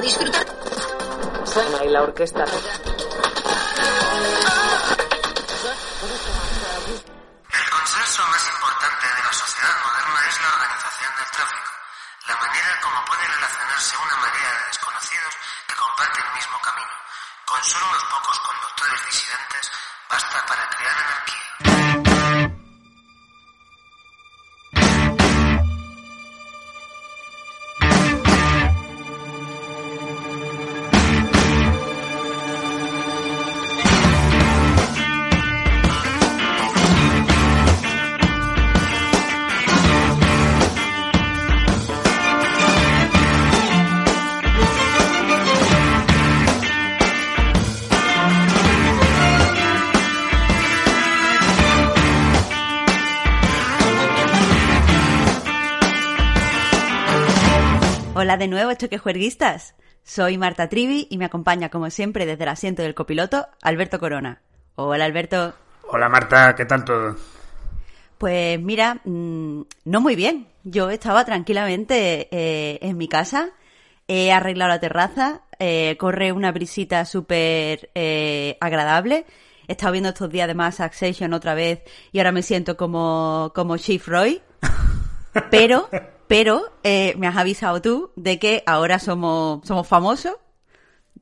disfrutar. Sana y la orquesta. El consenso más importante de la sociedad moderna es la organización del tráfico, la manera como puede relacionarse una marea de desconocidos que comparten el mismo camino. Con solo unos pocos conductores disidentes Hola de nuevo, choque juerguistas. Soy Marta Trivi y me acompaña, como siempre, desde el asiento del copiloto, Alberto Corona. Hola, Alberto. Hola Marta, ¿qué tal todo? Pues mira, mm, no muy bien. Yo estaba tranquilamente eh, en mi casa, he arreglado la terraza, eh, corre una brisita súper eh, agradable. He estado viendo estos días además Succession otra vez y ahora me siento como, como Chief Roy. Pero, pero eh, me has avisado tú de que ahora somos, somos famosos,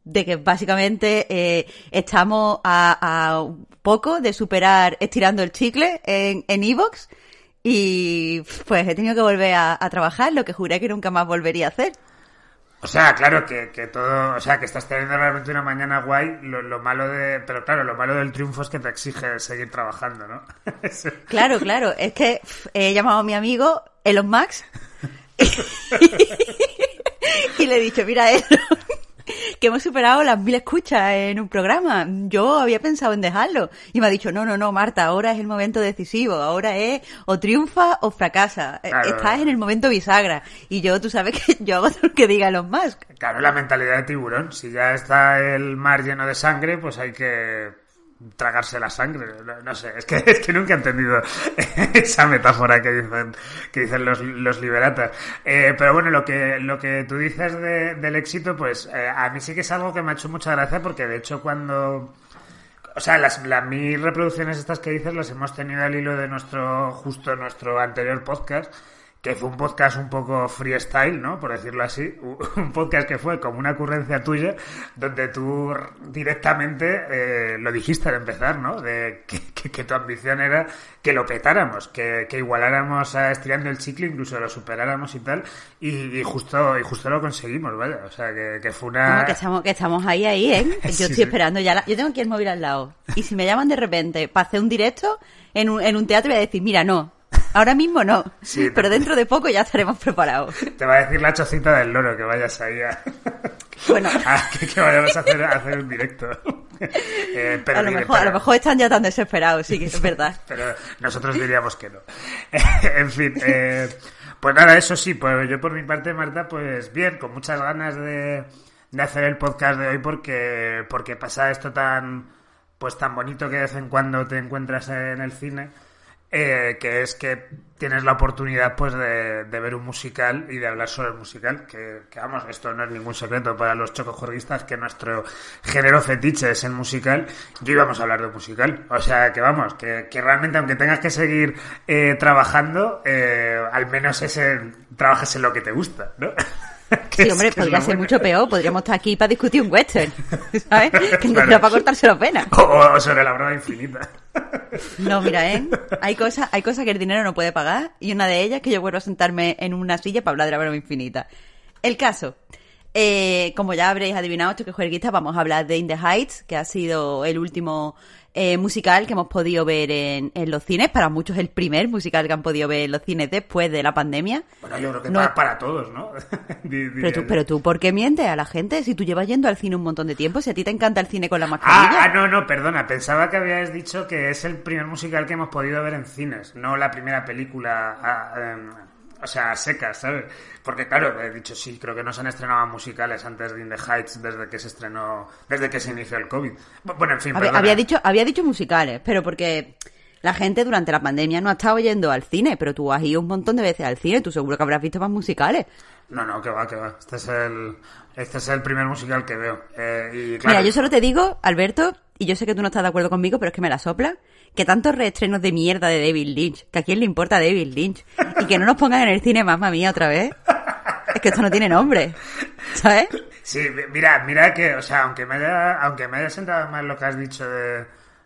de que básicamente eh, estamos a, a poco de superar estirando el chicle en en Evox y pues he tenido que volver a, a trabajar, lo que juré que nunca más volvería a hacer. O sea, claro que, que todo, o sea, que estás teniendo realmente una mañana guay, lo, lo malo de, pero claro, lo malo del triunfo es que te exige seguir trabajando, ¿no? Claro, claro, es que he llamado a mi amigo Elon Musk y le he dicho, mira Elon, que hemos superado las mil escuchas en un programa. Yo había pensado en dejarlo. Y me ha dicho, no, no, no, Marta, ahora es el momento decisivo. Ahora es o triunfa o fracasa. Eh, Claro. Estás en el momento bisagra. Y yo, tú sabes que yo hago lo que diga Elon Musk. Claro, la mentalidad de tiburón. Si ya está el mar lleno de sangre, pues hay que tragarse la sangre. No, sé, es que, es que nunca he entendido esa metáfora que dicen, que dicen los, los liberatas. Eh, pero bueno, lo que, lo que tú dices de- del éxito, pues eh, a mí sí que es algo que me ha hecho mucha gracia porque de hecho cuando... O sea, las, las mil reproducciones estas que dices las hemos tenido al hilo de nuestro, justo nuestro anterior podcast, que fue un podcast un poco freestyle, ¿no? Por decirlo así. Un podcast que fue como una ocurrencia tuya, donde tú directamente eh, lo dijiste al empezar, ¿no? De que, que- que tu ambición era que lo petáramos, que, que igualáramos a estirando el chicle, incluso lo superáramos y tal. Y, y justo, y justo lo conseguimos, vaya. O sea, que, fue una... Como que estamos, que estamos ahí, ahí, ¿eh? Yo Sí, estoy esperando ya. la- Yo tengo aquí el móvil al lado. Y si me llaman de repente para hacer un directo en un, en un teatro, voy a decir, mira, no. Ahora mismo no. Sí, pero dentro de poco ya estaremos preparados. Te va a decir la chocita del loro que vayas ahí a... Bueno. a- que, que vayamos a hacer, a hacer un directo. Eh, pero a, lo dile, mejor, a pero- lo mejor están ya tan desesperados, sí que es verdad. Pero nosotros diríamos que no. en fin, eh, pues nada, eso sí, pues yo por mi parte, Marta, pues bien, con muchas ganas de, de hacer el podcast de hoy porque, porque pasa esto tan, pues tan bonito que de vez en cuando te encuentras en el cine, eh, que es que tienes la oportunidad pues de, ver un musical y de hablar sobre el musical, que, vamos, esto no es ningún secreto para los chocojorguistas, que nuestro género fetiche es el musical, y hoy vamos a hablar de musical. O sea, que vamos, que, que realmente aunque tengas que seguir eh, trabajando, eh, al menos ese trabajes en lo que te gusta, ¿no? Sí, hombre, podría ser bueno. mucho peor. Podríamos estar aquí para discutir un western, ¿sabes? Que no era para cortarse la pena. O, o sobre la broma infinita. No, mira, ¿eh? Hay cosas, hay cosas que el dinero no puede pagar y una de ellas es que yo vuelvo a sentarme en una silla para hablar de la broma infinita. El caso. Eh, como ya habréis adivinado, esto que jueguista, vamos a hablar de In the Heights, que ha sido el último eh, musical que hemos podido ver en, en los cines. Para muchos el primer musical que han podido ver en los cines después de la pandemia. Bueno, yo creo que No. para, para todos, ¿no? Pero tú, pero tú, ¿por qué mientes a la gente si tú llevas yendo al cine un montón de tiempo? Si a ti te encanta el cine con la Ah, mascarilla. ah, no, no, perdona. Pensaba que habías dicho que es el primer musical que hemos podido ver en cines, no la primera película, ah, em, o sea, secas, ¿sabes? Porque claro, he dicho sí, creo que no se han estrenado musicales antes de In the Heights desde que se estrenó, desde que se inició el COVID. Bu- Bueno, en fin, Había, había dicho, había dicho musicales, pero porque La gente durante la pandemia no ha estado yendo al cine, pero tú has ido un montón de veces al cine, tú seguro que habrás visto más musicales. No, no, que va, que va. Este es el, este es el primer musical que veo. Eh, y claro, Mira, yo solo te digo, Alberto, y yo sé que tú no estás de acuerdo conmigo, pero es que me la sopla, que tantos reestrenos de mierda de David Lynch, que a quién le importa David Lynch, y que no nos pongan en el cine mamma mía otra vez. Es que esto no tiene nombre, ¿sabes? Sí, mira, mira que, o sea, aunque me haya, aunque me haya sentado mal lo que has dicho de,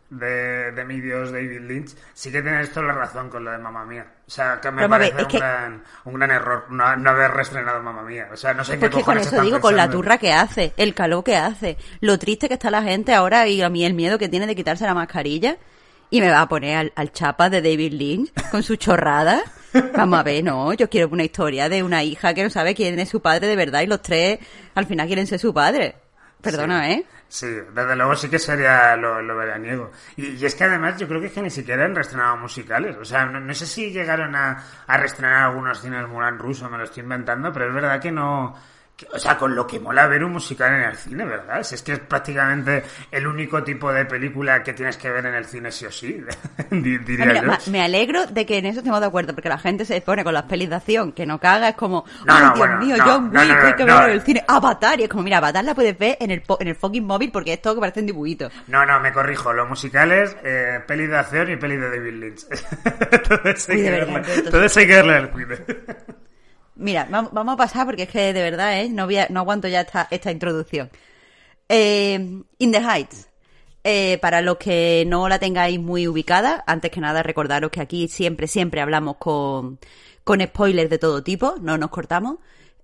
de, de mi Dios David Lynch, sí que tienes toda la razón con lo de Mamma Mía. O sea, que me Pero, parece un, que- gran, un gran error no, no haber reestrenado Mamma Mía. O sea, no sé en qué Porque con eso digo, con la turra que hace, el calor que hace, lo triste que está la gente ahora y a mí el miedo que tiene de quitarse la mascarilla. Y me va a poner al, al chapa de David Lynch con su chorrada. Vamos a ver, no, yo quiero una historia de una hija que no sabe quién es su padre de verdad y los tres al final quieren ser su padre. Perdona, Sí. ¿eh? Sí, desde luego sí que sería lo, lo veraniego. Y, y es que además yo creo que, es que ni siquiera han reestrenado musicales. O sea, no, no sé si llegaron a, a reestrenar algunos cines Mulan ruso, me lo estoy inventando, pero es verdad que no... o sea, con lo que mola ver un musical en el cine, ¿verdad? Si es que es prácticamente el único tipo de película que tienes que ver en el cine sí o sí, di- diría mira, yo. ma- me alegro de que en eso estemos de acuerdo, porque la gente se pone con las pelis de acción, que no caga, es como, No, ¡ay, no, Dios bueno, mío, no, John Wick, hay que verlo en el cine! ¡Avatar! Y es como, mira, Avatar la puedes ver en el, en el fucking móvil porque es todo que parece un dibujito. No, no, me corrijo. Los musicales, eh, peli de acción y peli de David Lynch. eso hay que todo eso hay que verlo en el cine. Mira, vam- vamos a pasar porque es que de verdad, ¿eh? No, voy a- no aguanto ya esta, introducción. Eh, In the Heights. Eh, para los que no la tengáis muy ubicada, antes que nada recordaros que aquí siempre, siempre hablamos con, spoilers de todo tipo, no nos cortamos.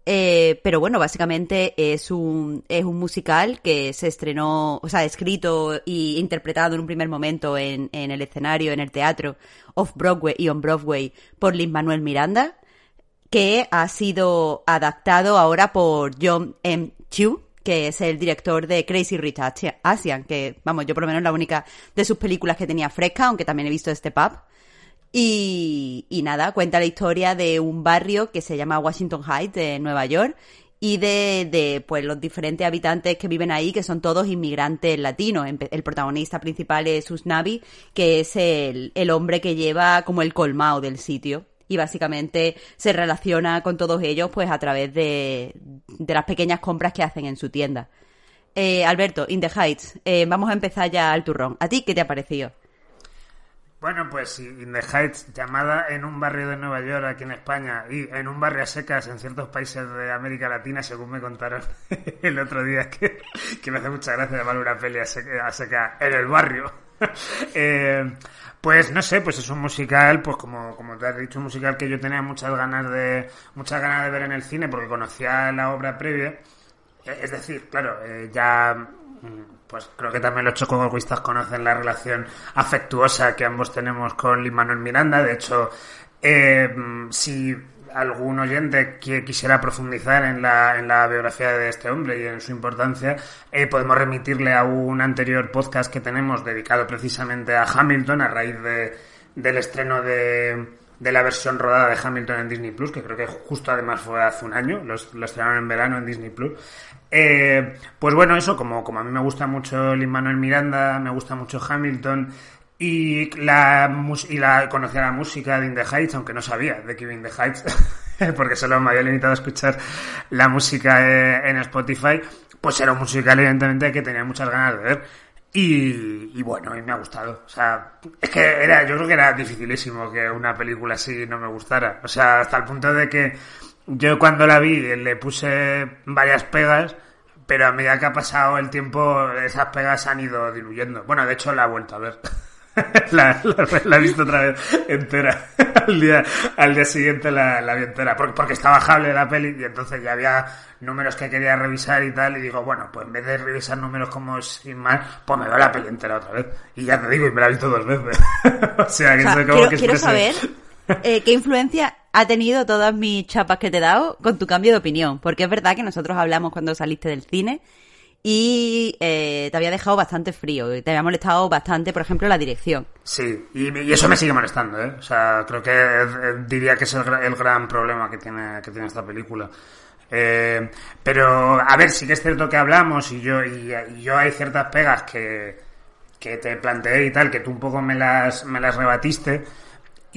Eh, pero bueno, básicamente es un, es un musical que se estrenó, o sea, escrito e interpretado en un primer momento en, en el escenario, en el teatro, off-Broadway y on-Broadway por Lin Manuel Miranda que ha sido adaptado ahora por John M. Chu, que es el director de Crazy Rich Asi- Asian, que, vamos, yo por lo menos la única de sus películas que tenía fresca, aunque también he visto este pub. Y, nada, cuenta la historia de un barrio que se llama Washington Heights de Nueva York y de, pues los diferentes habitantes que viven ahí, que son todos inmigrantes latinos. El protagonista principal es Usnavi, que es el, el hombre que lleva como el colmao del sitio. Y básicamente se relaciona con todos ellos pues a través de, de las pequeñas compras que hacen en su tienda. Eh, Alberto, In the Heights, eh, vamos a empezar ya al turrón. ¿A ti qué te ha parecido? Bueno, pues In the Heights, llamada en un barrio de Nueva York, aquí en España, y en un barrio a secas en ciertos países de América Latina, según me contaron el otro día, que, que me hace mucha gracia llamar una peli a seca, a en el barrio. Eh, pues no sé, pues es un musical, pues como, como te has dicho, un musical que yo tenía muchas ganas de, muchas ganas de ver en el cine, porque conocía la obra previa. Eh, Es decir, claro, eh, ya mm, pues creo que también los chocogoguistas conocen la relación afectuosa que ambos tenemos con Lin Manuel Miranda. De hecho, eh, mm, si algún oyente que quisiera profundizar en la, en la biografía de este hombre y en su importancia, eh, podemos remitirle a un anterior podcast que tenemos dedicado precisamente a Hamilton a raíz de, del estreno de, de la versión rodada de Hamilton en Disney Plus, que creo que justo además fue hace un año, lo, lo estrenaron en verano en Disney Plus. Eh, pues bueno, eso, como, como a mí me gusta mucho Lin Manuel Miranda, me gusta mucho Hamilton y la, y la conocía la música de In the Heights, aunque no sabía de que In the Heights, porque solo me había limitado a escuchar la música eh, en Spotify, pues era un musical evidentemente que tenía muchas ganas de ver. Y, y bueno, y me ha gustado. O sea, es que era, yo creo que era dificilísimo que una película así no me gustara. O sea, hasta el punto de que yo cuando la vi le puse varias pegas, pero a medida que ha pasado el tiempo esas pegas han ido diluyendo. Bueno, de hecho la he vuelto a ver. la, la- la he visto otra vez entera. al, día, al día siguiente la, la vi entera. Porque, porque está bajable la peli y entonces ya había números que quería revisar y tal. Y digo, bueno, pues en vez de revisar números como sin más, pues me veo la peli entera otra vez. Y ya te digo, y me la he visto dos veces. o sea, que O sea, eso como quiero, que quiero saber eh, qué influencia ha tenido todas mis chapas que te he dado con tu cambio de opinión. Porque es verdad que nosotros hablamos cuando saliste del cine y eh, te había dejado bastante frío. Te había molestado bastante, por ejemplo, la dirección. Sí, y, y eso me sigue molestando, ¿eh? O sea, creo que eh, diría que es el, el gran problema que tiene, que tiene esta película. Eh, pero, a ver, sí que es cierto que hablamos y yo, y, y yo hay ciertas pegas que, que te planteé y tal, que tú un poco me las, me las rebatiste.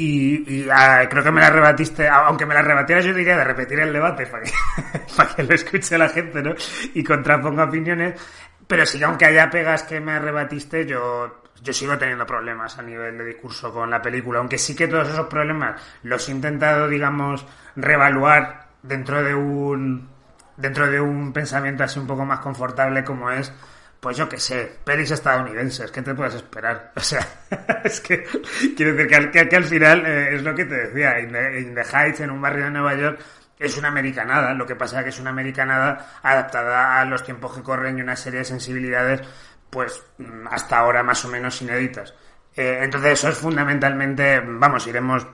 Y, y creo que me las rebatiste, aunque me las rebatieras yo diría de repetir el debate para que, lo escuche la gente, ¿no? Y contraponga opiniones. Pero sí que aunque haya pegas que me rebatiste, yo, yo sigo teniendo problemas a nivel de discurso con la película. Aunque sí que todos esos problemas los he intentado, digamos, reevaluar dentro de un, dentro de un pensamiento así un poco más confortable como es pues yo qué sé, pelis estadounidenses, ¿qué te puedes esperar? O sea, es que quiero decir que al, final eh, es lo que te decía, in the, Heights, en un barrio de Nueva York, es una americanada, lo que pasa es que es una americanada adaptada a los tiempos que corren y una serie de sensibilidades, pues hasta ahora más o menos inéditas. Eh, entonces eso es fundamentalmente, vamos, iremos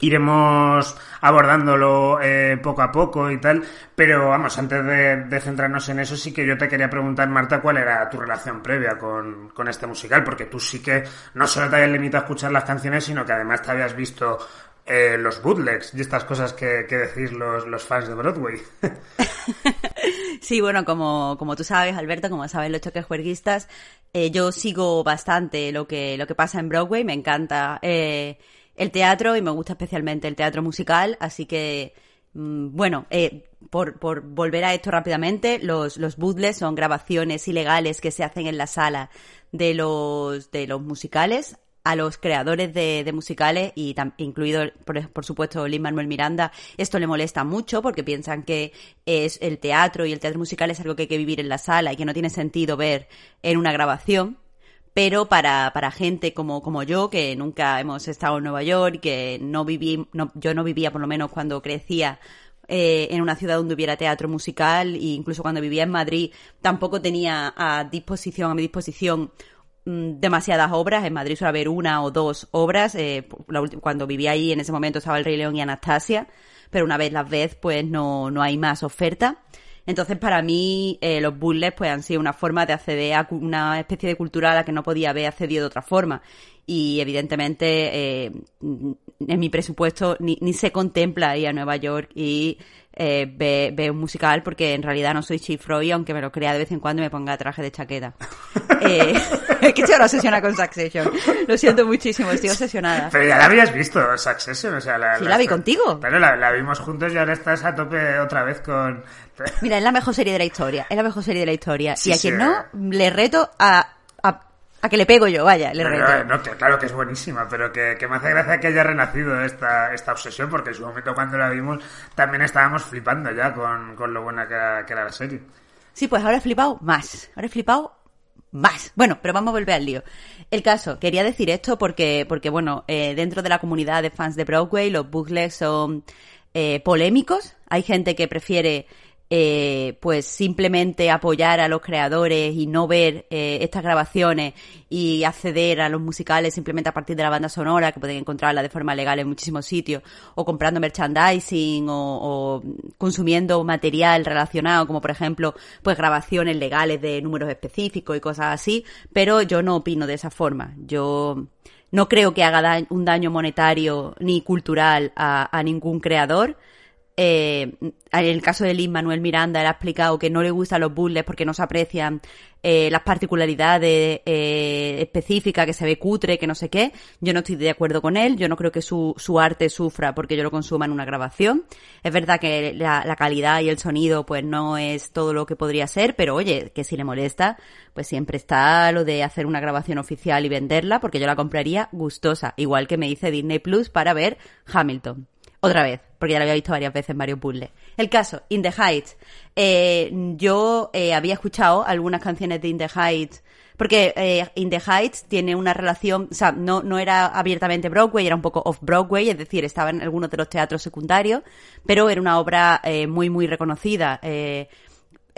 iremos abordándolo eh, poco a poco y tal, pero vamos, antes de, centrarnos en eso, sí que yo te quería preguntar, Marta, cuál era tu relación previa con, con este musical, porque tú sí que no solo te habías limitado a escuchar las canciones, sino que además te habías visto eh, los bootlegs y estas cosas que, que decís los, los, fans de Broadway. sí, bueno, como, como tú sabes, Alberto, como saben los choques juerguistas, eh, yo sigo bastante lo que, lo que pasa en Broadway, me encanta eh, el teatro y me gusta especialmente el teatro musical, así que, mmm, bueno, eh, por, por, volver a esto rápidamente, los, los son grabaciones ilegales que se hacen en la sala de los, de los musicales a los creadores de, de musicales y incluido por, por supuesto Lin Manuel Miranda. Esto le molesta mucho porque piensan que es el teatro y el teatro musical es algo que hay que vivir en la sala y que no tiene sentido ver en una grabación pero para, para gente como, como yo, que nunca hemos estado en Nueva York, que no viví, no, yo no vivía por lo menos cuando crecía eh, en una ciudad donde hubiera teatro musical, e incluso cuando vivía en Madrid, tampoco tenía a disposición, a mi disposición mm, demasiadas obras. En Madrid suele haber una o dos obras. Eh, cuando vivía ahí en ese momento estaba El Rey León y Anastasia, pero una vez las ves, pues no, no hay más oferta. Entonces, para mí, eh, los buzzles pues, han sido una forma de acceder a una especie de cultura a la que no podía haber accedido de otra forma. Y, evidentemente, eh, en mi presupuesto ni, ni, se contempla ir a Nueva York y eh, ver, ve un musical porque en realidad no soy Chief Roy, aunque me lo crea de vez en cuando y me ponga traje de chaqueta. eh, es que estoy obsesionada con Succession. Lo siento muchísimo, estoy obsesionada. Pero ya la habías visto, Succession, o sea, la, sí, la, la vi contigo. Claro, la, la, vimos juntos y ahora estás a tope otra vez con... Mira, es la mejor serie de la historia, es la mejor serie de la historia. Sí, y a quien sí, no, le reto a, a que le pego yo, vaya, le. No, no, que, claro que es buenísima, pero que, que, me hace gracia que haya renacido esta, esta obsesión, porque en su momento cuando la vimos también estábamos flipando ya con, con lo buena que era, que era, la serie. Sí, pues ahora he flipado más, ahora he flipado más. Bueno, pero vamos a volver al lío. El caso, quería decir esto porque, porque bueno, eh, dentro de la comunidad de fans de Broadway los bootlegs son eh, polémicos. Hay gente que prefiere eh, pues simplemente apoyar a los creadores y no ver eh, estas grabaciones y acceder a los musicales simplemente a partir de la banda sonora, que pueden encontrarla de forma legal en muchísimos sitios, o comprando merchandising, o, consumiendo material relacionado, como por ejemplo, pues grabaciones legales de números específicos y cosas así, pero yo no opino de esa forma. Yo no creo que haga da un daño monetario ni cultural a ningún creador eh, en el caso de Lin Manuel Miranda, él ha explicado que no le gustan los puzzles porque no se aprecian eh, las particularidades eh, específicas, que se ve cutre, que no sé qué. Yo no estoy de acuerdo con él. Yo no creo que su, arte sufra porque yo lo consuma en una grabación. Es verdad que la, calidad y el sonido, pues no es todo lo que podría ser, pero oye, que si le molesta, pues siempre está lo de hacer una grabación oficial y venderla, porque yo la compraría gustosa, igual que me dice Disney Plus para ver Hamilton. Otra vez, porque ya lo había visto varias veces en varios puzzles. El caso, In the Heights. Eh, yo eh, había escuchado algunas canciones de In the Heights, porque eh, In the Heights tiene una relación, o sea, no, no era abiertamente Broadway, era un poco off-Broadway, es decir, estaba en algunos de los teatros secundarios, pero era una obra eh, muy, muy reconocida. Eh,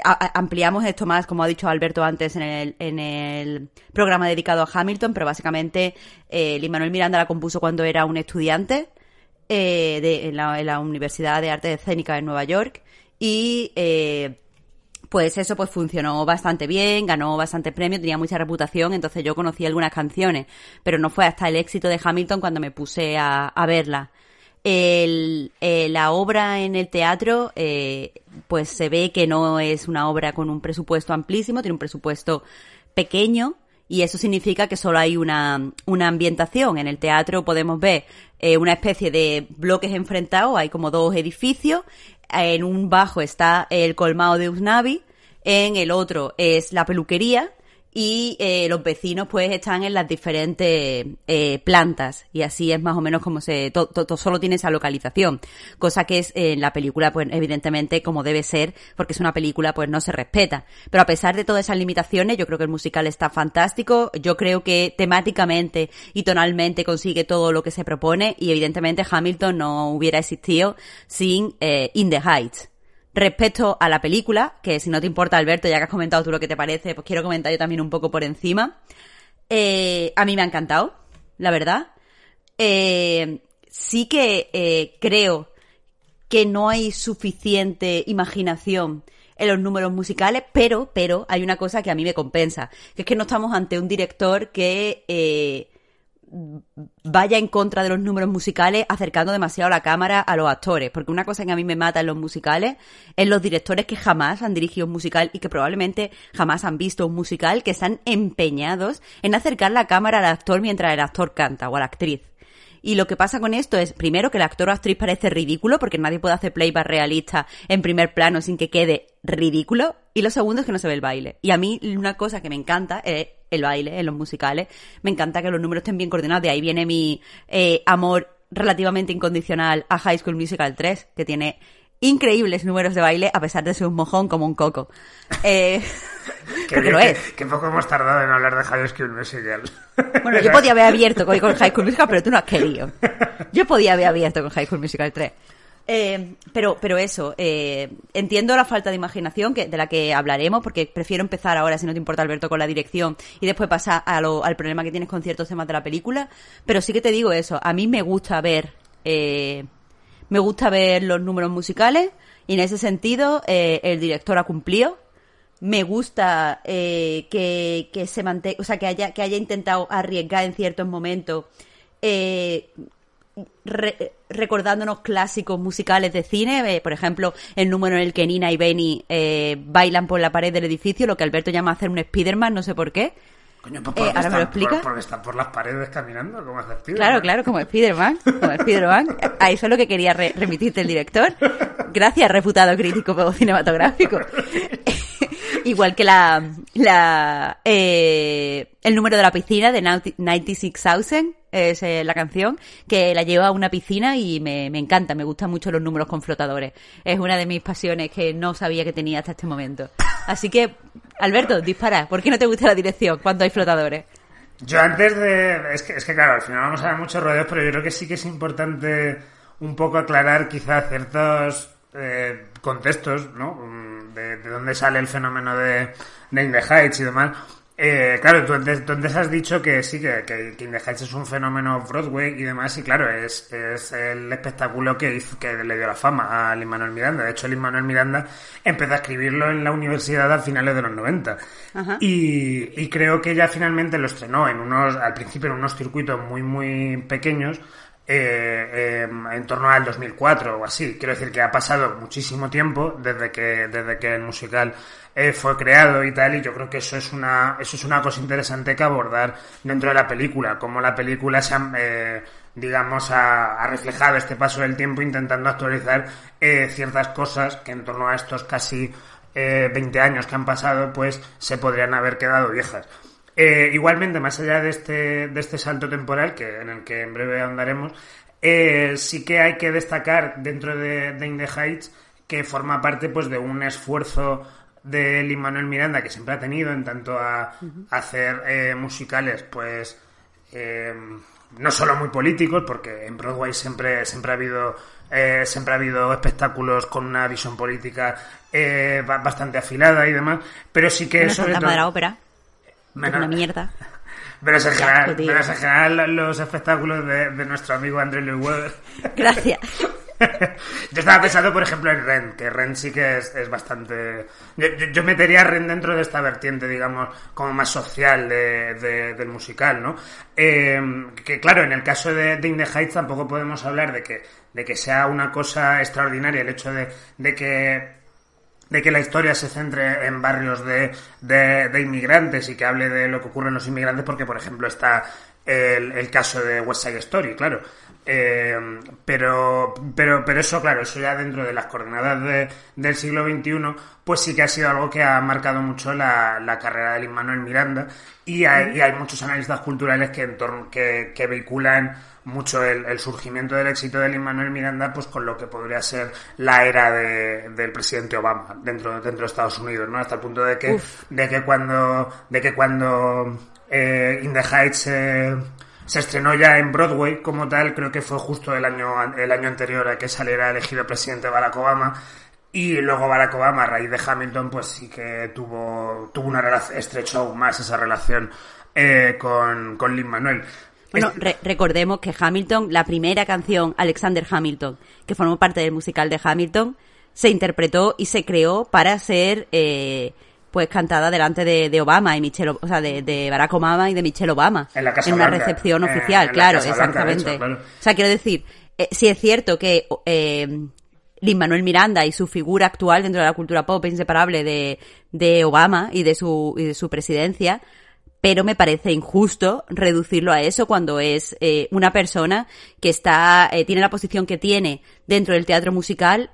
ampliamos esto más, como ha dicho Alberto antes, en el, en el programa dedicado a Hamilton, pero básicamente eh, Lin Manuel Miranda la compuso cuando era un estudiante eh, de, en, la, Universidad de Arte Escénica de Nueva York y eh, pues eso pues funcionó bastante bien, ganó bastante premio, tenía mucha reputación, entonces yo conocí algunas canciones, pero no fue hasta el éxito de Hamilton cuando me puse a, a verla. El, eh, la obra en el teatro, eh, pues se ve que no es una obra con un presupuesto amplísimo, tiene un presupuesto pequeño, Y eso significa que solo hay una, una ambientación. En el teatro podemos ver eh, una especie de bloques enfrentados, hay como dos edificios. En un bajo está el colmado de Usnavi, en el otro es la peluquería y eh, los vecinos pues están en las diferentes eh, plantas. Y así es más o menos como se todo solo tiene esa localización. Cosa que es en la película pues evidentemente como debe ser porque es una película pues no se respeta. Pero a pesar de todas esas limitaciones yo creo que el musical está fantástico. Yo creo que temáticamente y tonalmente consigue todo lo que se propone. Y evidentemente Hamilton no hubiera existido sin eh, In the Heights Respecto a la película, que si no te importa, Alberto, ya que has comentado tú lo que te parece, pues quiero comentar yo también un poco por encima. Eh, a mí me ha encantado, la verdad. Eh, sí que eh, creo que no hay suficiente imaginación en los números musicales, pero, pero hay una cosa que a mí me compensa, que es que no estamos ante un director que vaya en contra de los números musicales acercando demasiado la cámara a los actores. Porque una cosa que a mí me mata en los musicales es los directores que jamás han dirigido un musical y que probablemente jamás han visto un musical que están empeñados en acercar la cámara al actor mientras el actor canta o a la actriz. Y lo que pasa con esto es, primero, que el actor o actriz parece ridículo, porque nadie puede hacer playback realista en primer plano sin que quede ridículo. Y lo segundo es que no se ve el baile. Y a mí una cosa que me encanta es el baile en los musicales. Me encanta que los números estén bien coordinados. De ahí viene mi eh, amor relativamente incondicional a High School Musical 3, que tiene increíbles números de baile a pesar de ser un mojón como un coco. Eh, porque lo es. Que, poco hemos tardado en hablar de High School Musical. Bueno, yo podía haber abierto con, High School Musical, pero tú no has querido. Yo podía haber abierto con High School Musical 3. Eh, pero, pero eso, eh, entiendo la falta de imaginación que, de la que hablaremos, porque prefiero empezar ahora, si no te importa, Alberto, con la dirección y después pasar a lo, al problema que tienes con ciertos temas de la película. Pero sí que te digo eso, a mí me gusta ver eh, me gusta ver los números musicales y en ese sentido eh, el director ha cumplido. Me gusta eh, que, que, se mantenga, o sea, que haya, que haya intentado arriesgar en ciertos momentos, eh, recordándonos clásicos musicales de cine, por ejemplo, el número en el que Nina y Benny bailan por la pared del edificio, lo que Alberto llama hacer un Spiderman, no sé por qué. Coño, pues eh, ¿ahora me lo explica? porque están por las paredes caminando, como hace Spiderman. Claro, claro, como Spiderman. Como Spiderman. A eso es lo que quería remitirte el director. Gracias, reputado crítico cinematográfico. Igual que la, la eh, el número de la piscina de 96,000 es eh, la canción, que la lleva a una piscina y me, me encanta, me gustan mucho los números con flotadores. Es una de mis pasiones que no sabía que tenía hasta este momento. Así que, Alberto, dispara. ¿Por qué no te gusta la dirección cuando hay flotadores? Yo antes de... Es que, es que claro, al final vamos a ver muchos rodeos, pero yo creo que sí que es importante un poco aclarar quizá ciertos eh, contextos, ¿no? De, de, dónde sale el fenómeno de, de In the Heights y demás. Eh, claro, tú antes, has dicho que sí, que, que King the Heights es un fenómeno Broadway y demás, y claro, es, es el espectáculo que hizo, que le dio la fama a Lin Manuel Miranda. De hecho, Lin Manuel Miranda empezó a escribirlo en la universidad a finales de los 90. Y, y creo que ya finalmente lo estrenó en unos, al principio en unos circuitos muy, muy pequeños, eh, em, en torno al 2004 o así. Quiero decir que ha pasado muchísimo tiempo desde que, desde que el musical eh, fue creado y tal, y yo creo que eso es una, eso es una cosa interesante que abordar dentro de la película, como la película se ha, eh, digamos, ha, reflejado este paso del tiempo intentando actualizar ciertas cosas que en torno a estos casi 20 años que han pasado, pues se podrían haber quedado viejas. Eh, igualmente, más allá de este, de este salto temporal, que, en el que en breve ahondaremos, eh, sí que hay que destacar dentro de, de In the Heights que forma parte pues de un esfuerzo de Lin Manuel Miranda que siempre ha tenido en tanto a, hacer eh, musicales pues no solo muy políticos porque en Broadway siempre siempre ha habido siempre ha habido espectáculos con una visión política bastante afilada y demás pero sí que eso sobre la ópera una mierda. Pero en general, los espectáculos de, nuestro amigo André Louis Gracias. yo estaba pensando, por ejemplo, en Ren, que Ren sí que es, bastante... Yo, metería a Ren dentro de esta vertiente, digamos, como más social de, del musical, ¿no? Eh, que claro, en el caso de, de In the Heights tampoco podemos hablar de que, de que sea una cosa extraordinaria el hecho de, de que de que la historia se centre en barrios de, de, de inmigrantes y que hable de lo que ocurre en los inmigrantes, porque, por ejemplo, está el, el caso de West Side Story, claro. Eh, pero, pero, pero eso, claro, eso ya dentro de las coordenadas de- del siglo XXI, pues sí que ha sido algo que ha marcado mucho la, la carrera de Lin Manuel Miranda y hay, y hay muchos analistas culturales que, en torno, que, que vehiculan mucho el, el surgimiento del éxito de Lin Manuel Miranda, pues con lo que podría ser la era de- del presidente Obama dentro, dentro de Estados Unidos, ¿no? Hasta el punto de que, Uf. de que cuando, de que cuando eh, In the Heights eh, se estrenó ya en Broadway como tal, creo que fue justo el año, el año anterior a que saliera elegido presidente Barack Obama. Y luego Barack Obama, a raíz de Hamilton, pues sí que tuvo, tuvo una relación, estrechó aún más esa relación eh, con, con Lin Manuel. Bueno, re- recordemos que Hamilton, la primera canción, Alexander Hamilton, que formó parte del musical de Hamilton, se interpretó y se creó para ser eh, pues cantada delante de, de Obama y Michelle, O- sea, de, de Barack Obama y de Michelle Obama En la Casa una Blanca. recepción Eh, oficial, en la claro, Blanca, hecho, exactamente. claro. O sea, quiero decir, eh, sí es cierto que eh, Lin Manuel Miranda y su figura actual dentro de la cultura pop es inseparable de, de Obama y de su y de su presidencia, pero me parece injusto reducirlo a eso cuando es eh, una persona que está eh, tiene la posición que tiene dentro del teatro musical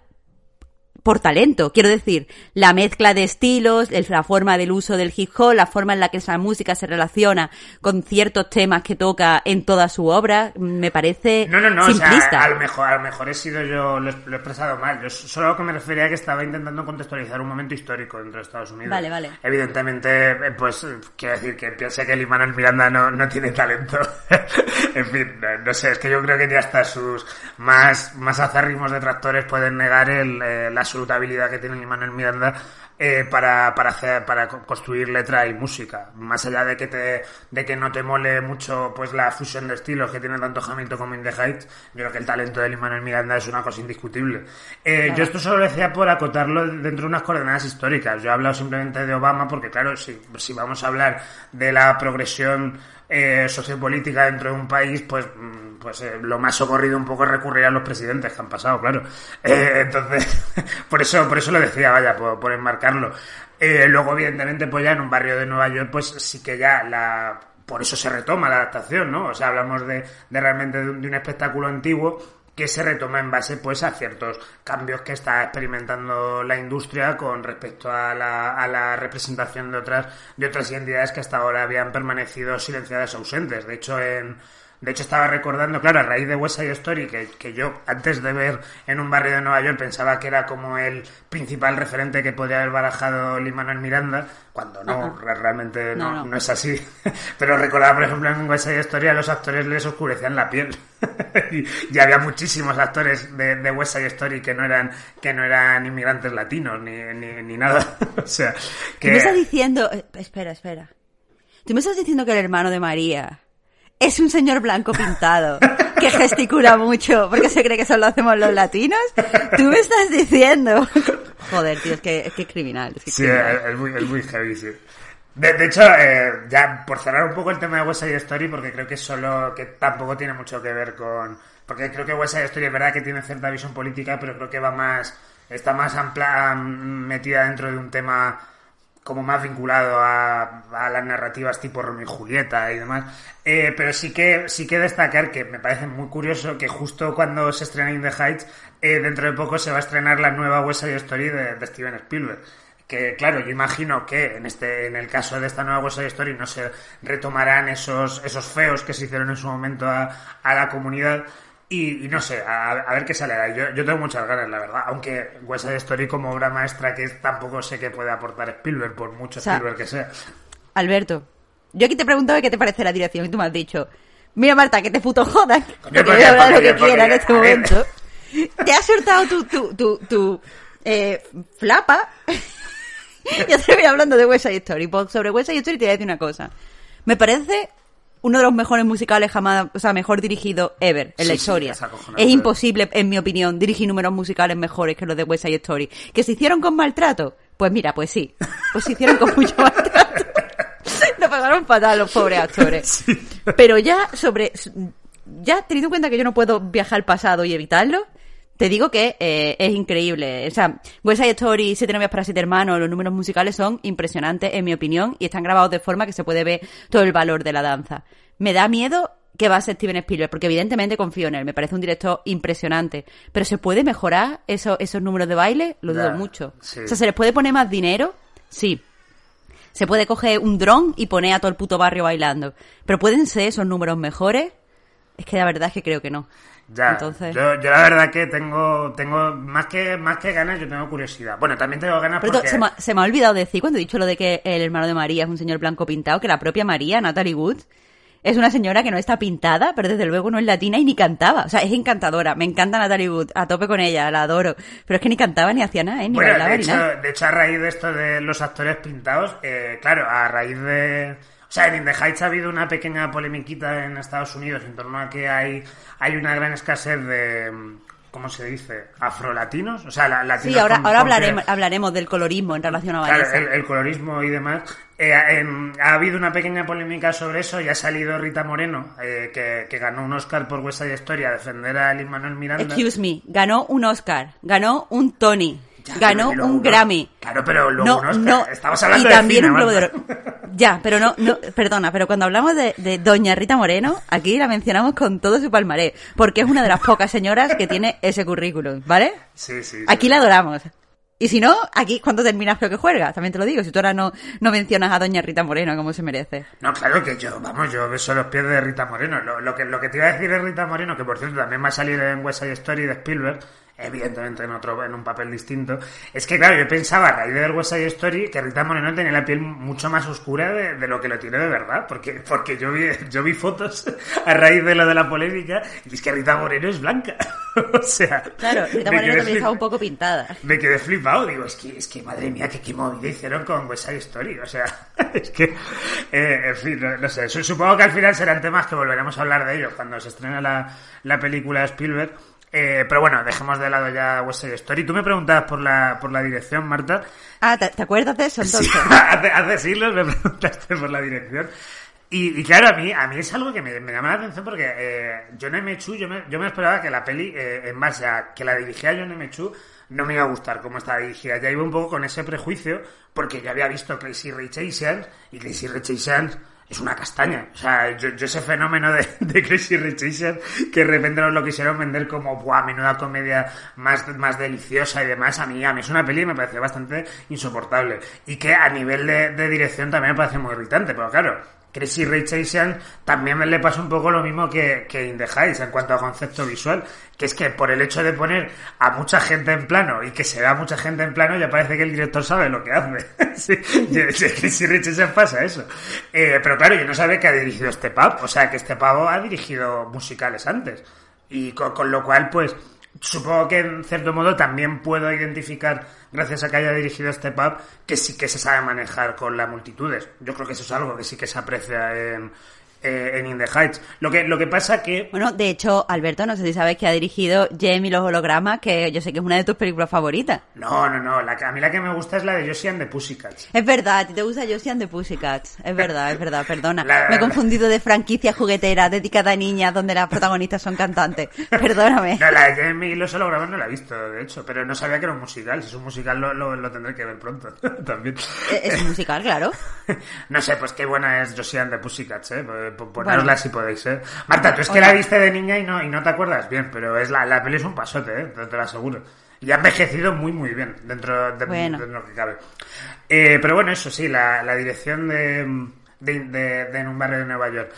por talento. Quiero decir, la mezcla de estilos, el- la forma del uso del hip hop, la forma en la que esa música se relaciona con ciertos temas que toca en toda su obra, me parece No, no, no, o simplista. sea, a lo mejor, a lo mejor he sido yo, lo he, expresado mal. Yo solo que me refería a que estaba intentando contextualizar un momento histórico dentro de Estados Unidos. Vale, vale. Evidentemente, eh, pues, quiero decir que piense que Lin Manuel Miranda no, no tiene talento. en fin, no, no sé, es que yo creo que ya hasta sus más, más acérrimos detractores pueden negar el, eh, la absoluta habilidad que tiene Manuel Miranda eh, para, para hacer, para co- construir letra y música. Más allá de que te, de que no te mole mucho pues la fusión de estilos que tiene tanto Hamilton como In the Heights, yo creo que el talento de Lin-Manuel Miranda es una cosa indiscutible. Eh, Yo esto solo lo decía por acotarlo dentro de unas coordenadas históricas. Yo he hablado simplemente de Obama porque, claro, si, si vamos a hablar de la progresión eh, sociopolítica dentro de un país, pues, mm, pues eh, lo más socorrido un poco es recurrir a los presidentes que han pasado, claro. Eh, entonces, por eso, por eso lo decía, vaya, por, por enmarcarlo. Eh, luego, evidentemente, pues ya en un barrio de Nueva York, pues sí que ya la, por eso se retoma la adaptación, ¿no? O sea, hablamos de, de realmente de un, de un espectáculo antiguo que se retoma en base pues a ciertos cambios que está experimentando la industria con respecto a la, a la representación de otras de otras identidades que hasta ahora habían permanecido silenciadas ausentes. De hecho, en de hecho, estaba recordando, claro, a raíz de West Side Story, que, que yo antes de ver en un barrio de Nueva York pensaba que era como el principal referente que podría haber barajado Lin Manuel Miranda, cuando no, realmente no, No, no. no es así. Pero recordaba, por ejemplo, en West Side Story a los actores les oscurecían la piel. y, y había muchísimos actores de, de West Side Story que no eran, que no eran inmigrantes latinos ni, ni, ni nada. o sea, Tú que... me estás diciendo... eh, espera, espera. Tú me estás diciendo que el hermano de María es un señor blanco pintado que gesticula mucho porque se cree que solo hacemos los latinos. Tú me estás diciendo... Joder, tío, es que es, que es criminal. es que es Sí, criminal. es, es muy, es muy heavy, sí. De, de hecho, eh, ya por cerrar un poco el tema de West Side Story, porque creo que solo, que tampoco tiene mucho que ver con, porque creo que West Side Story es verdad que tiene cierta visión política, pero creo que va más, está más amplia, metida dentro de un tema como más vinculado a, a las narrativas tipo Romeo y Julieta y demás. Eh, pero sí que, sí que destacar que me parece muy curioso que justo cuando se estrena In the Heights, eh, dentro de poco se va a estrenar la nueva West Side Story de, Steven Spielberg. Que claro, yo imagino que en este, en el caso de esta nueva West Side Story no se retomarán esos, esos feos que se hicieron en su momento a, a la comunidad. Y, y no sé, a, a ver qué sale. Yo, yo tengo muchas ganas, la verdad. Aunque West Side Story como obra maestra que tampoco sé qué puede aportar Spielberg, por mucho O sea, Spielberg que sea. Alberto, yo aquí te preguntaba qué te parece la dirección y tú me has dicho, mira Marta, que te puto jodan, porque- voy a hablar lo que quiera en este momento. Te has soltado tu, tu, tu, tu eh, flapa. ya te voy hablando de West Side Story. Pues sobre West Side Story te voy a decir una cosa. Me parece uno de los mejores musicales jamás, o sea, mejor dirigido ever en la Sí, historia. es imposible, en mi opinión, dirigir números musicales mejores que los de West Side Story. ¿Que se hicieron con maltrato? Pues mira, pues sí. Pues se hicieron con mucho maltrato. Lo pasaron fatal los pobres actores. Pero ya sobre... Ya teniendo en cuenta que yo no puedo viajar al pasado y evitarlo, Te digo que eh, es increíble. O sea, West Side Story, Siete novias para siete hermanos, los números musicales son impresionantes, en mi opinión, y están grabados de forma que se puede ver todo el valor de la danza. Me da miedo que va a ser Steven Spielberg, porque evidentemente confío en él, me parece un director impresionante. Pero ¿se puede mejorar eso, esos números de baile? Lo dudo mucho. sí. O sea, ¿se les puede poner más dinero? Sí. Se puede coger un dron y poner a todo el puto barrio bailando. Pero ¿pueden ser esos números mejores? Es que la verdad es que creo que no. Ya, Entonces... yo, yo la verdad que tengo, tengo más que más que ganas, yo tengo curiosidad. Bueno, también tengo ganas Pero porque... se, me, ha- se me ha olvidado decir cuando he dicho lo de que el hermano de María es un señor blanco pintado, que la propia María, Natalie Wood, es una señora que no está pintada, pero desde luego no es latina y ni cantaba. O sea, es encantadora. Me encanta Natalie Wood, a tope con ella, la adoro. Pero es que ni cantaba ni hacía nada, ¿eh? ni Bueno, bailaba de ni nada. de hecho, a raíz de esto de los actores pintados, eh, claro, a raíz de... O sea, en In the Heights ha habido una pequeña polemiquita en Estados Unidos en torno a que hay, hay una gran escasez de... ¿Cómo se dice? ¿Afrolatinos? O sea, la, latinos Sí, ahora, con- ahora hablaremos, hablaremos del colorismo en relación a Claro, Vanessa. el, el colorismo y demás. Eh, ha habido una pequeña polémica sobre eso y ha salido Rita Moreno, eh, que, que ganó un Oscar por West Side Story a defender a Lin Manuel Miranda. Excuse me, ganó un Oscar, ganó un Tony, Ya, ganó un Grammy. Claro, pero luego no, no, Estamos hablando y de cine, un Globo de Oro. Marta. Ya, pero no, no, perdona, pero cuando hablamos de, de Doña Rita Moreno, aquí la mencionamos con todo su palmarés, porque es una de las pocas señoras que tiene ese currículum, ¿vale? Sí, sí. Aquí sí. la adoramos. Y si no, aquí cuando terminas creo que juega, también te lo digo, si tú ahora no, no mencionas a Doña Rita Moreno como se merece. No, claro que yo, vamos, yo beso los pies de Rita Moreno. Lo, lo que, lo que te iba a decir de Rita Moreno, que por cierto también va a salir en West Side Story de Spielberg, evidentemente en otro, en un papel distinto, es que claro, yo pensaba a raíz de ver West Side Story que Rita Moreno tenía la piel mucho más oscura de, de lo que lo tiene de verdad, porque, porque yo vi, yo vi fotos a raíz de lo de la polémica, y es que Rita Moreno es blanca. o sea, Claro, Rita Moreno también estaba flip- un poco pintada. me quedé flipado, digo, es que, es que madre mía, que qué movida hicieron con West Side Story, o sea, es que, eh, en fin, no, no sé, su- supongo que al final serán temas que volveremos a hablar de ellos cuando se estrene la, la película Spielberg, eh, pero bueno, dejemos de lado ya West Side Story. Tú me preguntabas por la, por la dirección, Marta. Ah, ¿te, te acuerdas de eso entonces? Sí, hace, hace siglos me preguntaste por la dirección. Y, y claro, a mí, a mí es algo que me, me llama la atención porque eh, John M. Chu, yo me, yo me esperaba que la peli, eh, en base a que la dirigía John M. Chu, no me iba a gustar cómo estaba dirigida. Ya iba un poco con ese prejuicio porque yo había visto Crazy Rich Asians y Crazy Rich Asians es una castaña. O sea, yo, yo ese fenómeno de, de Crazy Rich que de repente lo quisieron vender como, buah, menuda comedia más, más deliciosa y demás, a mí, a mí es una peli que me pareció bastante insoportable. Y que a nivel de, de dirección también me parece muy irritante, pero claro, Crazy Rich Asians también le pasa un poco lo mismo que, que In Heights en cuanto a concepto visual, que es que por el hecho de poner a mucha gente en plano y que se vea mucha gente en plano, ya parece que el director sabe lo que hace. sí, Rich Asians pasa eso. Eh, pero claro, yo no sabía que ha dirigido este pavo, o sea, que este pavo ha dirigido musicales antes. Y con, con lo cual, pues, supongo que en cierto modo también puedo identificar, gracias a que haya dirigido este pub, que sí que se sabe manejar con las multitudes. Yo creo que eso es algo que sí que se aprecia en, eh, en In the Heights. Lo que, lo que pasa que... Bueno, de hecho, Alberto, no sé si sabes que ha dirigido y los hologramas, que yo sé que es una de tus películas favoritas. No, no, no. La, que- a mí la que me gusta es la de Josie and the Pussycats. Es verdad, a ti te gusta Josie and the Pussycats. Es verdad, es verdad, perdona. La- Me he confundido de franquicia juguetera dedicada a niñas donde las protagonistas son cantantes. Perdóname. No, la de Jamie y los hologramas no la he visto, de hecho, pero no sabía que era un musical. Si es un musical lo, lo, lo tendré que ver pronto también. Es un musical, claro. No sé, pues qué buena es Josie and the Pussycats, ¿eh? P- Ponérosla Bueno. si podéis, ¿eh? Marta, tú es que Oye. la viste de niña y no, y no te acuerdas bien, pero es la, la peli es un pasote, ¿eh? Te, te lo aseguro. Y ha envejecido muy, muy bien dentro de, Bueno. de lo que cabe. Eh, pero bueno, eso sí, la, la dirección de, de, de- de En un barrio de Nueva York.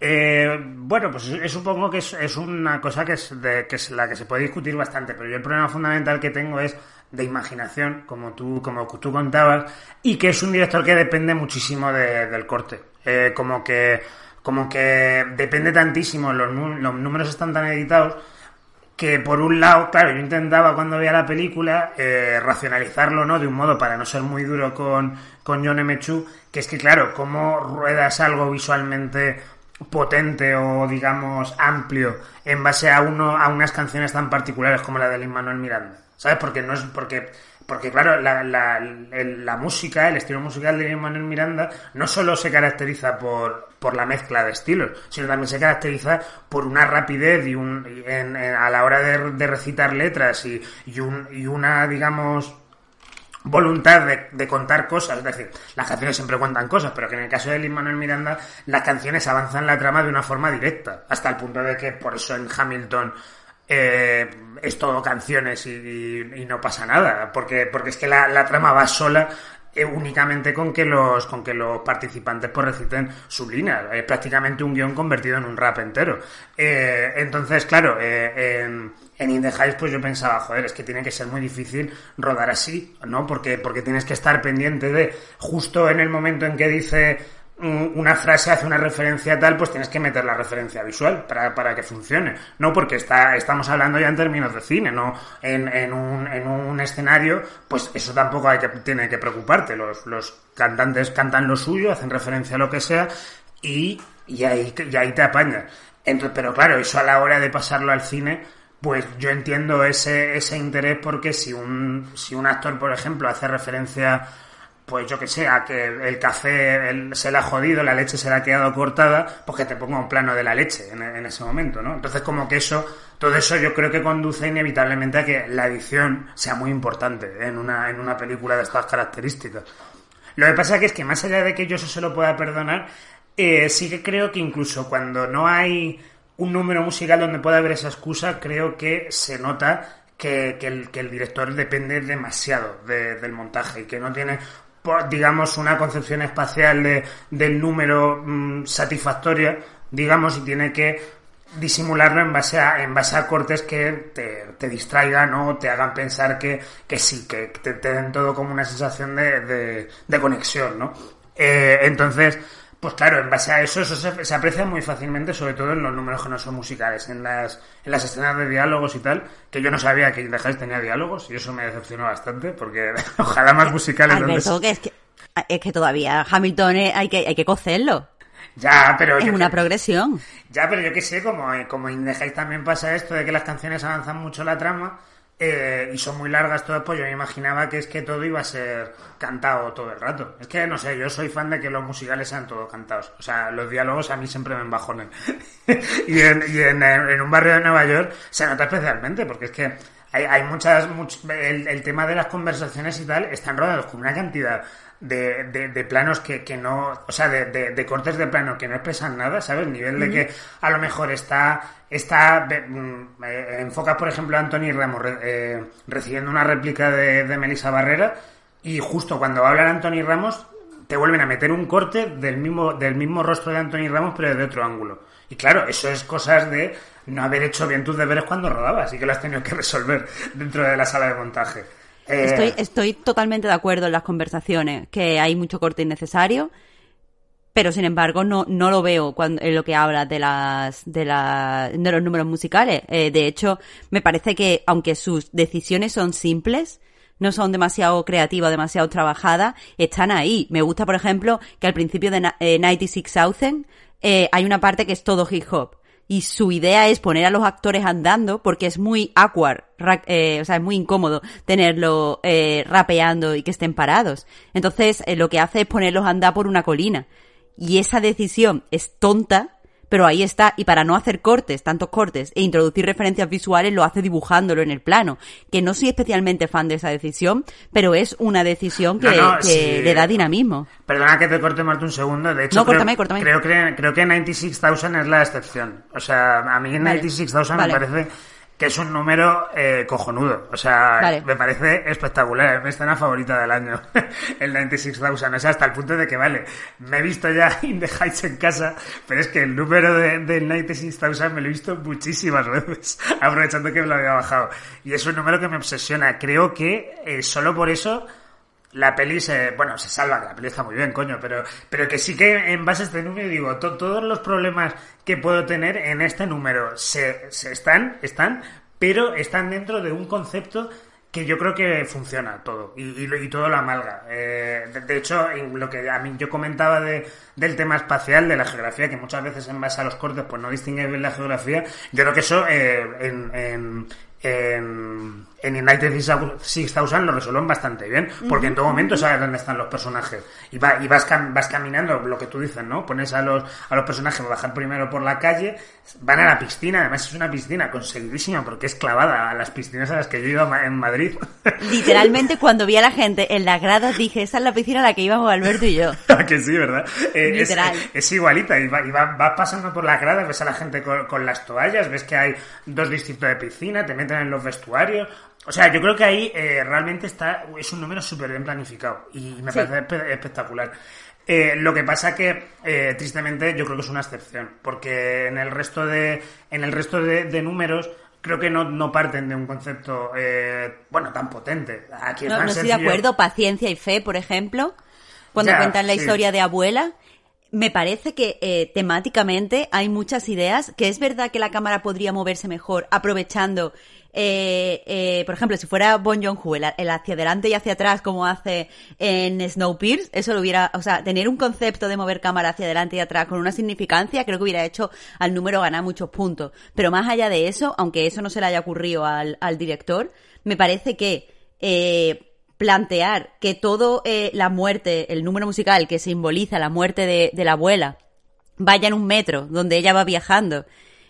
Eh, bueno, pues supongo que es, es una cosa que es, de, que es la que se puede discutir bastante, pero yo el problema fundamental que tengo es de imaginación, como tú, como tú contabas, y que es un director que depende muchísimo de- del corte. Eh, como que, como que depende tantísimo, los, los números están tan editados que por un lado, claro, yo intentaba cuando veía la película eh, racionalizarlo, ¿no? De un modo para no ser muy duro con, con John M. Chu, que es que, claro, cómo ruedas algo visualmente potente o digamos amplio en base a uno a unas canciones tan particulares como la de Lin Manuel Miranda sabes porque no es porque porque claro la, la, la música el estilo musical de Manuel Miranda no solo se caracteriza por por la mezcla de estilos sino también se caracteriza por una rapidez y un a la hora de, de recitar letras y, y un y una digamos voluntad de, de contar cosas, es decir, las canciones siempre cuentan cosas, pero que en el caso de Lin Manuel Miranda, las canciones avanzan la trama de una forma directa, hasta el punto de que por eso en Hamilton eh, es todo canciones y, no pasa nada, porque, porque es que la, la trama va sola eh, únicamente con que los con que los participantes pues reciten su línea es prácticamente un guion convertido en un rap entero. Eh, entonces claro en, en In the Heights pues yo pensaba joder es que tiene que ser muy difícil rodar así no porque porque tienes que estar pendiente de justo en el momento en que dice una frase hace una referencia tal, pues tienes que meter la referencia visual para, para que funcione. No porque está, estamos hablando ya en términos de cine, no en, en, un, en un escenario, pues eso tampoco hay que, tiene que preocuparte. Los, los cantantes cantan lo suyo, hacen referencia a lo que sea y, y, ahí, y ahí te apañas. Entonces, pero claro, eso a la hora de pasarlo al cine, pues yo entiendo ese, ese interés porque si un, si un actor, por ejemplo, hace referencia pues yo que sé, a que el café el- se le ha jodido, la leche se le ha quedado cortada, pues que te ponga un plano de la leche en, ese momento, ¿no? Entonces como que eso, todo eso yo creo que conduce inevitablemente a que la edición sea muy importante en una, en una película de estas características. Lo que pasa es que más allá de que yo eso se lo pueda perdonar, eh, sí que creo que incluso cuando no hay un número musical donde pueda haber esa excusa, creo que se nota que, el, director depende demasiado de- del montaje y que no tiene, digamos, una concepción espacial de, del número mm, satisfactoria, digamos, y tiene que disimularlo en base a, en base a cortes que te, te distraigan o te hagan pensar que, que sí, que te, te den todo como una sensación de, de, de conexión, ¿no? Eh, entonces, pues claro, en base a eso, eso se, se aprecia muy fácilmente, sobre todo en los números que no son musicales, en las, en las escenas de diálogos y tal, que yo no sabía que Dejáis tenía diálogos y eso me decepcionó bastante, porque ojalá más musicales donde Alberto, que es que, es que todavía Hamilton eh, hay que, hay que cocerlo. Ya, pero Es una que- progresión. Ya, pero yo que sé, como, como en The también pasa esto de que las canciones avanzan mucho la trama eh, y son muy largas todo, pues yo me imaginaba que es que todo iba a ser cantado todo el rato. Es que, no sé, yo soy fan de que los musicales sean todos cantados. O sea, los diálogos a mí siempre me embajonen. y en, un barrio de Nueva York se nota especialmente, porque es que hay, muchas... much- el tema de las conversaciones y tal están rodados con una cantidad de, de, de planos que, que no, o sea, de, de, de cortes de plano que no expresan nada, ¿sabes? Nivel de que a lo mejor está, está, mm, eh, enfocas por ejemplo a Anthony Ramos eh, recibiendo una réplica de, de Melissa Barrera y justo cuando habla Anthony Ramos te vuelven a meter un corte del mismo, del mismo rostro de Anthony Ramos pero desde otro ángulo. Y claro, eso es cosas de no haber hecho bien tus deberes cuando rodabas y que lo has tenido que resolver dentro de la sala de montaje. Eh, Estoy, estoy totalmente de acuerdo en las conversaciones, que hay mucho corte innecesario, pero sin embargo no, no lo veo cuando, en lo que habla de las, de la, de los números musicales. Eh, de hecho, me parece que aunque sus decisiones son simples, no son demasiado creativas, demasiado trabajadas, están ahí. Me gusta, por ejemplo, que al principio de eh, 96,000 eh, hay una parte que es todo hip hop. Y su idea es poner a los actores andando porque es muy awkward, eh, o sea, es muy incómodo tenerlo eh, rapeando y que estén parados. Entonces, eh, lo que hace es ponerlos a andar por una colina. Y esa decisión es tonta, pero ahí está. Y para no hacer cortes, tantos cortes, e introducir referencias visuales, lo hace dibujándolo en el plano. Que no soy especialmente fan de esa decisión, pero es una decisión que, No, no, que sí. le da dinamismo. Perdona que te corte, Marta, un segundo. De hecho, No, creo, córtame, córtame. Creo, que, creo que 96,000 es la excepción. O sea, a mí Vale. 96,000 Vale. me parece que es un número eh, cojonudo. O sea, Vale. me parece espectacular. Es mi escena favorita del año. el 96,000. O sea, hasta el punto de que, vale, me he visto ya In the Heights en casa, pero es que el número de, del 96,000 me lo he visto muchísimas veces, aprovechando que me lo había bajado. Y es un número que me obsesiona. Creo que eh, solo por eso la peli se, bueno, se salva, que la peli está muy bien, coño, pero, pero que sí que en base a este número digo, to- todos los problemas que puedo tener en este número se, se están, están, pero están dentro de un concepto que yo creo que funciona todo y, y, todo lo amalga. Eh, de, hecho, lo que a mí yo comentaba de, del tema espacial, de la geografía, que muchas veces en base a los cortes pues no distingue bien la geografía, yo creo que eso eh, en, en, en, en United 6000 lo resuelven bastante bien, porque en todo momento sabes dónde están los personajes. Y, va, y vas, cam, vas caminando, lo que tú dices, ¿no? Pones a los, a los personajes a bajar primero por la calle, van a la piscina, además es una piscina conseguidísima porque es clavada a las piscinas a las que yo ido en Madrid. Literalmente cuando vi a la gente en las gradas dije, esa es la piscina a la que íbamos Alberto y yo. que sí, ¿verdad? Eh, Literal. Es, es, igualita, y, va, y va, vas pasando por las gradas, ves a la gente con, con las toallas, ves que hay dos distritos de piscina, te meten en los vestuarios, o sea, yo creo que ahí eh, realmente está es un número súper bien planificado y me sí. parece espectacular. Eh, lo que pasa que eh, tristemente yo creo que es una excepción porque en el resto de en el resto de, de números creo que no, no, parten de un concepto eh, bueno tan potente. Aquí no, no estoy de acuerdo. Paciencia y fe, por ejemplo, cuando ya, cuentan la sí. historia de abuela. Me parece que eh, temáticamente hay muchas ideas, que es verdad que la cámara podría moverse mejor aprovechando eh, eh, por ejemplo, si fuera Bon Joon-ho, el, hacia adelante y hacia atrás como hace en Snowpiercer, eso lo hubiera, o sea, tener un concepto de mover cámara hacia adelante y atrás con una significancia, creo que hubiera hecho al número ganar muchos puntos. Pero más allá de eso, aunque eso no se le haya ocurrido al, al director, me parece que eh, plantear que todo eh, la muerte, el número musical que simboliza la muerte de, de la abuela, vaya en un metro donde ella va viajando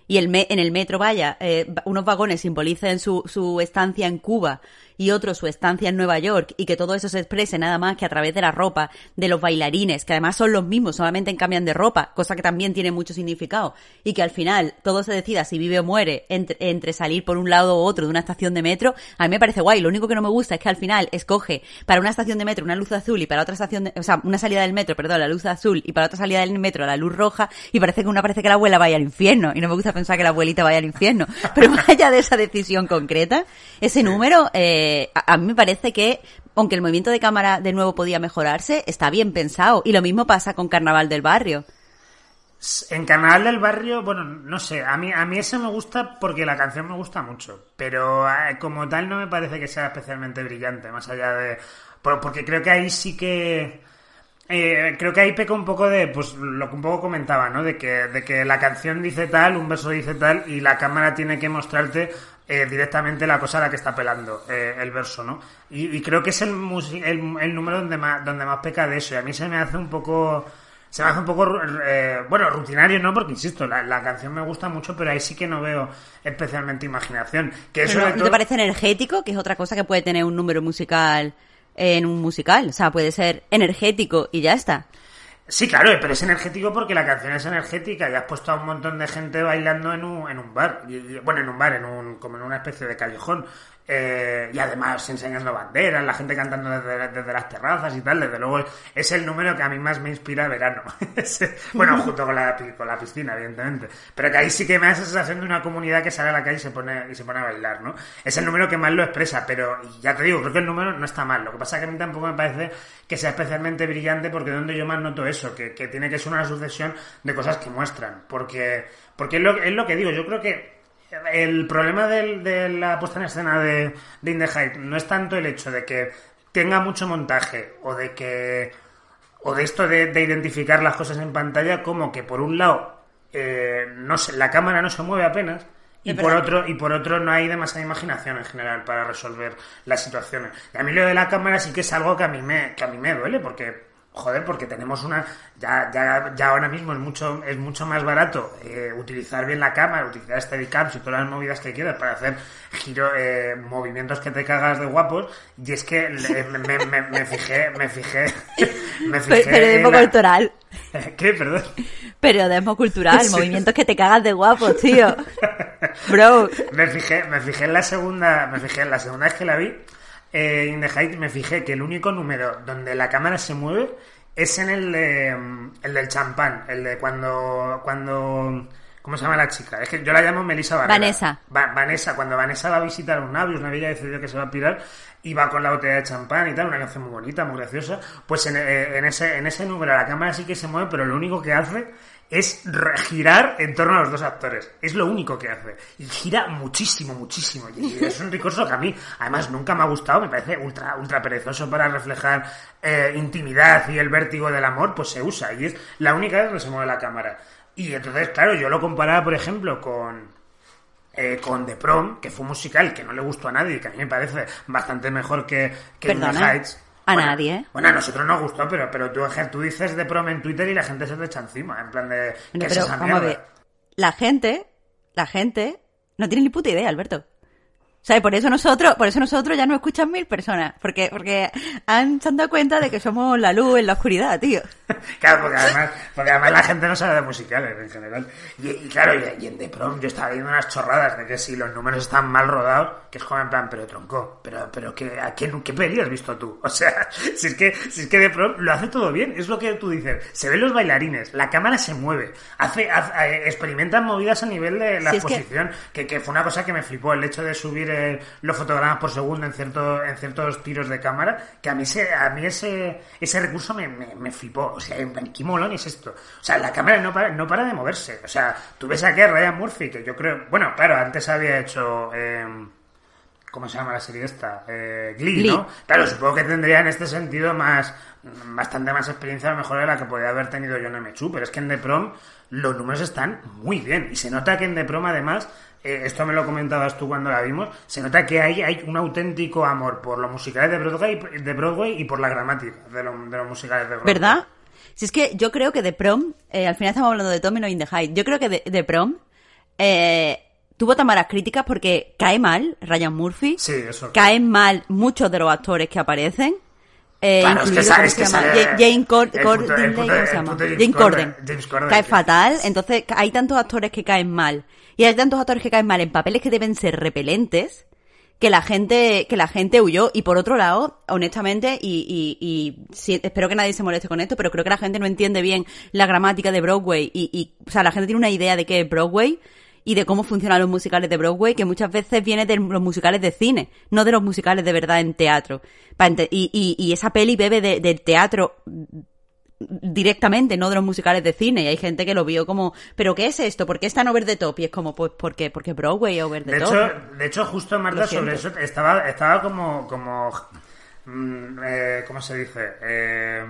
y el me en el metro vaya, eh, unos vagones simbolicen su, su estancia en Cuba y otro su estancia en Nueva York y que todo eso se exprese nada más que a través de la ropa de los bailarines, que además son los mismos, solamente cambian de ropa, cosa que también tiene mucho significado y que al final todo se decida si vive o muere entre, entre salir por un lado u otro de una estación de metro, a mí me parece guay, lo único que no me gusta es que al final escoge para una estación de metro una luz azul y para otra estación de, o sea, una salida del metro, perdón, la luz azul y para otra salida del metro la luz roja y parece que una parece que la abuela vaya al infierno y no me gusta pensar que la abuelita vaya al infierno, pero más allá de esa decisión concreta, ese número eh, a, a, mí me parece que, aunque el movimiento de cámara de nuevo podía mejorarse, está bien pensado. Y lo mismo pasa con Carnaval del Barrio. En Carnaval del Barrio, bueno, no sé, a mí, a mí ese me gusta porque la canción me gusta mucho, pero eh, como tal no me parece que sea especialmente brillante, más allá de... Porque creo que ahí sí que... Eh, creo que ahí peca un poco de, pues lo que un poco comentaba, ¿no? De que, de que la canción dice tal, un verso dice tal, y la cámara tiene que mostrarte eh, directamente la cosa a la que está pelando eh, el verso, ¿no? Y, y, creo que es el, el, el, número donde más, donde más peca de eso, y a mí se me hace un poco... Se me hace un poco, eh, bueno, rutinario, ¿no? Porque, insisto, la, la, canción me gusta mucho, pero ahí sí que no veo especialmente imaginación. Que eso no. ¿Te parece energético? Que es otra cosa que puede tener un número musical en un musical. O sea, puede ser energético y ya está. Sí, claro, pero es energético porque la canción es energética y has puesto a un montón de gente bailando en un, en un bar. Bueno, en un bar, en un, como en una especie de callejón. Eh, y además enseñando banderas, la gente cantando desde, desde, las terrazas y tal. Desde luego es el número que a mí más me inspira verano. bueno, junto con la, con la piscina, evidentemente. Pero que ahí sí que me da esa sensación de una comunidad que sale a la calle y se pone, y se pone a bailar, ¿no? Es el número que más lo expresa, pero ya te digo, creo que el número no está mal. Lo que pasa es que a mí tampoco me parece que sea especialmente brillante porque donde yo más noto eso, que, que tiene que ser una sucesión de cosas que muestran. Porque, porque es lo, es lo que digo, yo creo que el problema de, de, la puesta en escena de, de In the Height no es tanto el hecho de que tenga mucho montaje o de que o de esto de, de identificar las cosas en pantalla como que por un lado eh, no se, la cámara no se mueve apenas y por otro y por otro no hay demasiada imaginación en general para resolver las situaciones. Y a mí lo de la cámara sí que es algo que a mí me que a mí me duele porque joder, porque tenemos una ya, ya, ya ahora mismo es mucho es mucho más barato eh, utilizar bien la cámara, utilizar Steadicams y todas las movidas que quieras para hacer giro eh, movimientos que te cagas de guapos y es que le, me, me, me, fijé me fijé me fijé periodismo la... cultural ¿Qué? Perdón. Periodismo cultural, sí. movimientos que te cagas de guapos, tío. Bro. Me fijé, me fijé en la segunda, me fijé en la segunda vez que la vi eh, In the Height me fijé que el único número donde la cámara se mueve es en el de el del champán, el de cuando cuando ¿Cómo se llama la chica? Es que yo la llamo Melissa Barrera. Vanessa. Va- Vanessa, cuando Vanessa va a visitar un Navius, una villa decidió que se va a pirar y va con la botella de champán y tal, una canción muy bonita, muy graciosa. Pues en, eh, en ese, en ese número la cámara sí que se mueve, pero lo único que hace es re- girar en torno a los dos actores. Es lo único que hace. Y gira muchísimo, muchísimo. Y es un recurso que a mí, además, nunca me ha gustado. Me parece ultra, ultra perezoso para reflejar eh, intimidad y el vértigo del amor, pues se usa. Y es la única vez que se mueve la cámara. Y entonces, claro, yo lo comparaba, por ejemplo, con, eh, con The Prom, que fue un musical que no le gustó a nadie, que a mí me parece bastante mejor que, que In the Heights. A Bueno, nadie. Bueno, a nosotros nos gustó, pero, pero tú, tú dices The Prom en Twitter y la gente se te echa encima, en plan de... ¿qué Bueno, es pero esa vamos a mierda? ver. La gente, la gente, no tiene ni puta idea, Alberto. O sea, por eso nosotros, por eso nosotros ya no escuchan mil personas. Porque, porque han, se han dado cuenta de que somos la luz en la oscuridad, tío. Claro, porque además, porque además la gente no sabe de musicales en general. Y, y claro, y, y en The Prom yo estaba viendo unas chorradas de que si los números están mal rodados, que es como en plan, pero tronco, pero, pero ¿qué, a qué, qué peli has visto tú? O sea, si es que, si es que The Prom lo hace todo bien, es lo que tú dices. Se ven los bailarines, la cámara se mueve, hace, hace- eh, experimentan movidas a nivel de la es que- exposición, que... Que, fue una cosa que me flipó, el hecho de subir eh, los fotogramas por segundo en cierto, en ciertos tiros de cámara, que a mí se, a mí ese, ese recurso me, me, me flipó. O sea, en ¿qué molón es esto? O sea, la cámara no para, no para de moverse. O sea, tú ves aquí a Ryan Murphy, que yo creo, bueno, claro, antes había hecho, eh, ¿cómo se llama la serie esta? Eh, Glee, Glee. ¿no? Claro, supongo que tendría en este sentido más, bastante más experiencia a lo mejor de la que podría haber tenido John M. Chu, pero es que en The Prom los números están muy bien. Y se nota que en The Prom además, esto me lo comentabas tú cuando la vimos, se nota que hay, hay un auténtico amor por los musicales de Broadway, de Broadway y por la gramática de, lo- de los musicales de Broadway. ¿Verdad? Si es que yo creo que The Prom, eh, al final estamos hablando de Tommy no in the Heights, yo creo que The Prom eh, tuvo tan malas críticas porque cae mal Ryan Murphy, Sí, eso. caen mal muchos de los actores que aparecen. Eh, Claro, es que incluido, sa- ¿cómo es se que llama? sale Ja- Jane Corden, Corden. James Corden, Cae fatal, entonces hay tantos actores que caen mal y hay tantos actores que caen mal en papeles que deben ser repelentes que la gente que la gente huyó. Y por otro lado honestamente y, y, y espero que nadie se moleste con esto pero creo que la gente no entiende bien la gramática de Broadway y, y o sea la gente tiene una idea de qué es Broadway y de cómo funcionan los musicales de Broadway que muchas veces viene de los musicales de cine no de los musicales de verdad en teatro. Y, y, y esa peli bebe de- del teatro directamente, no de los musicales de cine. Y hay gente que lo vio como, ¿pero qué es esto? ¿Por qué es tan over the top? Y es como, pues, ¿por qué? Porque Broadway over the De top. hecho, de hecho, justo Marta sobre eso estaba, estaba como, como, mm, eh, ¿cómo se dice? Eh,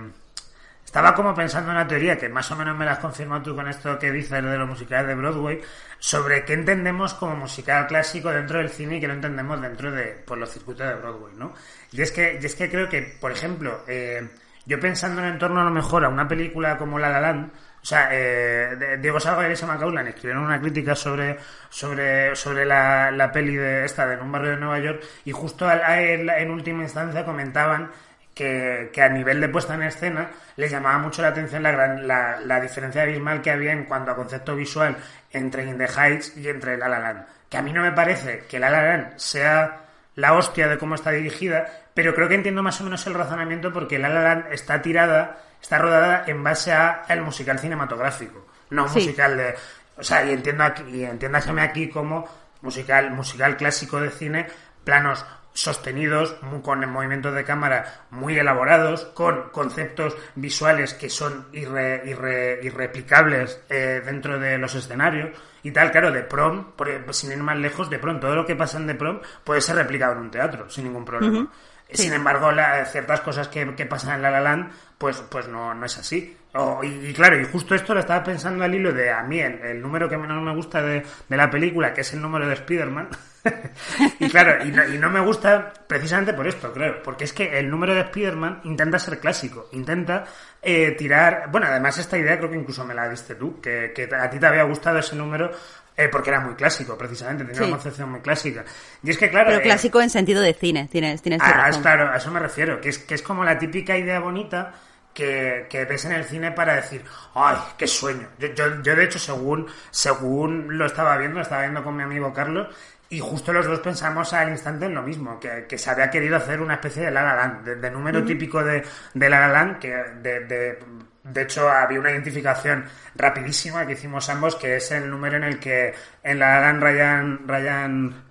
estaba como pensando en una teoría que más o menos me la has confirmado tú con esto que dices de los musicales de Broadway sobre qué entendemos como musical clásico dentro del cine y qué no entendemos dentro de por los circuitos de Broadway, ¿no? Y es que, y es que creo que, por ejemplo, eh, yo pensando en torno a lo mejor a una película como La La Land, o sea, eh, Diego Salgo y Elisa McCaullan escribieron una crítica sobre, sobre, sobre la, la peli de esta de En un barrio de Nueva York y justo al- en última instancia comentaban que, que a nivel de puesta en escena les llamaba mucho la atención la, gran, la, la diferencia abismal que había en cuanto a concepto visual entre In the Heights y entre La La Land. Que a mí no me parece que La La Land sea la hostia de cómo está dirigida, pero creo que entiendo más o menos el razonamiento porque La La Land está tirada, está rodada en base a el musical cinematográfico, no un Sí. musical de, o sea, y entiendo aquí, y entiéndaseme aquí como musical, musical clásico de cine, planos sostenidos, con movimientos de cámara muy elaborados, con conceptos visuales que son irre- irre- irreplicables eh, dentro de los escenarios y tal, claro, de prom, sin ir más lejos, de prom, todo lo que pasa en de prom puede ser replicado en un teatro, sin ningún problema. Sin embargo, la- ciertas cosas que, que pasan en La La Land, pues, pues no, no es así. Y, claro, y justo esto lo estaba pensando al hilo de a mí, el, número que menos me gusta de, de la película, que es el número de Spider-Man. y claro, y no, y no me gusta precisamente por esto, creo. Porque es que el número de Spider-Man intenta ser clásico, intenta eh, tirar... Bueno, además esta idea creo que incluso me la diste tú, que a ti te había gustado ese número eh, porque era muy clásico, precisamente, tenía Sí. una concepción muy clásica. Y es que, claro... Pero eh, clásico en sentido de cine, tienes, tienes Ah, razón. es claro, a eso me refiero, que es, que es como la típica idea bonita que, que ves en el cine para decir, ¡ay, qué sueño! Yo, yo, yo, de hecho, según, según lo estaba viendo, lo estaba viendo con mi amigo Carlos, y justo los dos pensamos al instante en lo mismo, que, que se había querido hacer una especie de La La Land, de, de número típico de, de La La Land, que de, de De hecho, había una identificación rapidísima que hicimos ambos, que es el número en el que en la dan Ryan, Ryan,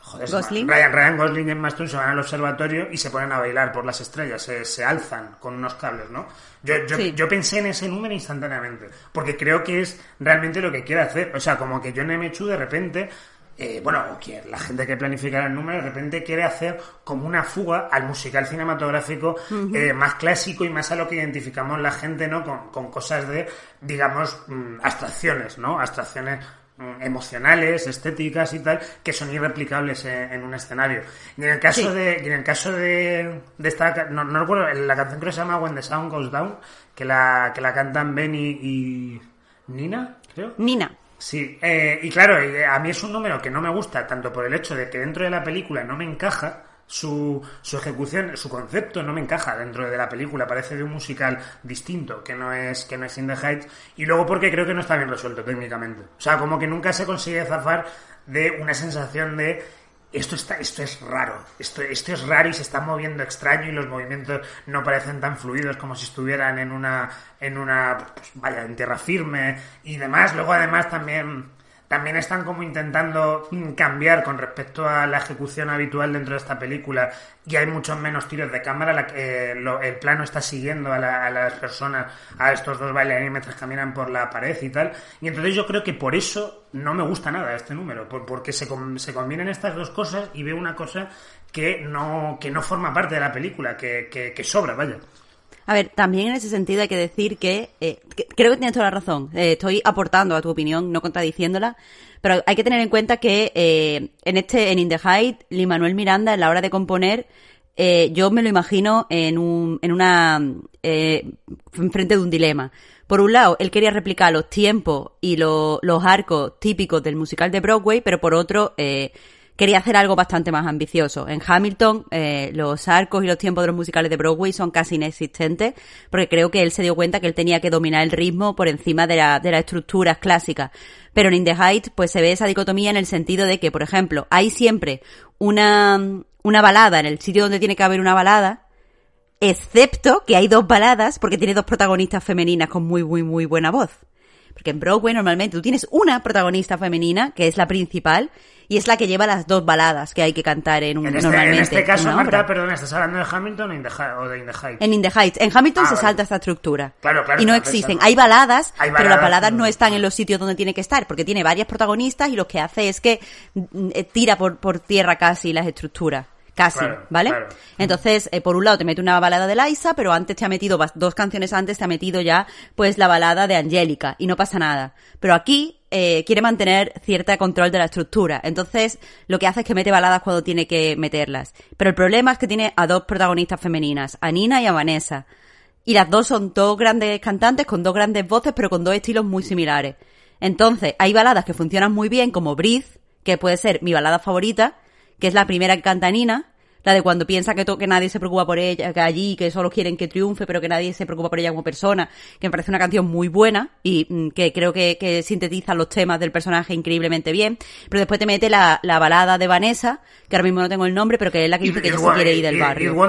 joder, Gosling. Ryan, Ryan Gosling y Emma Stone se van al observatorio y se ponen a bailar por las estrellas, se, se alzan con unos cables, ¿no? Yo, yo, Sí. yo pensé en ese número instantáneamente, porque creo que es realmente lo que quiere hacer. O sea, como que John M. Chu de repente, eh, bueno, o que la gente que planifica el número de repente quiere hacer como una fuga al musical cinematográfico eh, más clásico y más a lo que identificamos la gente, ¿no? Con, con cosas de, digamos, mm, abstracciones, ¿no? Abstracciones mm, emocionales, estéticas y tal, que son irreplicables en, en un escenario. Y en el caso Sí. de, y en el caso de, de esta, no, no recuerdo, la canción creo que se llama When the Sound Goes Down, que la, que la cantan Benny y Nina, creo. Nina. Sí, eh, y claro, eh, a mí es un número que no me gusta, tanto por el hecho de que dentro de la película no me encaja, su, su ejecución, su concepto no me encaja dentro de la película, parece de un musical distinto, que no es, que no es In the Heights, y luego porque creo que no está bien resuelto técnicamente. O sea, como que nunca se consigue zafar de una sensación de esto está, esto es raro, esto, esto es raro y se está moviendo extraño y los movimientos no parecen tan fluidos como si estuvieran en una, en una, pues, vaya, en tierra firme y demás. Luego además también, también están como intentando cambiar con respecto a la ejecución habitual dentro de esta película y hay muchos menos tiros de cámara, la eh, lo- el plano está siguiendo a, la- a las personas, a estos dos bailarines mientras caminan por la pared y tal. Y entonces yo creo que por eso no me gusta nada este número, por- porque se, se combinan estas dos cosas y veo una cosa que no, que no forma parte de la película, que, que, que sobra, vaya. A ver, también en ese sentido hay que decir que, eh, creo que tienes toda la razón. Eh, estoy aportando a tu opinión, no contradiciéndola, pero hay que tener en cuenta que eh, en este, en In the Height, Manuel Miranda, a la hora de componer, eh, yo me lo imagino en un, en una, eh, frente de un dilema. Por un lado, él quería replicar los tiempos y lo- los arcos típicos del musical de Broadway, pero por otro, quería hacer algo bastante más ambicioso. En Hamilton, eh, los arcos y los tiempos de los musicales de Broadway son casi inexistentes, porque creo que él se dio cuenta que él tenía que dominar el ritmo por encima de, la- de las estructuras clásicas. Pero en In the pues se ve esa dicotomía en el sentido de que, por ejemplo, hay siempre una, una balada en el sitio donde tiene que haber una balada, excepto que hay dos baladas porque tiene dos protagonistas femeninas con muy, muy, muy buena voz. Porque en Broadway normalmente tú tienes una protagonista femenina, que es la principal, y es la que lleva las dos baladas que hay que cantar en un, En este, normalmente. en este caso, una Marta, perdona, ¿estás hablando de Hamilton o, In the Hi- o de In the Heights? En In the Heights. En Hamilton Ah, se vale. salta esta estructura. Claro, claro, y no existen. Hay baladas, Hay pero las baladas, baladas no están en los sitios donde tiene que estar, porque tiene varias protagonistas y lo que hace es que mm, eh, tira por, por tierra casi las estructuras. Casi, Claro, ¿vale? claro. Entonces, eh, por un lado te mete una balada de Liza, pero antes te ha metido, dos canciones antes te ha metido ya, pues, la balada de Angélica, y no pasa nada. Pero aquí, eh, quiere mantener cierta control de la estructura. Entonces, lo que hace es que mete baladas cuando tiene que meterlas. Pero el problema es que tiene a dos protagonistas femeninas, a Nina y a Vanessa. Y las dos son dos grandes cantantes con dos grandes voces, pero con dos estilos muy similares. Entonces, hay baladas que funcionan muy bien, como Breathe, que puede ser mi balada favorita, que es la primera que canta Nina, la de cuando piensa que, to- que nadie se preocupa por ella, que allí, que solo quieren que triunfe, pero que nadie se preocupa por ella como persona, que me parece una canción muy buena y mm, que creo que, que sintetiza los temas del personaje increíblemente bien. Pero después te mete la, la balada de Vanessa, que ahora mismo no tengo el nombre, pero que es la que dice que ella se quiere ir del barrio.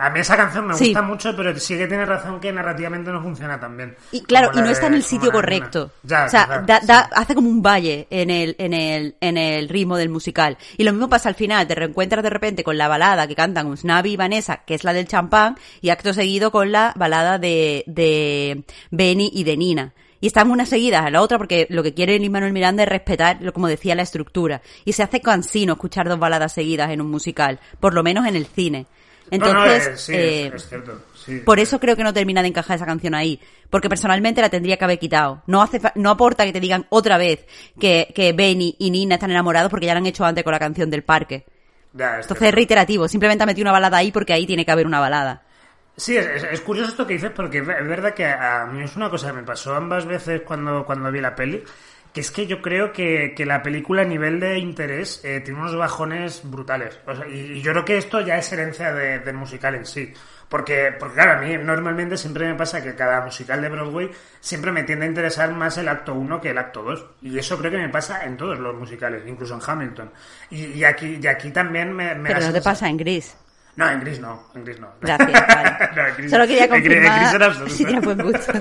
A mí esa canción me Sí. gusta mucho, pero sí que tiene razón que narrativamente no funciona tan bien. Y claro, y no está en el sitio correcto. Ya, o sea, da, sí. da- hace como un valle en el, en el, en el ritmo del musical. Y lo mismo pasa al final, te reencuentras de repente con la balada que cantan Usnavi y Vanessa, que es la del champán, y acto seguido con la balada de, de Benny y de Nina. Y están unas seguidas a la otra porque lo que quiere Lin Manuel Miranda es respetar, lo- como decía, la estructura. Y se hace cansino escuchar dos baladas seguidas en un musical, por lo menos en el cine. No, no, Entonces, eh, sí, eh, es, es cierto. sí. por eso creo que no termina de encajar esa canción ahí. Porque personalmente la tendría que haber quitado. No hace, no aporta que te digan otra vez que, que Benny y Nina están enamorados porque ya lo han hecho antes con la canción del parque. Ya, es Entonces es reiterativo. Simplemente ha metido una balada ahí porque ahí tiene que haber una balada. Sí, es, curioso esto que dices porque es verdad que a mí es una cosa que me pasó ambas veces cuando, cuando vi la peli, que es que yo creo que, que la película a nivel de interés eh, tiene unos bajones brutales. O sea, y, y yo creo que esto ya es herencia de- del musical en sí. Porque, porque claro, a mí normalmente siempre me pasa que cada musical de Broadway siempre me tiende a interesar más el acto 1 que el acto 2. Y eso creo que me pasa en todos los musicales, incluso en Hamilton. Y, y aquí, y aquí también me, me Pero no te pasa en Gris. No, en gris no, en gris no. Gracias, vale. No, en gris- Solo quería en gris- en confirmar gris absoluto. si tiene buen gusto.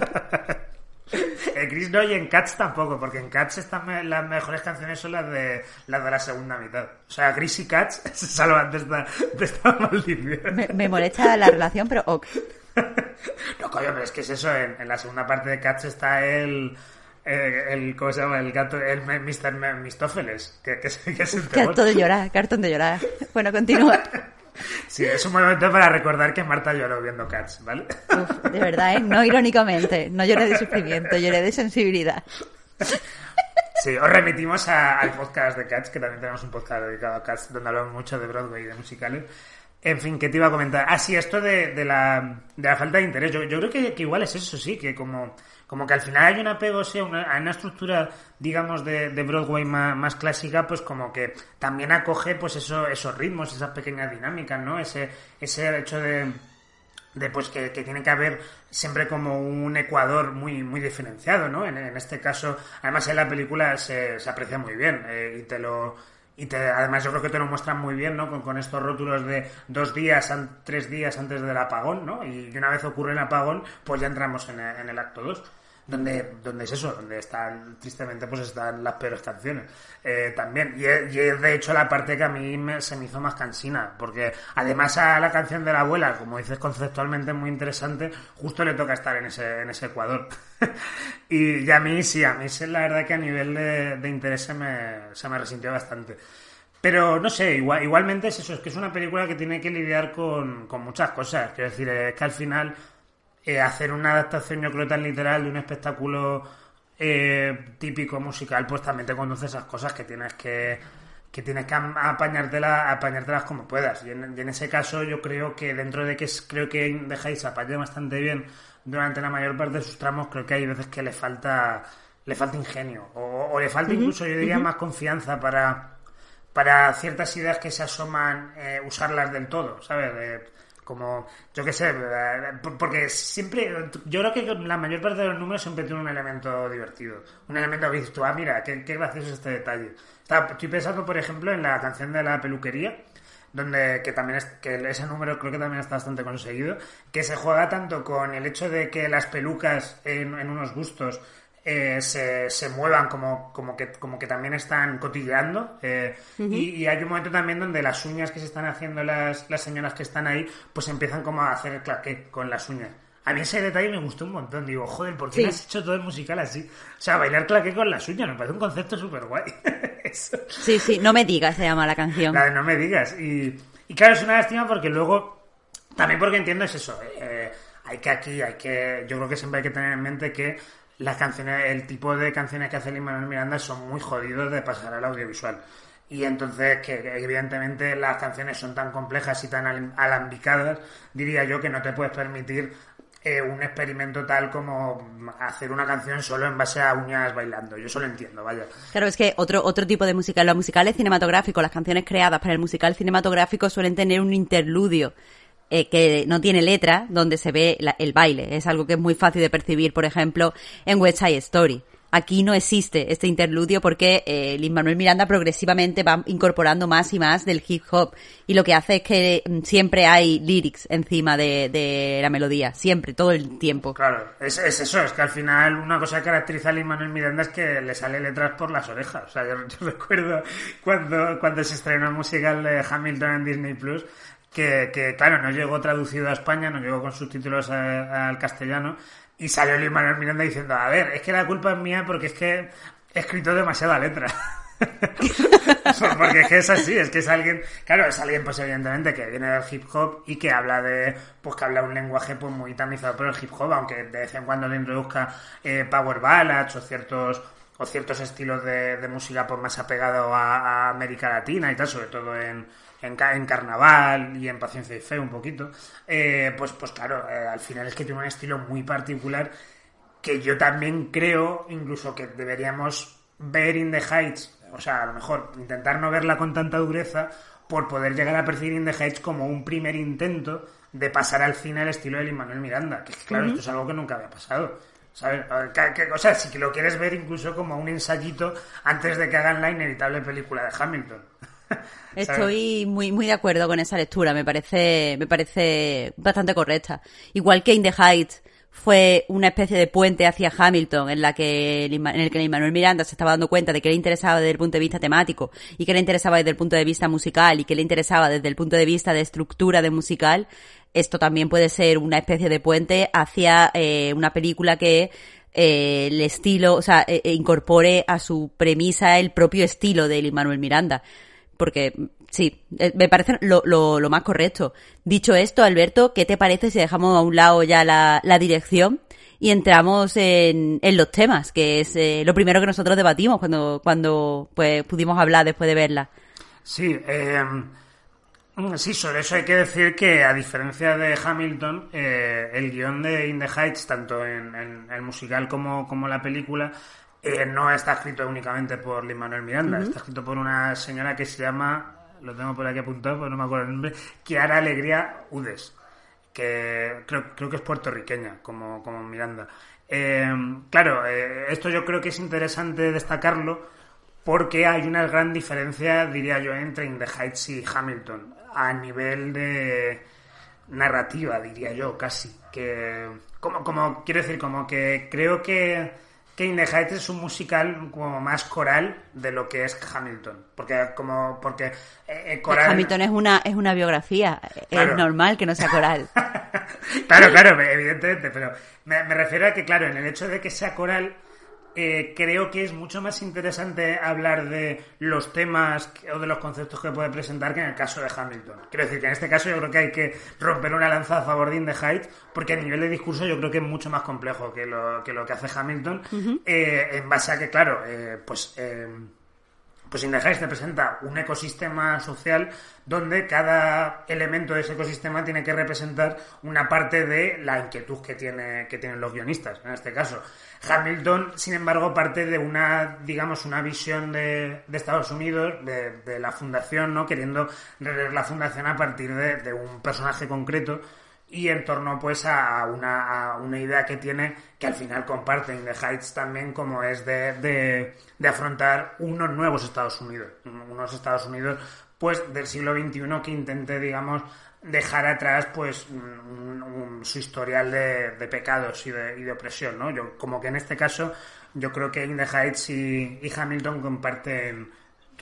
En Gris no y en Cats tampoco, porque en Cats están las mejores canciones son las de las de la segunda mitad. O sea, Gris y Cats se salvan de esta, de esta maldición. Me, me molesta la relación, pero ok. No, coño, pero es que es eso. En, en la segunda parte de Cats está el. eh, el ¿Cómo se llama? El gato. El Mr. Mistófeles. Que, que, que es el harto de llorar, cartón de llorar. Bueno, continúa. Sí, es un momento para recordar que Marta lloró viendo Cats, ¿vale? Uf, de verdad, ¿eh? No irónicamente. No lloré de sufrimiento, lloré de sensibilidad. Sí, os remitimos a- al podcast de Cats, que también tenemos un podcast dedicado a Cats, donde hablamos mucho de Broadway y de musicales. En fin, ¿qué te iba a comentar? Ah, sí, esto de, de la, de la falta de interés. Yo, yo creo que, que igual es eso, sí, que como, como que al final hay un apego, sí, a una, a una estructura, digamos, de, de Broadway más, más clásica, pues como que también acoge, pues eso, esos ritmos, esas pequeñas dinámicas, ¿no? Ese, ese hecho de, de pues que, que tiene que haber siempre como un ecuador muy muy diferenciado, ¿no? En, en este caso, además en la película se, se aprecia muy bien eh, y te lo y te, además yo creo que te lo muestran muy bien, ¿no? Con, con estos rótulos de dos días, an- tres días antes del apagón, ¿no? Y una vez ocurre el apagón, pues ya entramos en, el- en el acto 2 donde, donde es eso, donde están, tristemente, pues están las peores canciones eh, también. Y, es- y es de hecho la parte que a mí me- se me hizo más cansina, porque además a la canción de la abuela, como dices conceptualmente muy interesante, justo le toca estar en ese, en ese Ecuador. y, y a mí sí, a mí sí, la verdad que a nivel de, de interés se me, se me resintió bastante. Pero no sé, igual, igualmente es eso, es que es una película que tiene que lidiar con, con muchas cosas. Quiero decir, es que al final eh, hacer una adaptación, yo creo, tan literal de un espectáculo eh, típico musical, pues también te conduce esas cosas que tienes que, que tienes que am- apañártela, apañártelas como puedas. Y en, y en ese caso yo creo que dentro de que creo que dejáis apañar bastante bien durante la mayor parte de sus tramos, creo que hay veces que le falta le falta ingenio o, o le falta incluso yo diría más confianza para para ciertas ideas que se asoman eh, usarlas del todo, ¿sabes? Eh, como, yo qué sé, eh, por- porque siempre, yo creo que la mayor parte de los números siempre tiene un elemento divertido, un elemento que ah, mira, qué, qué gracioso es este detalle. Estoy pensando, por ejemplo, en la canción de la peluquería, donde que también es que ese número creo que también está bastante conseguido que se juega tanto con el hecho de que las pelucas en unos gustos eh, se, se muevan como, como que como que también están cotilleando eh, y, y hay un momento también donde las uñas que se están haciendo las, las señoras que están ahí pues empiezan como a hacer el claqué con las uñas a mí ese detalle me gustó un montón digo joder ¿por qué Sí. me has hecho todo el musical así? o sea bailar claqué con las uñas me parece un concepto súper guay. Sí, sí, no me digas, se llama la canción. La de no me digas. Y, y claro, es una lástima porque luego, también porque entiendo es eso, eh, hay que aquí, hay que, yo creo que siempre hay que tener en mente que las canciones, el tipo de canciones que hace Lin Manuel Miranda son muy jodidos de pasar al audiovisual. Y entonces, que evidentemente las canciones son tan complejas y tan al- alambicadas, diría yo que no te puedes permitir eh, un experimento tal como hacer una canción solo en base a uñas bailando. Yo eso lo entiendo, vaya. Claro, es que otro, otro tipo de musical, los musicales cinematográficos, las canciones creadas para el musical cinematográfico suelen tener un interludio eh, que no tiene letra, donde se ve la- el baile. Es algo que es muy fácil de percibir, por ejemplo, en West Side Story. Aquí no existe este interludio porque eh, Lin Manuel Miranda progresivamente va incorporando más y más del hip hop y lo que hace es que mm, siempre hay lyrics encima de, la melodía, siempre, todo el tiempo. Claro, es, es eso, es que al final una cosa que caracteriza a Lin Manuel Miranda es que le sale letras por las orejas. O sea, yo, yo recuerdo cuando, cuando se estrenó el musical de Hamilton en Disney Plus, que, que claro, no llegó traducido a España, no llegó con subtítulos al castellano, y salió Lin Manuel Miranda diciendo, a ver, es que la culpa es mía porque es que he escrito demasiada letra. Porque es que es así, es que es alguien, claro, es alguien pues evidentemente que viene del hip hop y que habla de, pues que habla un lenguaje pues muy tamizado por el hip hop, aunque de vez en cuando le introduzca eh, power ballads o ciertos o ciertos estilos de, de música pues más apegado a, a América Latina y tal, sobre todo en, en, ca- en Carnaval y en Paciencia y Fe un poquito, eh, pues, pues claro, eh, al final es que tiene un estilo muy particular que yo también creo incluso que deberíamos ver In the Heights, o sea, a lo mejor intentar no verla con tanta dureza por poder llegar a percibir In the Heights como un primer intento de pasar al cine al estilo de Lin Manuel Miranda, que es que, claro, esto es algo que nunca había pasado. O sea, si lo quieres ver incluso como un ensayito antes de que hagan la inevitable película de Hamilton. Estoy muy, muy de acuerdo con esa lectura, me parece, me parece bastante correcta. Igual que In the Heights fue una especie de puente hacia Hamilton en la que en el que Manuel Miranda se estaba dando cuenta de que le interesaba desde el punto de vista temático y que le interesaba desde el punto de vista musical y que le interesaba desde el punto de vista de estructura de musical esto también puede ser una especie de puente hacia eh, una película que eh, el estilo, o sea, eh, incorpore a su premisa el propio estilo de Manuel Miranda. Porque sí, me parece lo, lo, lo, más correcto. Dicho esto, Alberto, ¿qué te parece si dejamos a un lado ya la, la dirección y entramos en, en los temas, que es lo primero que nosotros debatimos cuando, cuando pues, pudimos hablar después de verla? Sí, eh, Mm, sí, sobre eso hay que decir que, a diferencia de Hamilton, eh, el guion de In the Heights, tanto en, el musical como, como la película, eh, no está escrito únicamente por Lin Manuel Miranda, está escrito por una señora que se llama, lo tengo por aquí apuntado, pero no me acuerdo el nombre, Kiara Alegría Udes, que creo, creo que es puertorriqueña, como, como Miranda. Eh, claro, esto yo creo que es interesante destacarlo porque hay una gran diferencia, diría yo, entre In the Heights y Hamilton a nivel de narrativa, diría yo, casi. Que, como, como quiero decir, como que creo que, que In the Heights es un musical como más coral de lo que es Hamilton. Porque, como, porque eh, eh, coral... Hamilton es una, es una biografía, es normal que no sea coral. claro, claro, evidentemente, pero me, me refiero a que, claro, en el hecho de que sea coral eh, creo que es mucho más interesante hablar de los temas o de los conceptos que puede presentar que en el caso de Hamilton. Quiero decir que en este caso yo creo que hay que romper una lanza a favor de In the Heights, porque a nivel de discurso yo creo que es mucho más complejo que lo que, lo que hace Hamilton, eh, en base a que, claro, eh, pues pues In the Heights te presenta un ecosistema social donde cada elemento de ese ecosistema tiene que representar una parte de la inquietud que, tiene, que tienen los guionistas, en este caso. Hamilton, sin embargo, parte de una, digamos, una visión de, Estados Unidos, de, la fundación, ¿no? Queriendo rever la fundación a partir de, un personaje concreto y en torno, pues, a una, a una idea que tiene, que al final comparten The Heights también, como es de, afrontar unos nuevos Estados Unidos. Unos Estados Unidos, pues, del siglo XXI que intente, digamos, dejar atrás pues su historial de, pecados y de, y de, opresión, ¿no? Yo, como que en este caso yo creo que In the Heights y, Hamilton comparten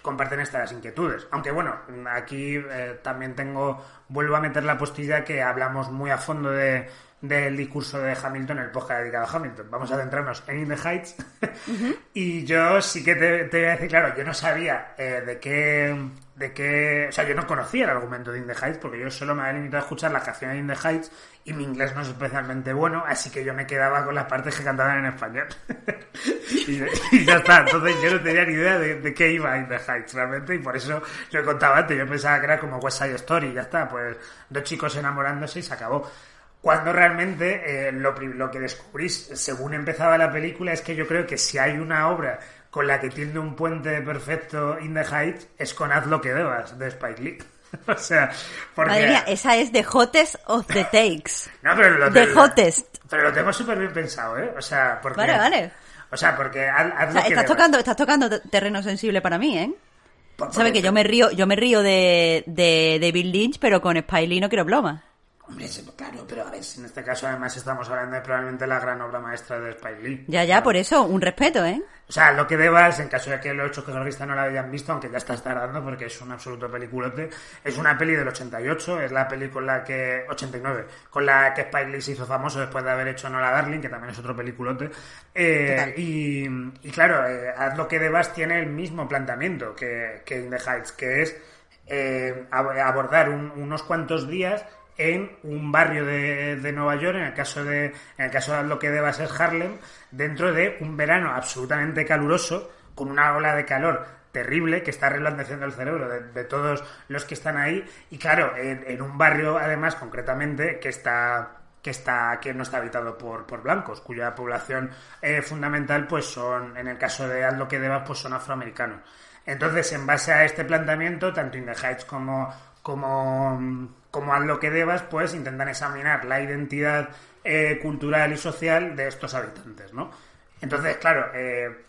comparten estas inquietudes. Aunque bueno, aquí eh, también tengo, vuelvo a meter la postilla que hablamos muy a fondo de, del discurso de Hamilton, el podcast dedicado a Hamilton. Vamos a centrarnos en In the Heights. y yo sí que te, te, voy a decir, claro, yo no sabía eh, de qué de que, o sea, yo no conocía el argumento de In the Heights porque yo solo me había limitado a escuchar la canción de In the Heights y mi inglés no es especialmente bueno, así que yo me quedaba con las partes que cantaban en español. y, ya está, entonces yo no tenía ni idea de, qué iba In the Heights realmente y por eso lo contaba antes, yo pensaba que era como West Side Story y ya está, pues dos chicos enamorándose y se acabó. Cuando realmente eh, lo, lo que descubrí según empezaba la película es que yo creo que si hay una obra con la que tiende un puente perfecto in the heights es con Haz lo que debas de Spike Lee. o sea, porque... Madre mía, esa es The Hottest of the Takes. no, pero lo The Hottest. Pero lo tengo súper bien pensado, ¿eh? O sea, porque... Vale, vale. O sea, porque haz, lo que estás tocando, estás tocando terreno sensible para mí, ¿eh? Sabes que yo me río, yo me río de, de David Lynch, pero con Spike Lee no quiero broma. Hombre, claro, pero a ver, si en este caso además estamos hablando de probablemente la gran obra maestra de Spike Lee. Ya, ya, por eso, un respeto, ¿eh? O sea, lo que debas, en caso de que los ocho que no la hayan visto, aunque ya estás tardando porque es un absoluto peliculote, es una peli del 88, es la peli con la que... 89, con la que Spike Lee se hizo famoso después de haber hecho Nola Darling, que también es otro peliculote. Eh, y, claro, eh, Haz lo que debas tiene el mismo planteamiento que, que In the Heights, que es eh, abordar unos cuantos días en un barrio de, de, Nueva York, en el caso de, en el caso de lo que deba ser Harlem, dentro de un verano absolutamente caluroso, con una ola de calor terrible que está reblandeciendo el cerebro de, todos los que están ahí. Y claro en, un barrio además concretamente que está que está que no está habitado por, por blancos cuya población eh, fundamental pues son en el caso de Aldo que debas pues son afroamericanos. Entonces en base a este planteamiento tanto In the Heights como como como a lo que debas, pues intentan examinar la identidad eh, cultural y social de estos habitantes, ¿no? Entonces, claro, eh,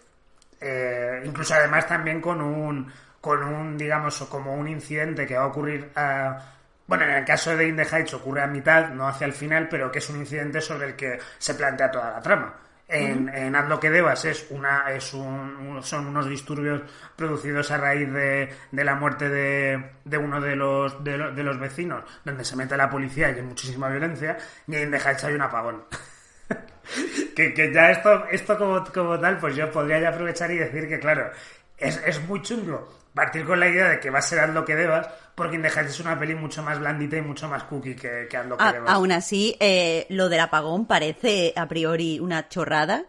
eh, incluso además también con un, con un, digamos, como un incidente que va a ocurrir a... Bueno, en el caso de In Heights ocurre a mitad, no hacia el final, pero que es un incidente sobre el que se plantea toda la trama. En, en Haz lo que debas es una, es un, son unos disturbios producidos a raíz de, de la muerte de, de uno de los, de, lo- de los vecinos, donde se mete la policía y hay muchísima violencia, y en Heights hay un apagón. que, que ya esto, esto como, como tal, pues yo podría ya aprovechar y decir que, claro, es, es muy chungo partir con la idea de que va a ser haz lo que debas, porque In the Heights es una peli mucho más blandita y mucho más cookie que, que haz lo que A- debas. aún así, eh, lo del apagón parece a priori una chorrada,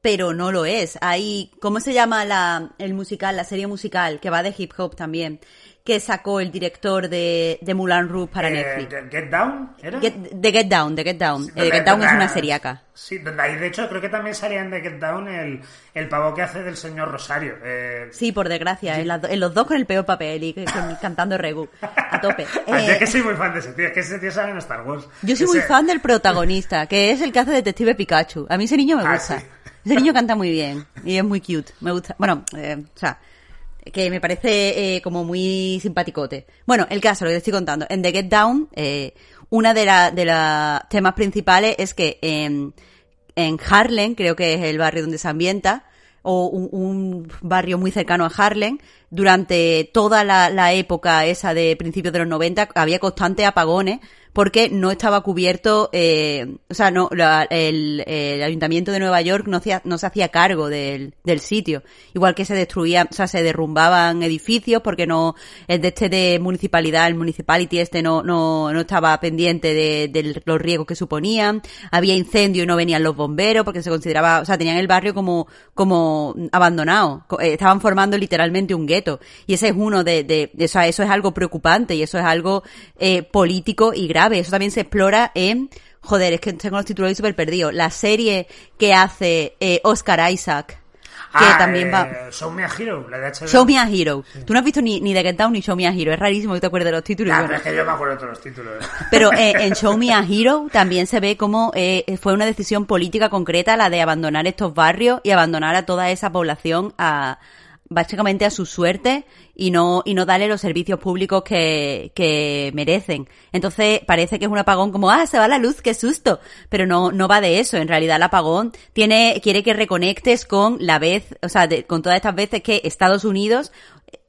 pero no lo es. Hay, ¿cómo se llama la, el musical, la serie musical, que va de hip hop también, que sacó el director de, de Moulin Rouge para Eh, Netflix? Get- Get Down, ¿era? Get, The Get Down, The Get Down. Eh, The Donde- Get Down es una seriaca. Sí, ahí de hecho creo que también salía en The Get Down el, el pavo que hace del señor Rosario. Eh, Sí, por desgracia, en, las do- en los dos con el peor papel y con- cantando Regu a tope. Ah, yo Eh, es que soy muy fan de ese tío, es que ese tío sale en Star Wars. Yo soy muy Ese- fan del protagonista, que es el que hace Detective Pikachu. A mí ese niño me Ah, gusta. sí. Ese niño canta muy bien y es muy cute. Me gusta. Bueno, eh, o sea, que me parece eh, como muy simpaticote. Bueno, el caso, lo que te estoy contando. En The Get Down, eh, una de las temas principales es que en, en Harlem, creo que es el barrio donde se ambienta, o un, barrio muy cercano a Harlem, durante toda la, la época esa de principios de los 90 había constantes apagones porque no estaba cubierto, eh, o sea, no, la- el, el ayuntamiento de Nueva York no, hacía- no se hacía cargo del, del sitio. Igual que se destruían, o sea, se derrumbaban edificios porque no, el de este de municipalidad, el municipality este no, no, no estaba pendiente de, de los riesgos que suponían. Había incendio y no venían los bomberos porque se consideraba, o sea, tenían el barrio como, como abandonado. Eh, Estaban formando literalmente un gueto. Y ese es uno de, de, de- o sea, eso es algo preocupante y eso es algo eh, político y grave. Eso también se explora en, joder, es que tengo los títulos ahí súper perdidos. La serie que hace eh, Oscar Isaac, que Ah, también eh, va... Show Me a Hero, la de HBO. Show Me a Hero. Tú no has visto ni, ni The Get Down ni Show Me a Hero. Es rarísimo que te acuerdes de los títulos. Ah, Bueno, pero es que yo me acuerdo de todos los títulos. pero eh, en Show Me a Hero también se ve como eh, fue una decisión política concreta la de abandonar estos barrios y abandonar a toda esa población a básicamente a su suerte y no y no darle los servicios públicos que, que merecen. Entonces parece que es un apagón como ah se va la luz qué susto, pero no no va de eso. En realidad el apagón tiene quiere que reconectes con la vez, o sea, de- con todas estas veces que Estados Unidos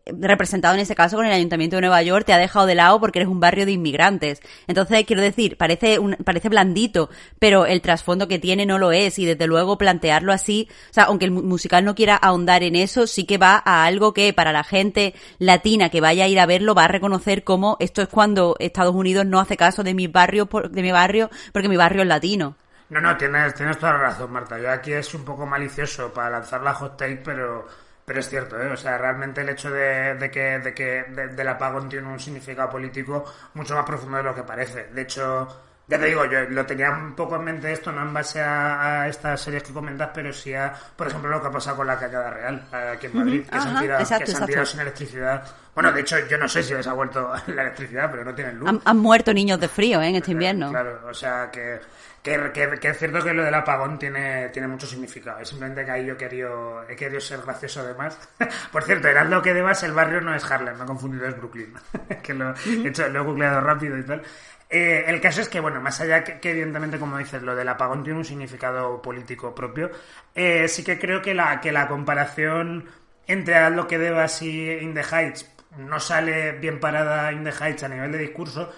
representado en ese caso con el Ayuntamiento de Nueva York, te ha dejado de lado porque eres un barrio de inmigrantes. Entonces, quiero decir, parece un, parece blandito, pero el trasfondo que tiene no lo es y desde luego plantearlo así, o sea, aunque el mu- musical no quiera ahondar en eso, sí que va a algo que para la gente latina que vaya a ir a verlo va a reconocer como esto es cuando Estados Unidos no hace caso de mi barrio, de mi barrio, porque mi barrio es latino. No, no, tienes, tienes toda la razón, Marta. Yo aquí es un poco malicioso para lanzar la hot pero, pero es cierto, ¿eh? O sea, realmente el hecho de, de que, de que de- del apagón tiene un significado político mucho más profundo de lo que parece. De hecho, ya te digo, yo lo tenía un poco en mente esto, no en base a, a estas series que comentas, pero sí a, por ejemplo, lo que ha pasado con la Cañada Real aquí en Madrid, que se han tirado, exacto, que se han tirado sin electricidad. Bueno, de hecho, yo no sé si les ha vuelto la electricidad, pero no tienen luz. Han, han muerto niños de frío ¿eh? en este invierno. Claro, o sea que, que, que- que es cierto que lo del apagón tiene, tiene mucho significado. Es simplemente que ahí yo he querido, he querido ser gracioso además. Por cierto, era lo que debas, el barrio no es Harlem, me he confundido, es Brooklyn. que lo, de hecho, lo he googleado rápido y tal. Eh, el caso es que, bueno, más allá que, que evidentemente, como dices, lo del apagón tiene un significado político propio, eh, sí que creo que la, que la comparación entre Haz lo que debas y In the Heights no sale bien parada In the Heights a nivel de discurso,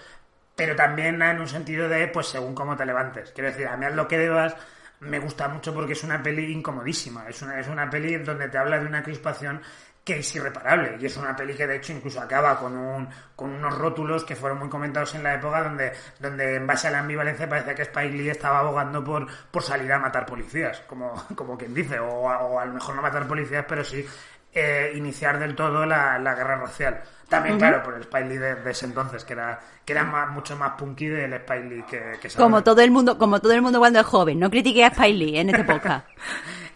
pero también en un sentido de, pues según cómo te levantes. Quiero decir, a mí lo que debas me gusta mucho porque es una peli incomodísima. Es una, es una peli donde te habla de una crispación que es irreparable. Y es una peli que de hecho incluso acaba con un, con unos rótulos que fueron muy comentados en la época donde, donde en base a la ambivalencia parece que Spike Lee estaba abogando por, por salir a matar policías, como, como quien dice, o o a lo mejor no matar policías, pero sí eh, iniciar del todo la, la guerra racial. También, claro, por el Spike Lee de, de ese entonces, que era, que era más- mucho más punky del Spike Lee que, que Como todo el mundo, como todo el mundo cuando es joven. No critique a Spike Lee en este podcast.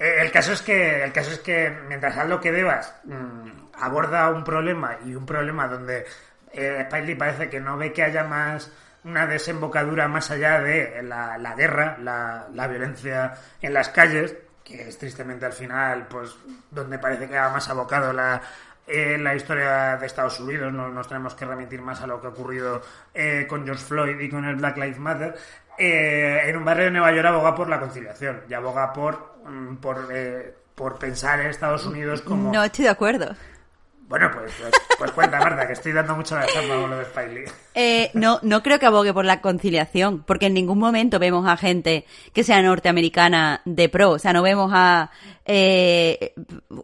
Eh, El caso es que, el caso es que mientras haz lo que debas, mm, aborda un problema y un problema donde eh, Spike Lee parece que no ve que haya más una desembocadura más allá de la, la guerra, la, la violencia en las calles, que es tristemente al final, pues, donde parece que va más abocado la, en la historia de Estados Unidos, no nos tenemos que remitir más a lo que ha ocurrido eh, con George Floyd y con el Black Lives Matter, eh, en un barrio de Nueva York aboga por la conciliación y aboga por, mm, por, eh, por pensar en Estados Unidos como... No estoy de acuerdo. Bueno, pues, pues, pues cuenta, Marta, que estoy dando mucho la chapa con lo de Spiley. Eh, no, no creo que abogue por la conciliación, porque en ningún momento vemos a gente que sea norteamericana de pro. O sea, no vemos a eh,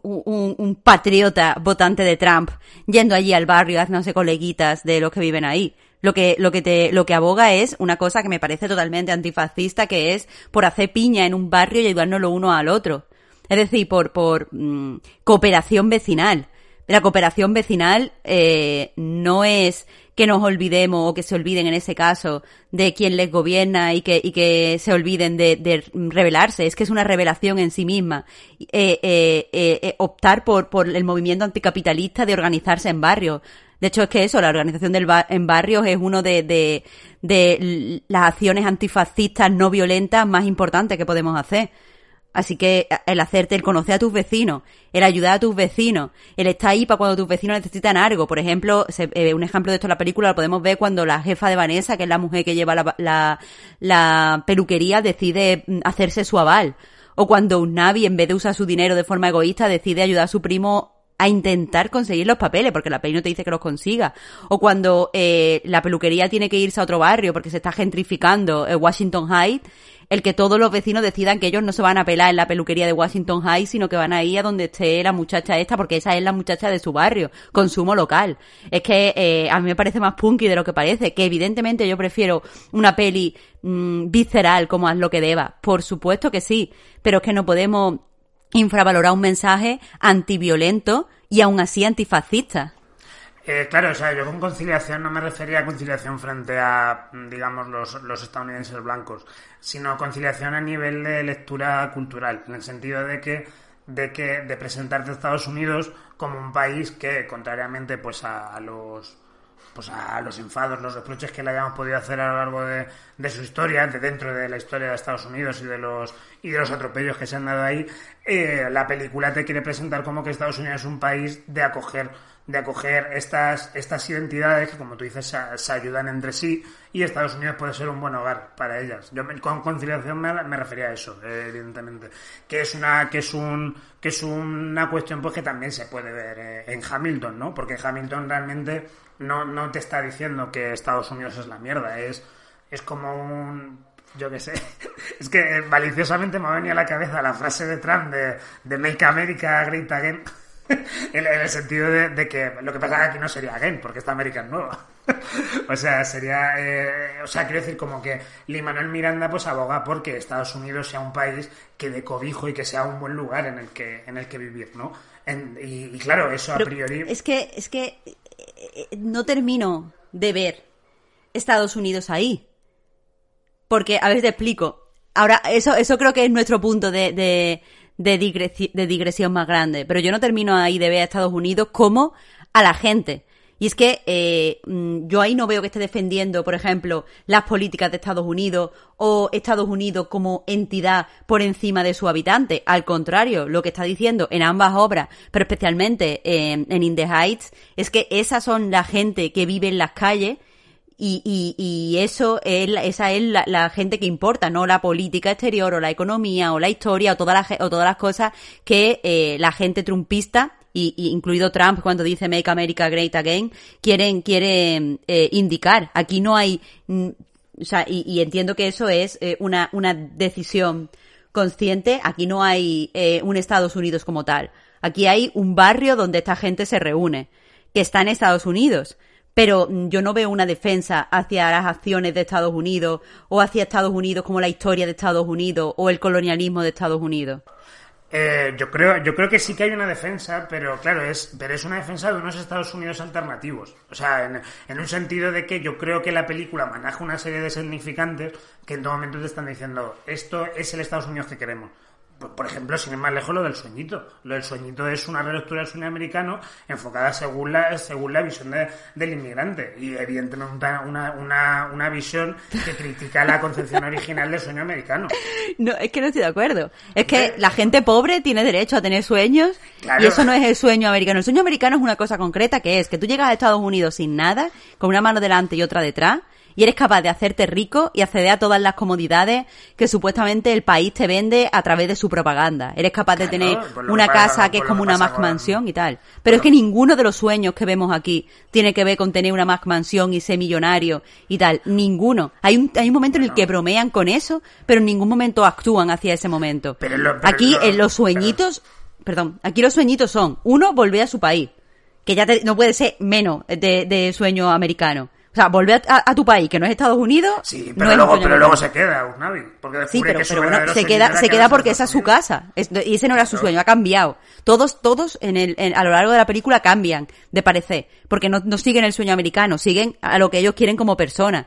un, un patriota votante de Trump yendo allí al barrio, haciéndose coleguitas de los que viven ahí. Lo que, lo que te, lo que aboga es una cosa que me parece totalmente antifascista, que es por hacer piña en un barrio y ayudarnos lo uno al otro. Es decir, por, por mm, cooperación vecinal. La cooperación vecinal eh, no es que nos olvidemos o que se olviden en ese caso de quién les gobierna y que, y que se olviden de, de. Es que es una revelación en sí misma. Eh, eh, eh, eh, optar por, por el movimiento anticapitalista de organizarse en barrios. De hecho, es que eso, la organización del en barrios es uno de, de, de las acciones antifascistas no violentas más importantes que podemos hacer. Así que el hacerte, el conocer a tus vecinos, el ayudar a tus vecinos, el estar ahí para cuando tus vecinos necesitan algo. Por ejemplo, se, eh, un ejemplo de esto en la película lo podemos ver cuando la jefa de Vanessa, que es la mujer que lleva la, la, la peluquería, decide hacerse su aval. O cuando un Navi, en vez de usar su dinero de forma egoísta, decide ayudar a su primo a intentar conseguir los papeles, porque la peli no te dice que los consiga. O cuando eh, la peluquería tiene que irse a otro barrio porque se está gentrificando eh, Washington Heights, el que todos los vecinos decidan que ellos no se van a pelar en la peluquería de Washington High, sino que van a ir a donde esté la muchacha esta, porque esa es la muchacha de su barrio, consumo local. Es que eh, a mí me parece más punky de lo que parece, que evidentemente yo prefiero una peli mmm, visceral como haz lo que deba. Por supuesto que sí, pero es que no podemos infravalorar un mensaje antiviolento y aún así antifascista. Eh, claro, o sea, yo con conciliación no me refería a conciliación frente a, digamos, los, los estadounidenses blancos, sino conciliación a nivel de lectura cultural, en el sentido de que de que de presentarte a Estados Unidos como un país que contrariamente pues a, los pues a los enfados, los reproches que le hayamos podido hacer a lo largo de, de, su historia, de dentro de la historia de Estados Unidos y de los y de los atropellos que se han dado ahí, eh, la película te quiere presentar como que Estados Unidos es un país de acoger de acoger estas, estas identidades que, como tú dices, se, ayudan entre sí y Estados Unidos puede ser un buen hogar para ellas. Yo con conciliación me, me refería a eso, eh, evidentemente, que es una que es un que es una cuestión pues que también se puede ver eh, en Hamilton, ¿no? Porque Hamilton realmente no, no te está diciendo que Estados Unidos es la mierda, es es como un yo qué sé, es que maliciosamente me ha venido a la cabeza la frase de Trump de, de Make America Great Again en, el sentido de, de, que lo que pasa aquí no sería again, porque esta América es nueva. o sea, sería. Eh, o sea, quiero decir, como que Lee Manuel Miranda pues aboga porque Estados Unidos sea un país que de cobijo y que sea un buen lugar en el que, en el que vivir, ¿no? En, y, y, claro, eso Pero a priori. Es que, es que no termino de ver Estados Unidos ahí. Porque, a ver, te explico. Ahora, eso, eso creo que es nuestro punto de, de de, digresi de digresión más grande. Pero yo no termino ahí de ver a Estados Unidos como a la gente. Y es que eh, yo ahí no veo que esté defendiendo, por ejemplo, las políticas de Estados Unidos o Estados Unidos como entidad por encima de su habitante. Al contrario, lo que está diciendo en ambas obras, pero especialmente en, en In the Heights, es que esas son la gente que vive en las calles y, y, y, eso es, esa es la, la, gente que importa, no la política exterior o la economía o la historia o, toda la, o todas las cosas que eh, la gente trumpista y, y, incluido Trump cuando dice Make America Great Again, quieren, quieren eh, indicar. Aquí no hay, mm, o sea, y, y, entiendo que eso es eh, una, una decisión consciente. Aquí no hay eh, un Estados Unidos como tal. Aquí hay un barrio donde esta gente se reúne, que está en Estados Unidos pero yo no veo una defensa hacia las acciones de Estados Unidos o hacia Estados Unidos como la historia de Estados Unidos o el colonialismo de Estados Unidos. Eh, yo creo, yo creo que sí que hay una defensa, pero claro, es, pero es una defensa de unos Estados Unidos alternativos. O sea, en, en, un sentido de que yo creo que la película maneja una serie de significantes que en todo momento te están diciendo, esto es el Estados Unidos que queremos. Por, por ejemplo, sin ir más lejos, lo del sueñito. Lo del sueñito es una relectura del sueño americano enfocada según la, según la visión de- del inmigrante. Y evidentemente una, una, una visión que critica la concepción original del sueño americano. No, es que no estoy de acuerdo. Es que la gente pobre tiene derecho a tener sueños Claro. y eso no es el sueño americano. El sueño americano es una cosa concreta que es que tú llegas a Estados Unidos sin nada, con una mano delante y otra detrás, y eres capaz de hacerte rico y acceder a todas las comodidades que supuestamente el país te vende a través de su propaganda. Eres capaz de Claro, tener lo una que pasa- casa que es como que una Mac mansión y tal. Pero es que ninguno de los sueños que vemos aquí tiene que ver con tener una Mac mansión y ser millonario y tal. Ninguno. Hay un, hay un momento en el que bromean con eso, pero en ningún momento actúan hacia ese momento. Pero lo- pero aquí lo- en los sueñitos, perdón, aquí los sueñitos son, uno, volver a su país, que ya te- no puede ser menos de, de sueño americano. O sea, volver a, a tu país, que no es Estados Unidos, Sí, pero, luego, pero luego se queda Usnavi. Porque Sí, pero, que su pero bueno, se queda, se queda porque esa es su casa. Es- y ese no era su sueño, ha cambiado. Todos, todos en el, en- a lo largo de la película cambian de parecer. Porque no, no siguen el sueño americano, siguen a lo que ellos quieren como personas.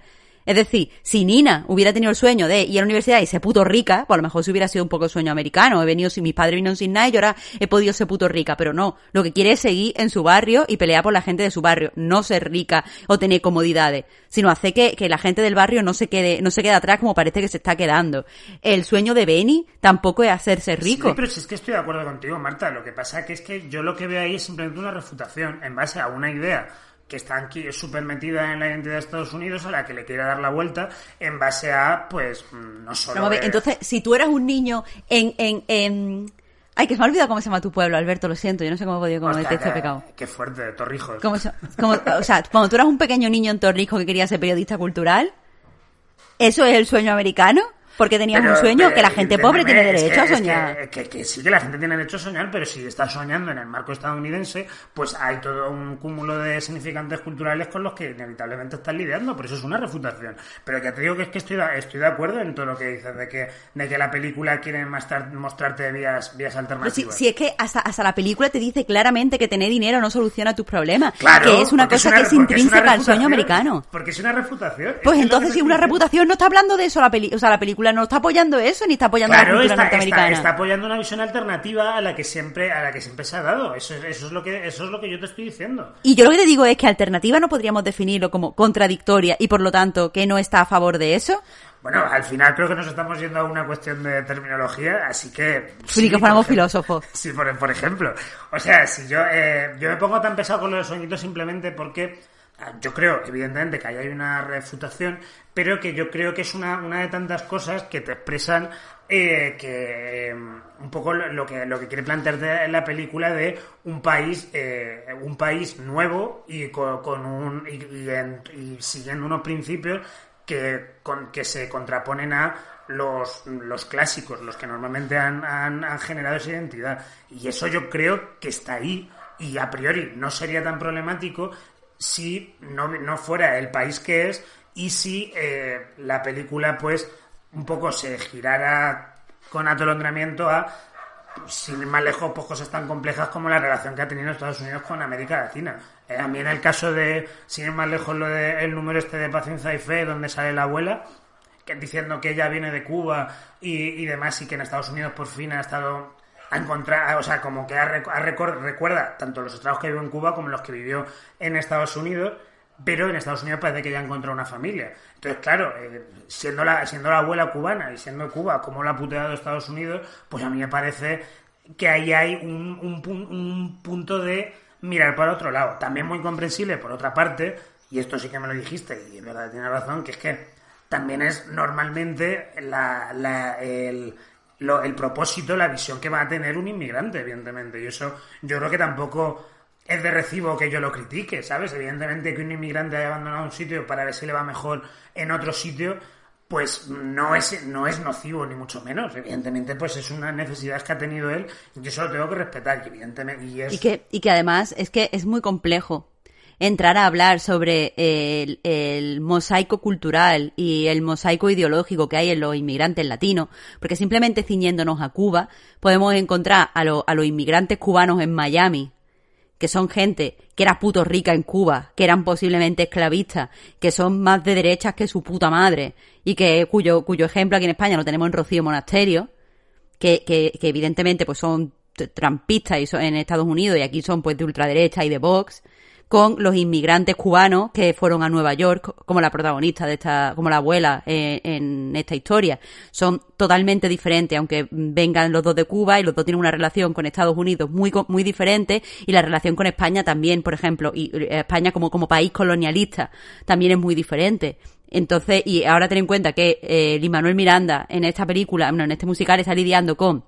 Es decir, si Nina hubiera tenido el sueño de ir a la universidad y ser puto rica, pues a lo mejor si hubiera sido un poco el sueño americano. He venido sin mis padres vinieron sin nada y yo ahora he podido ser puto rica. Pero no, lo que quiere es seguir en su barrio y pelear por la gente de su barrio. No ser rica o tener comodidades, sino hacer que, que la gente del barrio no se quede, no se quede atrás como parece que se está quedando. El sueño de Benny tampoco es hacerse rico. Sí, pero si es que estoy de acuerdo contigo, Marta. Lo que pasa que es que yo lo que veo ahí es simplemente una refutación en base a una idea que está aquí súper metida en la identidad de Estados Unidos a la que le quiere dar la vuelta en base a, pues, no solo... De- entonces, si tú eras un niño en, en, en... Ay, que se me ha olvidado cómo se llama tu pueblo, Alberto, lo siento, yo no sé cómo he podido cometer este pecado. Qué fuerte, Torrijos. ¿Cómo se- cómo- o sea, cuando tú eras un pequeño niño en Torrijos que quería ser periodista cultural, ¿eso es el sueño americano? Porque tenías Pero, un sueño pero, que la gente pobre tiene es derecho a que- es soñar. Que, que- que sí que la gente tiene derecho a soñar, pero si está soñando en el marco estadounidense, pues hay todo un cúmulo de significantes culturales con los que inevitablemente estás lidiando, por eso es una refutación. Pero que te digo que es que estoy estoy de acuerdo en todo lo que dices, de que, de que la película quiere mostrar- mostrarte vías, vías Pero si, alternativas. si es que hasta, hasta la película te dice claramente que tener dinero no soluciona tus problemas, Claro, que es una cosa una- que es intrínseca al sueño americano. Porque es una refutación. Pues es es entonces si una reputación no está hablando de eso la peli, o sea, la película no está apoyando eso ni está apoyando la Claro, cultura está, norteamericana. está apoyando una visión alternativa a la que siempre, a la que siempre se ha dado. Eso, es- eso es lo que, eso es lo que yo te estoy diciendo. Y yo lo que te digo es que alternativa no podríamos definirlo como contradictoria y por lo tanto que no está a favor de eso. Bueno, al final creo que nos estamos yendo a una cuestión de terminología, así que... Ni que fuéramos filósofos. Sí, por, por ejemplo. O sea, si yo, eh, yo me pongo tan pesado con los sueñitos simplemente porque yo creo, evidentemente, que ahí hay una refutación, pero que yo creo que es una, una de tantas cosas que te expresan eh, que eh, un poco lo que lo que quiere plantearte en la película de un país eh, un país nuevo y con, un y, y en- y siguiendo unos principios que, con, que se contraponen a los, los clásicos, los que normalmente han, han generado esa identidad. Y eso yo creo que está ahí y a priori no sería tan problemático si no, no fuera el país que es y si eh, la película pues un poco se girara con atolondramiento a sin más lejos, pues cosas tan complejas como la relación que ha tenido Estados Unidos con América Latina. Eh, a el caso de, sin ir más lejos, lo de el número este de Paciencia y Fe, donde sale la abuela, que diciendo que ella viene de Cuba y, y demás, y que en Estados Unidos por fin ha estado a encontrar, o sea, como que recor- recuerda tanto los estragos que vivió en Cuba como los que vivió en Estados Unidos, pero en Estados Unidos parece que ya encontró una familia. Entonces, claro, eh, siendo, la, siendo la abuela cubana y siendo Cuba como la ha puteado Estados Unidos, pues a mí me parece que ahí hay un, un un punto de mirar para otro lado. También muy comprensible, por otra parte, y esto sí que me lo dijiste, y es verdad, tienes razón, que es que también es normalmente la, la- el, lo- el propósito, la visión que va a tener un inmigrante, evidentemente. Y eso yo creo que tampoco es de recibo que yo lo critique, ¿sabes? Evidentemente que un inmigrante haya abandonado un sitio para ver si le va mejor en otro sitio, pues no es, no es nocivo, ni mucho menos. Evidentemente, pues es una necesidad que ha tenido él, y yo eso lo tengo que respetar, evidentemente, y es... Y que, y que además es que es muy complejo entrar a hablar sobre el, mosaico cultural y el mosaico ideológico que hay en los inmigrantes latinos, porque simplemente ciñéndonos a Cuba podemos encontrar a, lo- a los inmigrantes cubanos en Miami, que son gente que era puto rica en Cuba, que eran posiblemente esclavistas, que son más de derechas que su puta madre, y que cuyo, cuyo ejemplo aquí en España lo tenemos en Rocío Monasterio, que, que, que evidentemente pues son trampistas en Estados Unidos y aquí son pues de ultraderecha y de Vox, con los inmigrantes cubanos que fueron a Nueva York como la protagonista de esta, como la abuela eh, en esta historia. Son totalmente diferentes, aunque vengan los dos de Cuba y los dos tienen una relación con Estados Unidos muy, muy diferente y la relación con España también, por ejemplo, y España como, como país colonialista también es muy diferente. Entonces, y ahora ten en cuenta que eh, Manuel Miranda en esta película, no, en este musical está lidiando con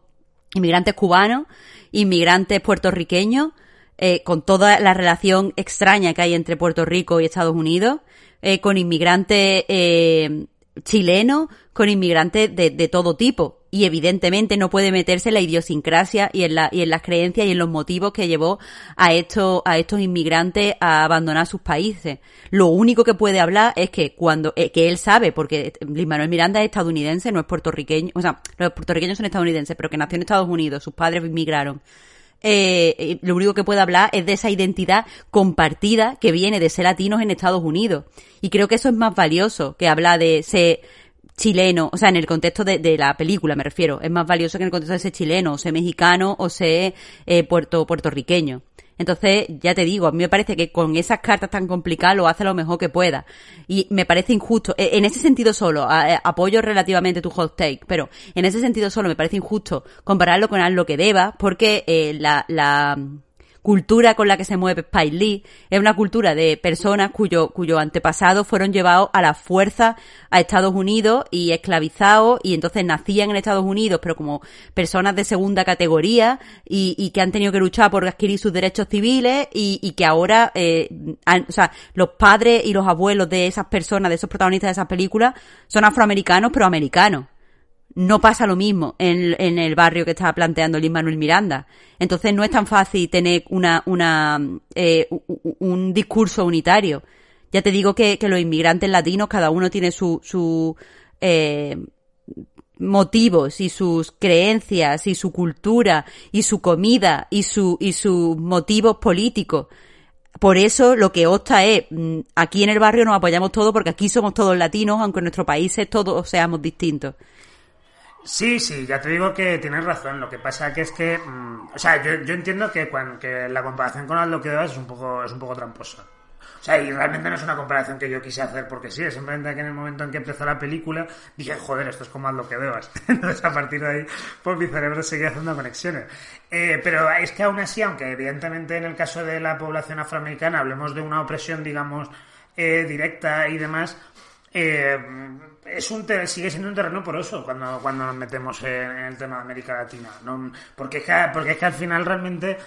inmigrantes cubanos, inmigrantes puertorriqueños, eh, con toda la relación extraña que hay entre Puerto Rico y Estados Unidos, eh, con inmigrantes eh, chilenos, con inmigrantes de, de todo tipo. Y evidentemente no puede meterse en la idiosincrasia y en, la, y en las creencias y en los motivos que llevó a estos, a estos inmigrantes a abandonar sus países. Lo único que puede hablar es que cuando, eh, que él sabe, porque Luis Manuel Miranda es estadounidense, no es puertorriqueño, o sea, los puertorriqueños son estadounidenses, pero que nació en Estados Unidos, sus padres inmigraron eh, lo único que puede hablar es de esa identidad compartida que viene de ser latinos en Estados Unidos. Y creo que eso es más valioso que hablar de ser chileno, o sea, en el contexto de, de la película me refiero, es más valioso que en el contexto de ser chileno, o ser mexicano, o ser eh, puerto, puertorriqueño. Entonces, ya te digo, a mí me parece que con esas cartas tan complicadas lo hace lo mejor que pueda. Y me parece injusto, eh, en ese sentido solo, a- apoyo relativamente tu hot take, pero en ese sentido solo me parece injusto compararlo con algo que deba, porque eh, la, la cultura con la que se mueve Spike Lee. Es una cultura de personas cuyo, cuyo antepasados fueron llevados a la fuerza a Estados Unidos y esclavizados y entonces nacían en Estados Unidos pero como personas de segunda categoría y, y que han tenido que luchar por adquirir sus derechos civiles y, y que ahora, eh, han- o sea, los padres y los abuelos de esas personas, de esos protagonistas de esas películas son afroamericanos pero americanos no pasa lo mismo en, el barrio que estaba planteando Lin Manuel Miranda. Entonces no es tan fácil tener una, una, eh, un discurso unitario. Ya te digo que, los inmigrantes latinos, cada uno tiene su, su, eh, motivos y sus creencias y su cultura y su comida y su, y sus motivos políticos. Por eso lo que opta es, mm, aquí en el barrio nos apoyamos todos porque aquí somos todos latinos, aunque en nuestros países todos seamos distintos. Sí, sí, ya te digo que tienes razón. Lo que pasa que es que, mm, o sea, yo, yo entiendo que, cuan- que la comparación con Aldo que es un poco es un poco tramposa. O sea, y realmente no es una comparación que yo quise hacer porque sí, es simplemente que en el momento en que empezó la película dije, joder, esto es como Aldo que. Entonces a partir de ahí, pues mi cerebro seguía haciendo conexiones. Eh, pero es que aún así, aunque evidentemente en el caso de la población afroamericana hablemos de una opresión, digamos, eh, directa y demás, eh, es un sigue siendo un terreno poroso cuando, cuando nos metemos en, el tema de América Latina. ¿no? Porque, es que, porque es que al final realmente,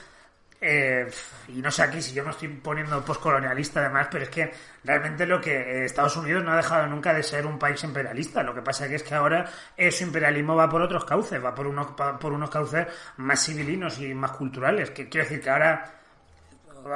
eh, y no sé aquí si yo me estoy poniendo postcolonialista además, pero es que realmente lo que eh, Estados Unidos no ha dejado nunca de ser un país imperialista. Lo que pasa es que ahora eh, imperialismo va por otros cauces, va por unos, por unos cauces más civilinos y más culturales. Que quiero decir que ahora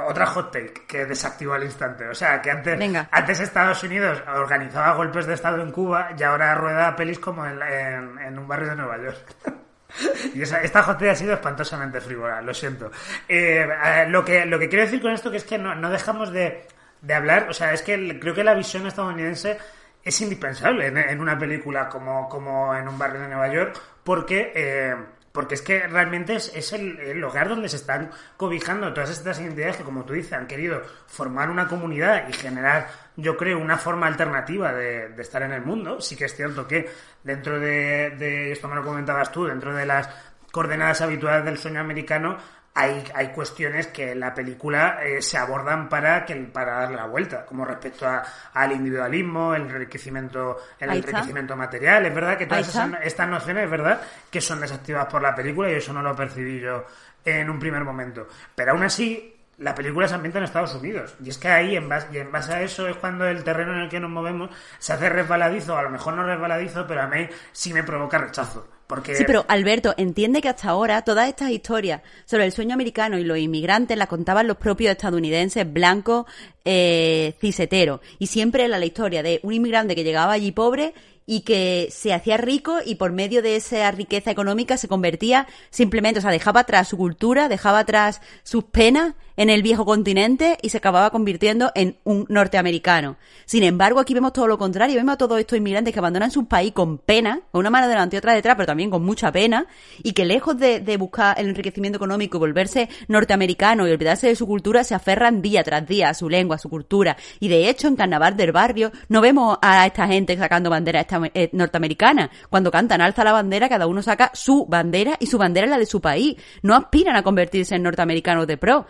otra hot take que desactivó al instante. O sea, que antes, Venga. antes Estados Unidos organizaba golpes de Estado en Cuba y ahora rueda pelis como en, en- en un barrio de Nueva York. y esa, esta hot take ha sido espantosamente frívola, lo siento. Eh, eh, lo, que, lo que quiero decir con esto que es que no, no dejamos de, de hablar, o sea, es que el- creo que la visión estadounidense es indispensable en, en una película como, como en un barrio de Nueva York porque... eh, porque es que realmente es, es el, el hogar donde se están cobijando todas estas identidades que, como tú dices, han querido formar una comunidad y generar, yo creo, una forma alternativa de, estar en el mundo. Sí que es cierto que dentro de, de, esto me lo comentabas tú, dentro de las coordenadas habituales del sueño americano, hay, hay cuestiones que en la película eh, se abordan para que para darle la vuelta, como respecto a- al individualismo, el enriquecimiento, el enriquecimiento material. Es verdad que todas esas estas nociones, ¿verdad?, que son desactivadas por la película y eso no lo percibí yo en un primer momento. Pero aún así, la película se ambienta en Estados Unidos. Y es que ahí, en base, y en base a eso, es cuando el terreno en el que nos movemos se hace resbaladizo, a lo mejor no resbaladizo, pero a mí sí me provoca rechazo. Porque Sí, pero Alberto, entiende que hasta ahora todas estas historias sobre el sueño americano y los inmigrantes las contaban los propios estadounidenses blancos eh, ciseteros. Y siempre era la historia de un inmigrante que llegaba allí pobre y que se hacía rico y por medio de esa riqueza económica se convertía simplemente, o sea, dejaba atrás su cultura, dejaba atrás sus penas en el viejo continente y se acababa convirtiendo en un norteamericano. Sin embargo, aquí vemos todo lo contrario, vemos a todos estos inmigrantes que abandonan su país con pena, con una mano delante y otra detrás, pero también con mucha pena, y que lejos de, de buscar el enriquecimiento económico y volverse norteamericano y olvidarse de su cultura, se aferran día tras día a su lengua, a su cultura. Y de hecho, en Carnaval del Barrio no vemos a esta gente sacando banderas eh, norteamericanas. Cuando cantan alza la bandera, cada uno saca su bandera y su bandera es la de su país. No aspiran a convertirse en norteamericanos de pro,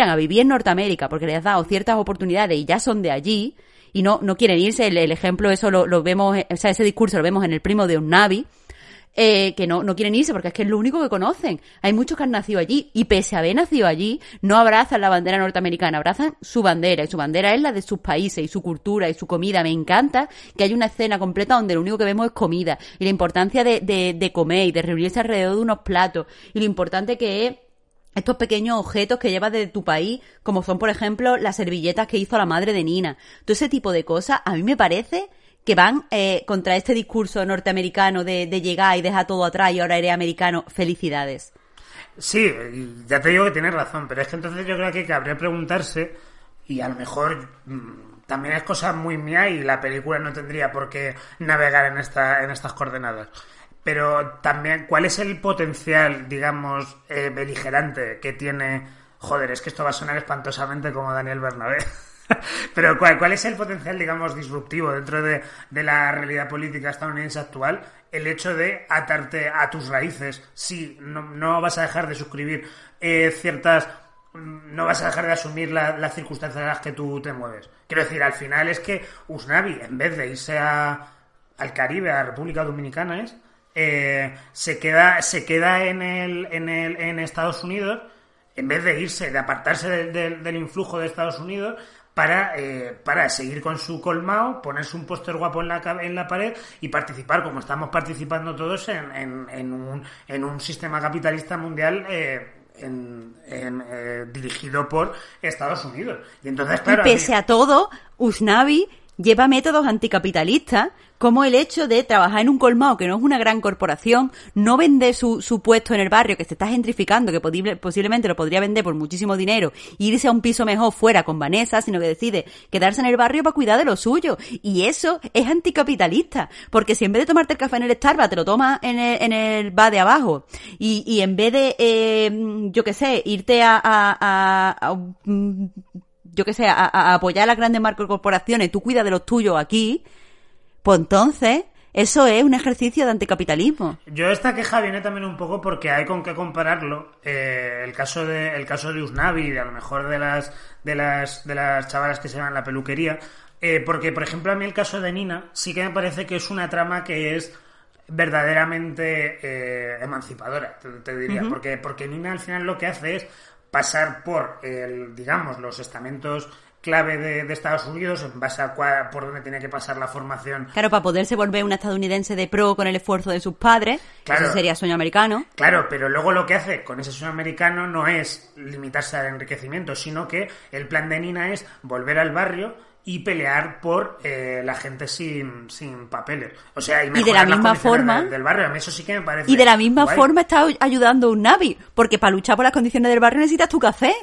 a vivir en Norteamérica porque les ha dado ciertas oportunidades y ya son de allí y no, no quieren irse. El, ejemplo, eso lo, lo, vemos, o sea, ese discurso lo vemos en el primo de un Navi, eh, que no, no quieren irse porque es que es lo único que conocen. Hay muchos que han nacido allí y pese a haber nacido allí, no abrazan la bandera norteamericana, abrazan su bandera y su bandera es la de sus países y su cultura y su comida. Me encanta que haya una escena completa donde lo único que vemos es comida y la importancia de, de, de comer y de reunirse alrededor de unos platos y lo importante que es estos pequeños objetos que llevas de tu país, como son, por ejemplo, las servilletas que hizo la madre de Nina. Todo ese tipo de cosas, a mí me parece que van eh, contra este discurso norteamericano de, de, llegar y dejar todo atrás y ahora eres americano. Felicidades. Sí, ya te digo que tienes razón, pero es que entonces yo creo que cabría preguntarse, y a lo mejor mmm, también es cosa muy mía y la película no tendría por qué navegar en, esta, en estas coordenadas. Pero también, ¿cuál es el potencial, digamos, eh, beligerante que tiene... Joder, es que esto va a sonar espantosamente como Daniel Bernabé. Pero ¿cuál, ¿cuál, es el potencial, digamos, disruptivo dentro de, de, la realidad política estadounidense actual? El hecho de atarte a tus raíces. Sí, no, no vas a dejar de suscribir eh, ciertas... No vas a dejar de asumir la, las circunstancias en las que tú te mueves. Quiero decir, al final es que Usnavi, en vez de irse a, al Caribe, a la República Dominicana, es, eh, se queda, se queda en, el, en, el, en Estados Unidos, en vez de irse, de apartarse de, de, del influjo de Estados Unidos, para, eh, para seguir con su colmao, ponerse un póster guapo en la, en la pared y participar, como estamos participando todos, en, en, en un, en un sistema capitalista mundial. Eh, en, en, eh, dirigido por Estados Unidos. Y entonces, claro, y pese a todo, Usnavi lleva métodos anticapitalistas como el hecho de trabajar en un colmado que no es una gran corporación, no vender su, su puesto en el barrio que se está gentrificando, que posible, posiblemente lo podría vender por muchísimo dinero, e irse a un piso mejor fuera con Vanessa, sino que decide quedarse en el barrio para cuidar de lo suyo. Y eso es anticapitalista, porque si en vez de tomarte el café en el Starbucks te lo tomas en el, en el bar de abajo, y, y en vez de, eh, yo qué sé, irte a, a, a, a yo qué sé, a, a, apoyar a las grandes corporaciones, tú cuidas de los tuyos aquí, pues entonces eso es un ejercicio de anticapitalismo. Yo esta queja viene también un poco porque hay con qué compararlo. Eh, el caso de el caso de Usnavi, de a lo mejor de las de las de las chavalas que se van a la peluquería, eh, porque por ejemplo a mí el caso de Nina sí que me parece que es una trama que es verdaderamente eh, emancipadora, te, te diría, uh -huh. porque porque Nina al final lo que hace es pasar por el digamos los estamentos clave de, de, Estados Unidos en base a cuál, por dónde tiene que pasar la formación. Claro, para poderse volver una estadounidense de pro con el esfuerzo de sus padres, claro, ese sería sueño americano. Claro, pero luego lo que hace con ese sueño americano no es limitarse al enriquecimiento, sino que el plan de Nina es volver al barrio y pelear por eh, la gente sin, sin papeles. O sea, y, y de la misma forma del, del, barrio. A mí eso sí que me parece. Y de la misma guay. forma está ayudando un Navi, porque para luchar por las condiciones del barrio necesitas tu café.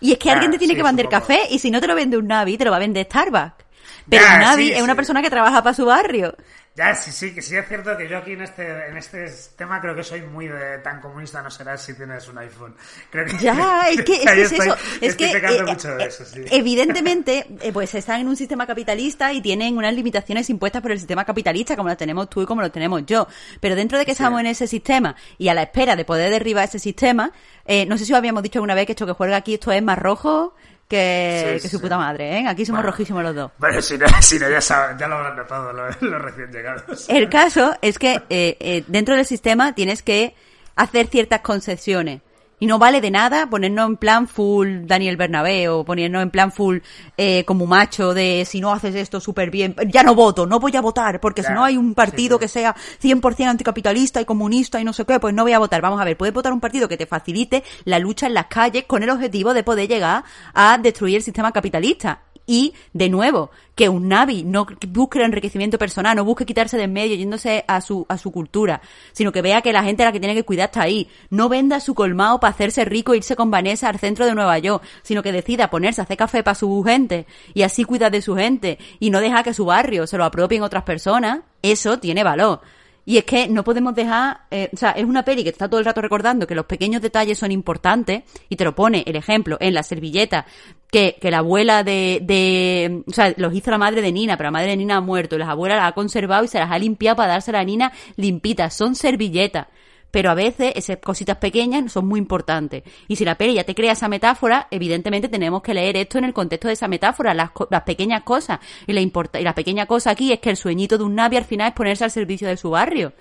Y es que alguien te tiene sí, que vender café y si no te lo vende un Navi, te lo va a vender Starbucks. Pero un Navi sí, es una persona que trabaja para su barrio. Ya, sí, sí, que sí es cierto que yo aquí en este, en este tema creo que soy muy de tan comunista no serás si tienes un iPhone. Creo que, Ya, es que, es, que es estoy- eso. Es estoy que eh, mucho de eh, eso, sí. evidentemente, eh, pues están en un sistema capitalista y tienen unas limitaciones impuestas por el sistema capitalista, como las tenemos tú y como lo tenemos yo. Pero dentro de que estamos en ese sistema y a la espera de poder derribar ese sistema, eh, no sé si os habíamos dicho alguna vez que esto que juega aquí esto es más rojo que, Sí, que sí, su sí. puta madre, ¿eh? Aquí somos Bueno. rojísimos los dos. Bueno, si no, si no ya, saben, ya lo habrán notado los, los recién llegados. El caso es que eh, eh, dentro del sistema tienes que hacer ciertas concesiones. Y no vale de nada ponernos en plan full Daniel Bernabé o ponernos en plan full eh, como macho de si no haces esto súper bien, ya no voto, no voy a votar, porque si no hay un partido sí. que sea 100% anticapitalista y comunista y no sé qué, pues no voy a votar. Vamos a ver, puedes votar un partido que te facilite la lucha en las calles con el objetivo de poder llegar a destruir el sistema capitalista. Y, de nuevo, que un Navi no busque el enriquecimiento personal, no busque quitarse de en medio yéndose a su, a su cultura, sino que vea que la gente a la que tiene que cuidar está ahí. No venda su colmado para hacerse rico e irse con Vanessa al centro de Nueva York, sino que decida ponerse a hacer café para su gente y así cuidar de su gente y no deja que su barrio se lo apropien otras personas. Eso tiene valor. Y es que no podemos dejar, eh, o sea, es una peli que está todo el rato recordando que los pequeños detalles son importantes y te lo pone el ejemplo en la servilleta que, que la abuela de, de, o sea, los hizo la madre de Nina, pero la madre de Nina ha muerto y la abuela las ha conservado y se las ha limpiado para darse a Nina limpitas. Son servilletas pero a veces esas cositas pequeñas son muy importantes. Y si la peli ya te crea esa metáfora, evidentemente tenemos que leer esto en el contexto de esa metáfora, las, las pequeñas cosas. Y la, y la pequeña cosa aquí es que el sueñito de un navi al final es ponerse al servicio de su barrio.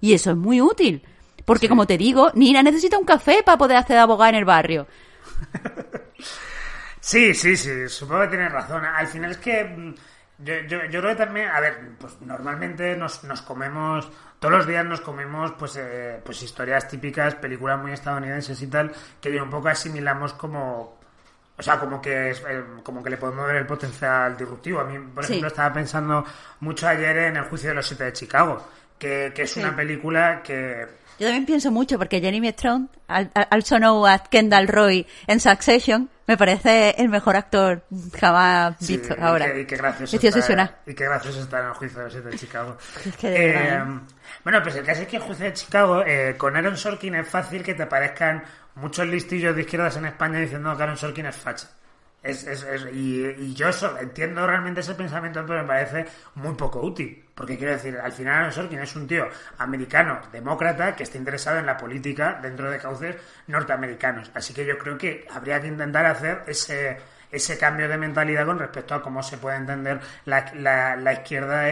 Y eso es muy útil. Porque como te digo, Nina necesita un café para poder hacer de abogada en el barrio. sí, sí, sí, supongo que tienes razón. Al final es que mm, yo, yo, yo creo que también, a ver, pues normalmente nos, nos comemos todos los días nos comemos pues eh, pues historias típicas, películas muy estadounidenses y tal, que un poco asimilamos como o sea, como que es, eh, como que le podemos ver el potencial disruptivo. A mí, por ejemplo, estaba pensando mucho ayer en El juicio de los siete de Chicago, que, que es una película que yo también pienso mucho porque Jeremy Strong, also known as Kendall Roy en Succession, me parece el mejor actor jamás visto ahora. Y qué, gracioso está, y qué gracioso está en el juicio de siete de Chicago. eh, bueno, pues el caso es que el juicio de Chicago, eh, con Aaron Sorkin es fácil que te aparezcan muchos listillos de izquierdas en España diciendo que Aaron Sorkin es facha. Es, y, yo entiendo realmente ese pensamiento, pero me parece muy poco útil. Porque quiero decir, al final Sorkin es un tío americano, demócrata, que está interesado en la política dentro de cauces norteamericanos. Así que yo creo que habría que intentar hacer ese, ese cambio de mentalidad con respecto a cómo se puede entender la, la, izquierda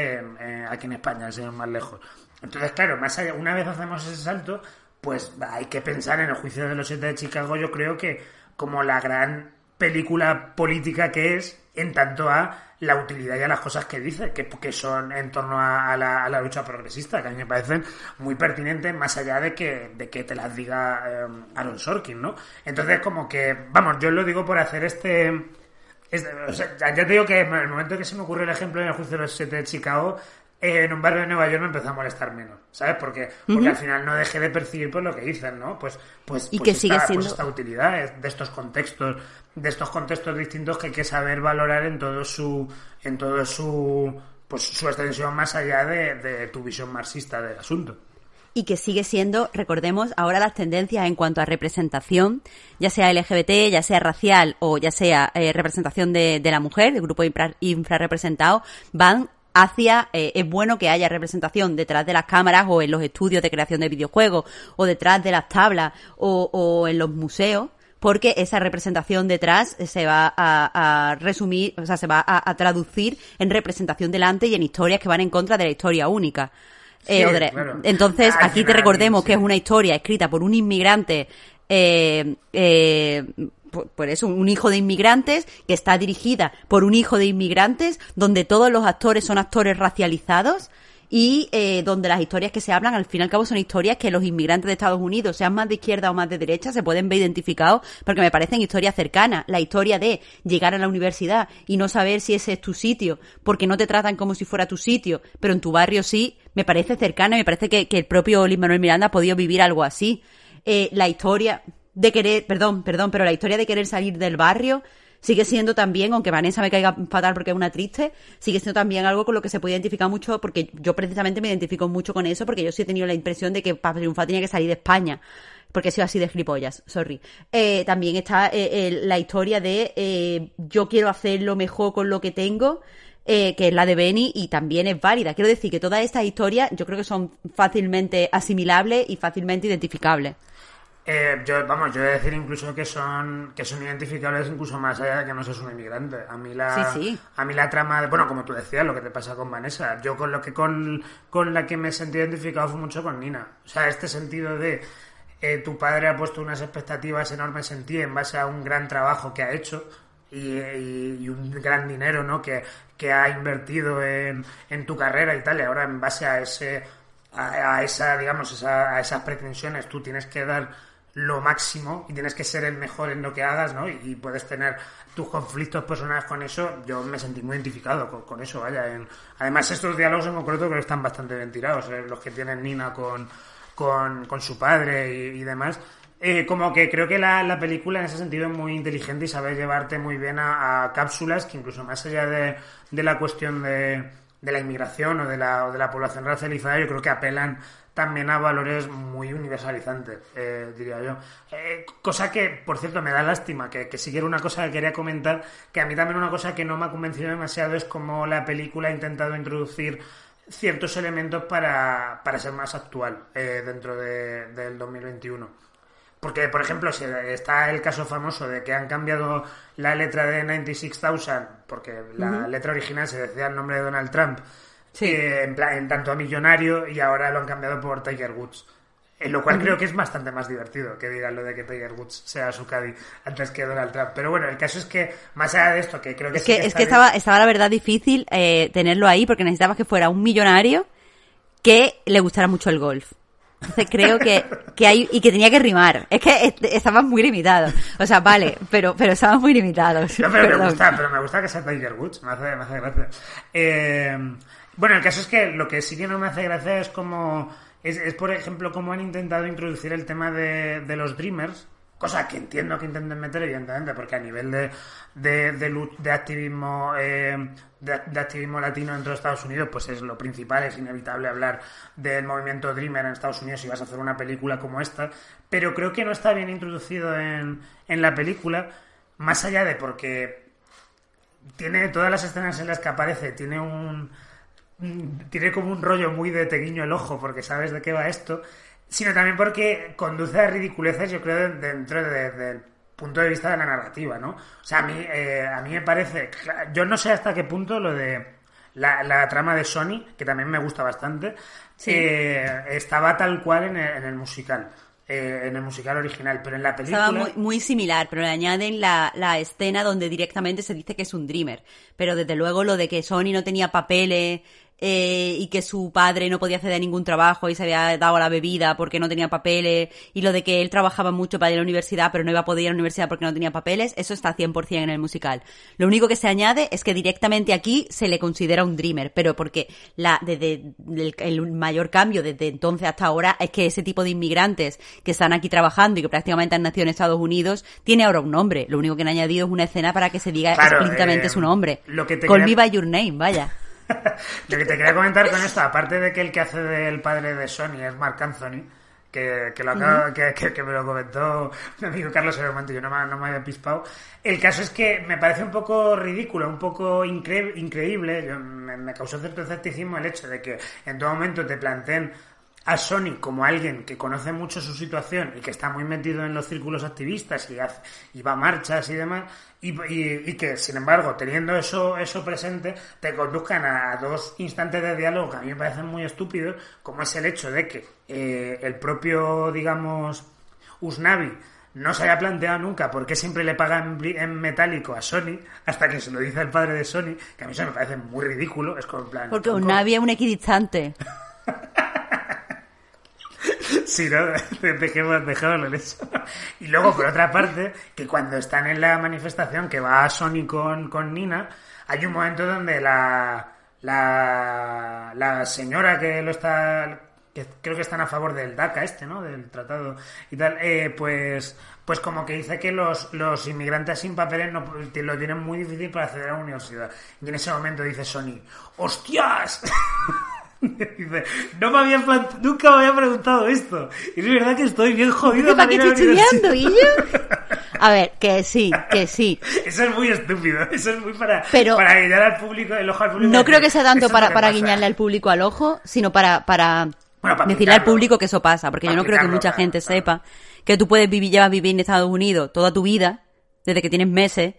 aquí en España, sin más lejos. Entonces, claro, más allá, una vez hacemos ese salto, pues hay que pensar en el juicio de los siete de Chicago, yo creo que como la gran película política que es en tanto a la utilidad y a las cosas que dice, que, que son en torno a, la, lucha progresista, que a mí me parecen muy pertinentes, más allá de que, de que te las diga eh, Aaron Sorkin, ¿no? Entonces, como que, vamos, yo lo digo por hacer este... ya te digo que en el momento que se me ocurre el ejemplo en el juicio de los siete de Chicago, en un barrio de Nueva York me empezó a molestar menos, ¿sabes? Porque, porque al final no dejé de percibir pues lo que dicen, ¿no? Pues, pues, y pues que sigue esta, siendo... pues esta utilidad de estos contextos, de estos contextos distintos que hay que saber valorar en todo su, en todo su, pues su extensión más allá de, de tu visión marxista del asunto. Y que sigue siendo, recordemos, ahora las tendencias en cuanto a representación, ya sea LGBT, ya sea racial o ya sea eh, representación de, de, la mujer, del grupo infra, infrarrepresentado, van hacia, eh, es bueno que haya representación detrás de las cámaras o en los estudios de creación de videojuegos o detrás de las tablas o, o en los museos porque esa representación detrás se va a, resumir, o sea, se va a, traducir en representación delante y en historias que van en contra de la historia única. Eh, entonces, aquí te recordemos que es una historia escrita por un inmigrante eh, eh, por eso, un hijo de inmigrantes, que está dirigida por un hijo de inmigrantes, donde todos los actores son actores racializados y eh, donde las historias que se hablan, al fin y al cabo, son historias que los inmigrantes de Estados Unidos, sean más de izquierda o más de derecha, se pueden ver identificados porque me parecen historias cercanas. La historia de llegar a la universidad y no saber si ese es tu sitio, porque no te tratan como si fuera tu sitio, pero en tu barrio sí, me parece cercana y me parece que, el propio Luis Manuel Miranda ha podido vivir algo así. Eh, la historia, de querer, perdón, perdón, pero la historia de querer salir del barrio sigue siendo también, aunque Vanessa me caiga fatal porque es una triste, sigue siendo también algo con lo que se puede identificar mucho, porque yo precisamente me identifico mucho con eso, porque yo sí he tenido la impresión de que para triunfar tenía que salir de España. Porque he sido así de gilipollas, sorry. Eh, también está eh, la historia de eh, yo quiero hacerlo mejor con lo que tengo, que es la de Benny, y también es válida. Quiero decir que todas estas historias yo creo que son fácilmente asimilables y fácilmente identificables. Eh, yo, vamos, yo voy a decir incluso que son que son identificables incluso más allá de que no seas un inmigrante. A mí la a mí la trama, bueno, como tú decías, lo que te pasa con Vanessa, yo con lo que con, con la que me sentí identificado fue mucho con Nina. O sea, este sentido de eh, tu padre ha puesto unas expectativas enormes en ti en base a un gran trabajo que ha hecho y, y, un gran dinero, ¿no? Que, que ha invertido en, en tu carrera y tal, y ahora en base a ese a, esa, digamos, a esas pretensiones tú tienes que dar lo máximo y tienes que ser el mejor en lo que hagas, ¿no? Y, puedes tener tus conflictos personales con eso. Yo me sentí muy identificado con, eso, vaya. En, además, estos diálogos en concreto creo que están bastante bien tirados, eh, los que tienen Nina con, con, con su padre y, demás. Eh, como que creo que la, la, película en ese sentido es muy inteligente y sabe llevarte muy bien a, cápsulas que incluso más allá de, de la cuestión de, de la inmigración o de la, o de la población racializada, yo creo que apelan también a valores muy universalizantes, eh, diría yo. Eh, cosa que, por cierto, me da lástima, que, que si una cosa que quería comentar, que a mí también una cosa que no me ha convencido demasiado es como la película ha intentado introducir ciertos elementos para, para ser más actual eh, dentro de, del 2021. Porque, por ejemplo, si está el caso famoso de que han cambiado la letra de 96,000, porque la letra original se decía el nombre de Donald Trump, Sí. en, plan, en tanto a millonario y ahora lo han cambiado por Tiger Woods. En lo cual creo que es bastante más divertido que digan lo de que Tiger Woods sea su caddy antes que Donald Trump. Pero bueno, el caso es que, más allá de esto, que creo que es que, es que estaba, estaba la verdad difícil eh, tenerlo ahí porque necesitabas que fuera un millonario que le gustara mucho el golf. Entonces creo que, que hay, y que tenía que rimar. Es que estaban muy limitados. O sea, vale, pero, pero estaban muy limitados. No, pero me gusta, pero me gusta que sea Tiger Woods. Me hace, me hace gracia. Eh, bueno, el caso es que lo que sí que no me hace gracia es como. Es, por ejemplo, cómo han intentado introducir el tema de, de los Dreamers. Cosa que entiendo que intenten meter, evidentemente, porque a nivel de, de, de, activismo eh, de, activismo latino dentro de Estados Unidos, pues es lo principal, es inevitable hablar del movimiento Dreamer en Estados Unidos si vas a hacer una película como esta, pero creo que no está bien introducido en, en la película, más allá de porque tiene todas las escenas en las que aparece, tiene un tiene como un rollo muy de te guiño el ojo porque sabes de qué va esto, sino también porque conduce a ridiculeces, yo creo, dentro del punto de vista de la narrativa, ¿no? O sea, a mí, eh, a mí me parece, yo no sé hasta qué punto lo de la, trama de Sony, que también me gusta bastante, eh, estaba tal cual en el, musical. Eh, en el musical original, pero en la película... Estaba muy, similar, pero le añaden la, la, escena donde directamente se dice que es un dreamer. Pero desde luego lo de que Sony no tenía papeles, eh, y que su padre no podía acceder a ningún trabajo y se había dado la bebida porque no tenía papeles y lo de que él trabajaba mucho para ir a la universidad pero no iba a poder ir a la universidad porque no tenía papeles, eso está 100% en el musical. Lo único que se añade es que directamente aquí se le considera un dreamer, pero porque la desde el, mayor cambio desde entonces hasta ahora es que ese tipo de inmigrantes que están aquí trabajando y que prácticamente han nacido en Estados Unidos tiene ahora un nombre. Lo único que han añadido es una escena para que se diga explícitamente eh, su nombre. Lo que Call me by your name, vaya. lo que te quería comentar con esto, aparte de que el que hace del padre de Sony es Mark Anthony, que, que, lo que, me lo comentó mi amigo Carlos en el momento, yo no me, no me había pispado. El caso es que me parece un poco ridículo, un poco increíble, me, me, causó cierto escepticismo el hecho de que en todo momento te planteen a Sony como alguien que conoce mucho su situación y que está muy metido en los círculos activistas y, hace, y va a marchas y demás, y, y, que, sin embargo, teniendo eso, eso presente, te conduzcan a dos instantes de diálogo que a mí me parecen muy estúpidos, como es el hecho de que eh, el propio, digamos, Usnavi no se haya planteado nunca por qué siempre le pagan en metálico a Sony, hasta que se lo dice el padre de Sony, que a mí eso me parece muy ridículo. Es como plan. Porque Usnavi es un equidistante. Sí, ¿no? Dejémoslo en eso. Y luego, por otra parte, que cuando están en la manifestación que va Sony con, con Nina, hay un momento donde la, la, la señora que lo está que creo que están a favor del DACA este, ¿no? Del tratado y tal, eh, pues pues como que dice que los, los inmigrantes sin papeles no, lo tienen muy difícil para acceder a la universidad. Y en ese momento dice Sony, ¡hostias! Dice, no me había nunca me había preguntado esto. Y es verdad que estoy bien jodido para qué estoy estudiando, y A ver, que sí, que sí. Eso es muy estúpido. Eso es muy para, para guiñar al público, el ojo al público. No creo que sea tanto para, para guiñarle al público al ojo, sino para, para, decirle al público que eso pasa. Porque yo no creo que mucha gente sepa que tú puedes vivir, llevas vivir en Estados Unidos toda tu vida, desde que tienes meses,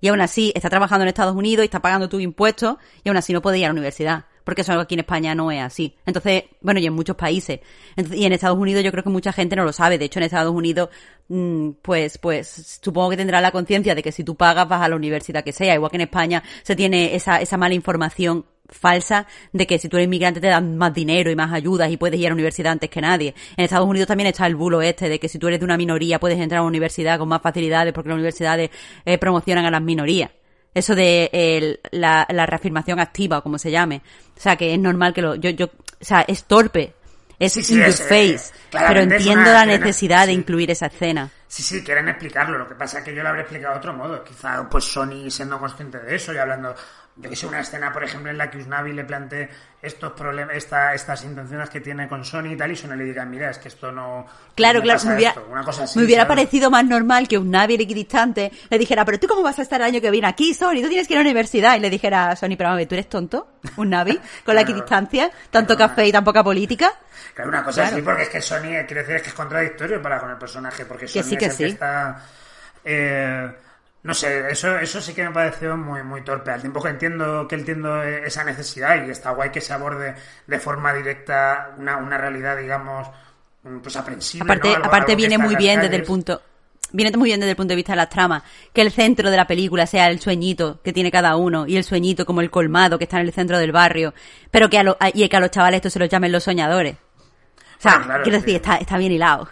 y aún así está trabajando en Estados Unidos y está pagando tus impuestos, y aún así no puedes ir a la universidad porque eso aquí en España no es así. Entonces, bueno, y en muchos países. y en Estados Unidos yo creo que mucha gente no lo sabe. De hecho, en Estados Unidos, mm, pues, pues, supongo que tendrá la conciencia de que si tú pagas vas a la universidad que sea. Igual que en España se tiene esa, esa mala información falsa de que si tú eres inmigrante te dan más dinero y más ayudas y puedes ir a la universidad antes que nadie. En Estados Unidos también está el bulo este de que si tú eres de una minoría puedes entrar a una universidad con más facilidades porque las universidades eh, promocionan a las minorías. Eso de el- la, la reafirmación activa, o como se llame. O sea, que es normal que lo... Yo, yo, o sea, es torpe. Es Sí, sí, in your es, eh, face. pero entiendo una la necesidad de sí. incluir esa escena. Sí, sí, quieren explicarlo. Lo que pasa es que yo lo habré explicado de otro modo. Quizá, pues, Sony siendo consciente de eso y hablando, yo que sé, una escena, por ejemplo, en la que Usnavi le plantee estos problemas, esta, estas intenciones que tiene con Sony y tal, y Sony le diga, mira, es que esto no. Claro, no claro, me hubiera, esto", una cosa así, me hubiera ¿sabes? parecido más normal que un Navi equidistante le dijera, pero tú cómo vas a estar el año que viene aquí, Sony, tú tienes que ir a la universidad. Y le dijera a Sony, pero mami, ¿tú eres tonto? ¿Un Navi? Con la equidistancia, tanto Claro. café y tan poca política. Claro, una cosa Claro. así, porque es que Sony, eh, quiero decir, es que es contradictorio para con el personaje, porque Sony sí, es que el sí. está... eh, no sé, eso, eso sí que me pareció muy, muy torpe. Al tiempo que entiendo que entiendo eh, esa necesidad y está guay que se aborde de forma directa una, una realidad, digamos, mm, pues aprensible. Aparte, ¿no? Algo- aparte algo viene muy bien desde el punto, viene muy bien desde el punto de vista de las tramas, que el centro de la película sea el sueñito que tiene cada uno y el sueñito como el colmado que está en el centro del barrio, pero que a, lo- a- y que a los chavales esto se los llamen los soñadores. O sea, Bueno, claro, quiero sí. decir, está, está bien hilado.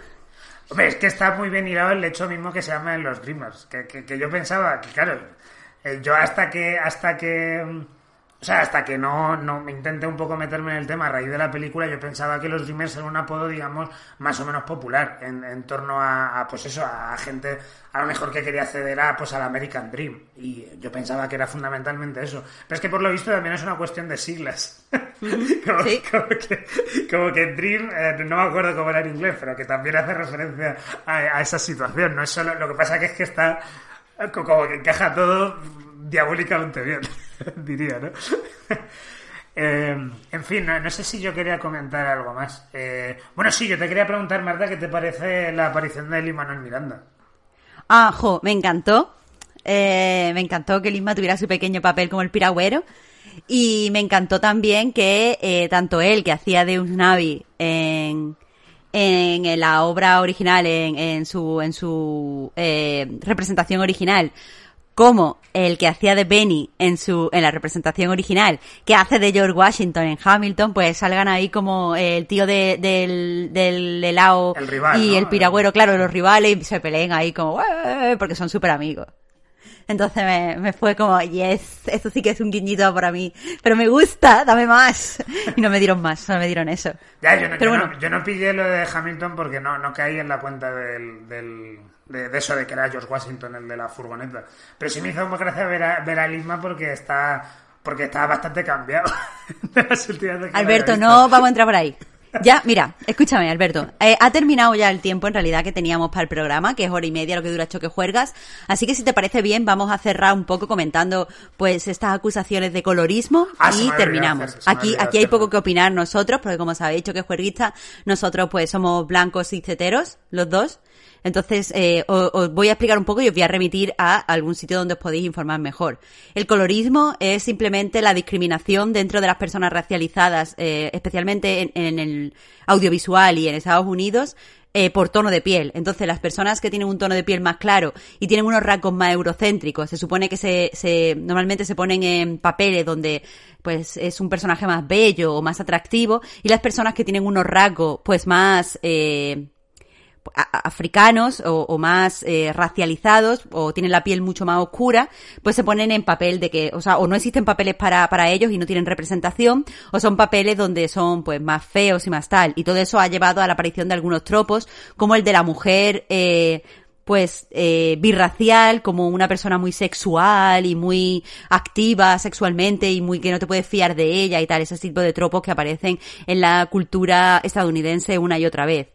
Hombre, es que está muy bien hilado el hecho mismo que se llama en los Dreamers. Que, que, que yo pensaba que, claro, eh, yo hasta que, hasta que, mm, o sea, hasta que no, no me intenté un poco meterme en el tema a raíz de la película, yo pensaba que los Dreamers eran un apodo, digamos, más o menos popular en, en torno a, a, pues eso, a gente a lo mejor que quería acceder a, pues al American Dream. Y yo pensaba que era fundamentalmente eso. Pero es que por lo visto también es una cuestión de siglas. como, Sí. como que, como que Dream, eh, no me acuerdo cómo era en inglés, pero que también hace referencia a, a esa situación. No es solo, lo que pasa que es que está eh, co- como que encaja todo diabólicamente bien, diría, ¿no? Eh, en fin, no, sé si yo quería comentar algo más. Eh, bueno, sí, yo te quería preguntar, Marta, ¿qué te parece la aparición de Lin Manuel Miranda? Ah, jo, me encantó. Eh, me encantó que Lisma tuviera su pequeño papel como el piragüero. Y me encantó también que eh, tanto él, que hacía de Usnavi en, en la obra original, en, en su, en su eh, representación original, como el que hacía de Benny en su en la representación original, que hace de George Washington en Hamilton, pues salgan ahí como el tío de- del, del helado El rival, y ¿no? el piragüero, claro, los rivales y se peleen ahí como porque son súper amigos. Entonces me, me fue como, yes, esto sí que es un guiñito para mí, pero me gusta, dame más. Y no me dieron más, solo me dieron eso. Ya, yo no, Pero yo bueno. no, yo no pillé lo de Hamilton porque no, no caí en la cuenta del, del- de, de eso de que era George Washington, el de la furgoneta. Pero sí me hizo muy gracia ver a, ver a Lisma porque está porque está bastante cambiado. de las últimas veces que la Alberto, no vamos a entrar por ahí. Ya, mira, escúchame, Alberto. Eh, ha terminado ya el tiempo en realidad que teníamos para el programa, que es hora y media lo que dura Choque Juergas. Así que si te parece bien, vamos a cerrar un poco comentando pues estas acusaciones de colorismo Ah, y terminamos. Aquí, aquí hay poco que opinar nosotros, porque como sabéis, Choque Juerguista, nosotros pues somos blancos y ceteros, los dos. Entonces, eh, os, voy a explicar un poco y os voy a remitir a algún sitio donde os podéis informar mejor. El colorismo es simplemente la discriminación dentro de las personas racializadas, eh, especialmente en, en el audiovisual y en Estados Unidos, eh, por tono de piel. Entonces, las personas que tienen un tono de piel más claro y tienen unos rasgos más eurocéntricos, se supone que se, se normalmente se ponen en papeles donde pues es un personaje más bello o más atractivo, y las personas que tienen unos rasgos pues más eh, africanos o, más eh, racializados o tienen la piel mucho más oscura, pues se ponen en papel de que, o sea, o no existen papeles para, para ellos y no tienen representación, o son papeles donde son pues más feos y más tal. Y todo eso ha llevado a la aparición de algunos tropos, como el de la mujer, eh, pues eh, birracial, como una persona muy sexual y muy activa sexualmente y muy que no te puedes fiar de ella y tal, ese tipo de tropos que aparecen en la cultura estadounidense una y otra vez.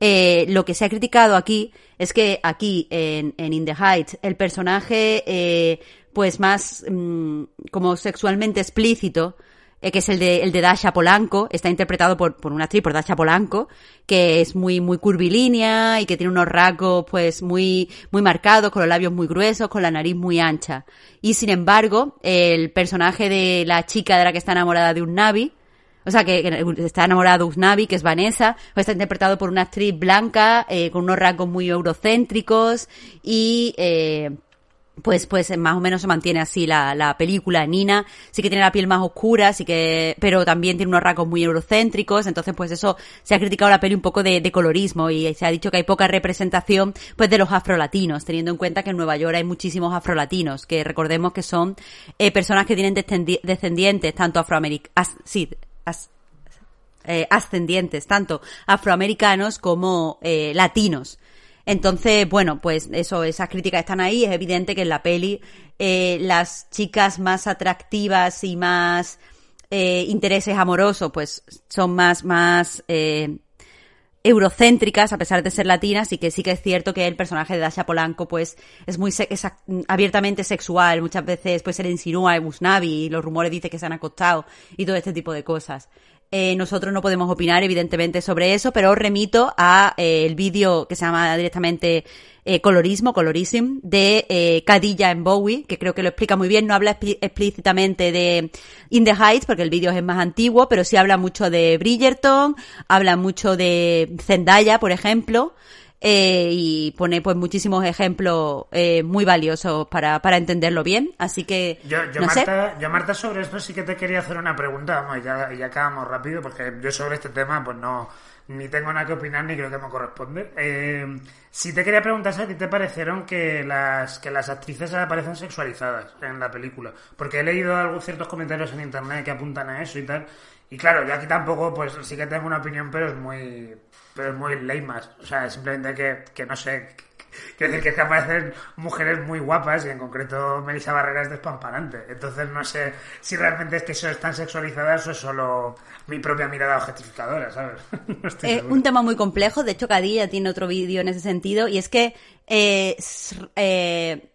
Eh, lo que se ha criticado aquí es que aquí en, en In the Heights el personaje eh, pues más mm, como sexualmente explícito eh, que es el de, el de Dasha Polanco, está interpretado por, por una actriz, por Dasha Polanco, que es muy, muy curvilínea y que tiene unos rasgos, pues, muy, muy marcados, con los labios muy gruesos, con la nariz muy ancha. Y sin embargo, el personaje de la chica de la que está enamorada de un Navi, o sea, que, que está enamorada de Usnavi, que es Vanessa, pues está interpretado por una actriz blanca, eh, con unos rasgos muy eurocéntricos y, eh, pues pues más o menos se mantiene así la, la película Nina. Sí que tiene la piel más oscura sí que pero también tiene unos rasgos muy eurocéntricos. Entonces pues eso se ha criticado la peli un poco de, de colorismo y se ha dicho que hay poca representación pues de los afrolatinos teniendo en cuenta que en Nueva York hay muchísimos afrolatinos que recordemos que son eh, personas que tienen descendi- descendientes tanto afroamericanos sí eh, ascendientes, tanto afroamericanos como eh, latinos. Entonces, bueno, pues eso, esas críticas están ahí. Es evidente que en la peli eh, las chicas más atractivas y más intereses amorosos, pues son más, más eurocéntricas a pesar de ser latinas y que sí que es cierto que el personaje de Dasha Polanco pues es muy se- abiertamente sexual. Muchas veces pues se le insinúa a Busnavi y los rumores dicen que se han acostado y todo este tipo de cosas Eh, nosotros no podemos opinar evidentemente sobre eso pero os remito a eh, el vídeo que se llama directamente eh, colorismo, colorism, de eh, Cadilla en Bowie, que creo que lo explica muy bien. No habla explícitamente de In the Heights, porque el vídeo es más antiguo, pero sí habla mucho de Bridgerton, habla mucho de Zendaya, por ejemplo, eh, y pone pues muchísimos ejemplos eh, muy valiosos para, para entenderlo bien. Así que, Yo, yo, no sé. Marta, yo, Marta, sobre esto sí que te quería hacer una pregunta, vamos, y ya, ya acabamos rápido, porque yo sobre este tema, pues no, ni tengo nada que opinar, ni creo que me corresponde. Eh, si te quería preguntar si a ti te parecieron que las, que las actrices aparecen sexualizadas en la película, porque he leído algunos ciertos comentarios en internet que apuntan a eso y tal, y claro, yo aquí tampoco, pues sí que tengo una opinión, pero es muy, pero es muy lame O sea, simplemente que, que no sé, Quiero decir que es que aparecen mujeres muy guapas y en concreto Melissa Barrera es despampanante. Entonces no sé si realmente es que eso están sexualizadas o es solo mi propia mirada objetificadora, ¿sabes? No estoy Es seguro. un tema muy complejo. De hecho, Cadilla tiene otro vídeo en ese sentido. Y es que eh, eh,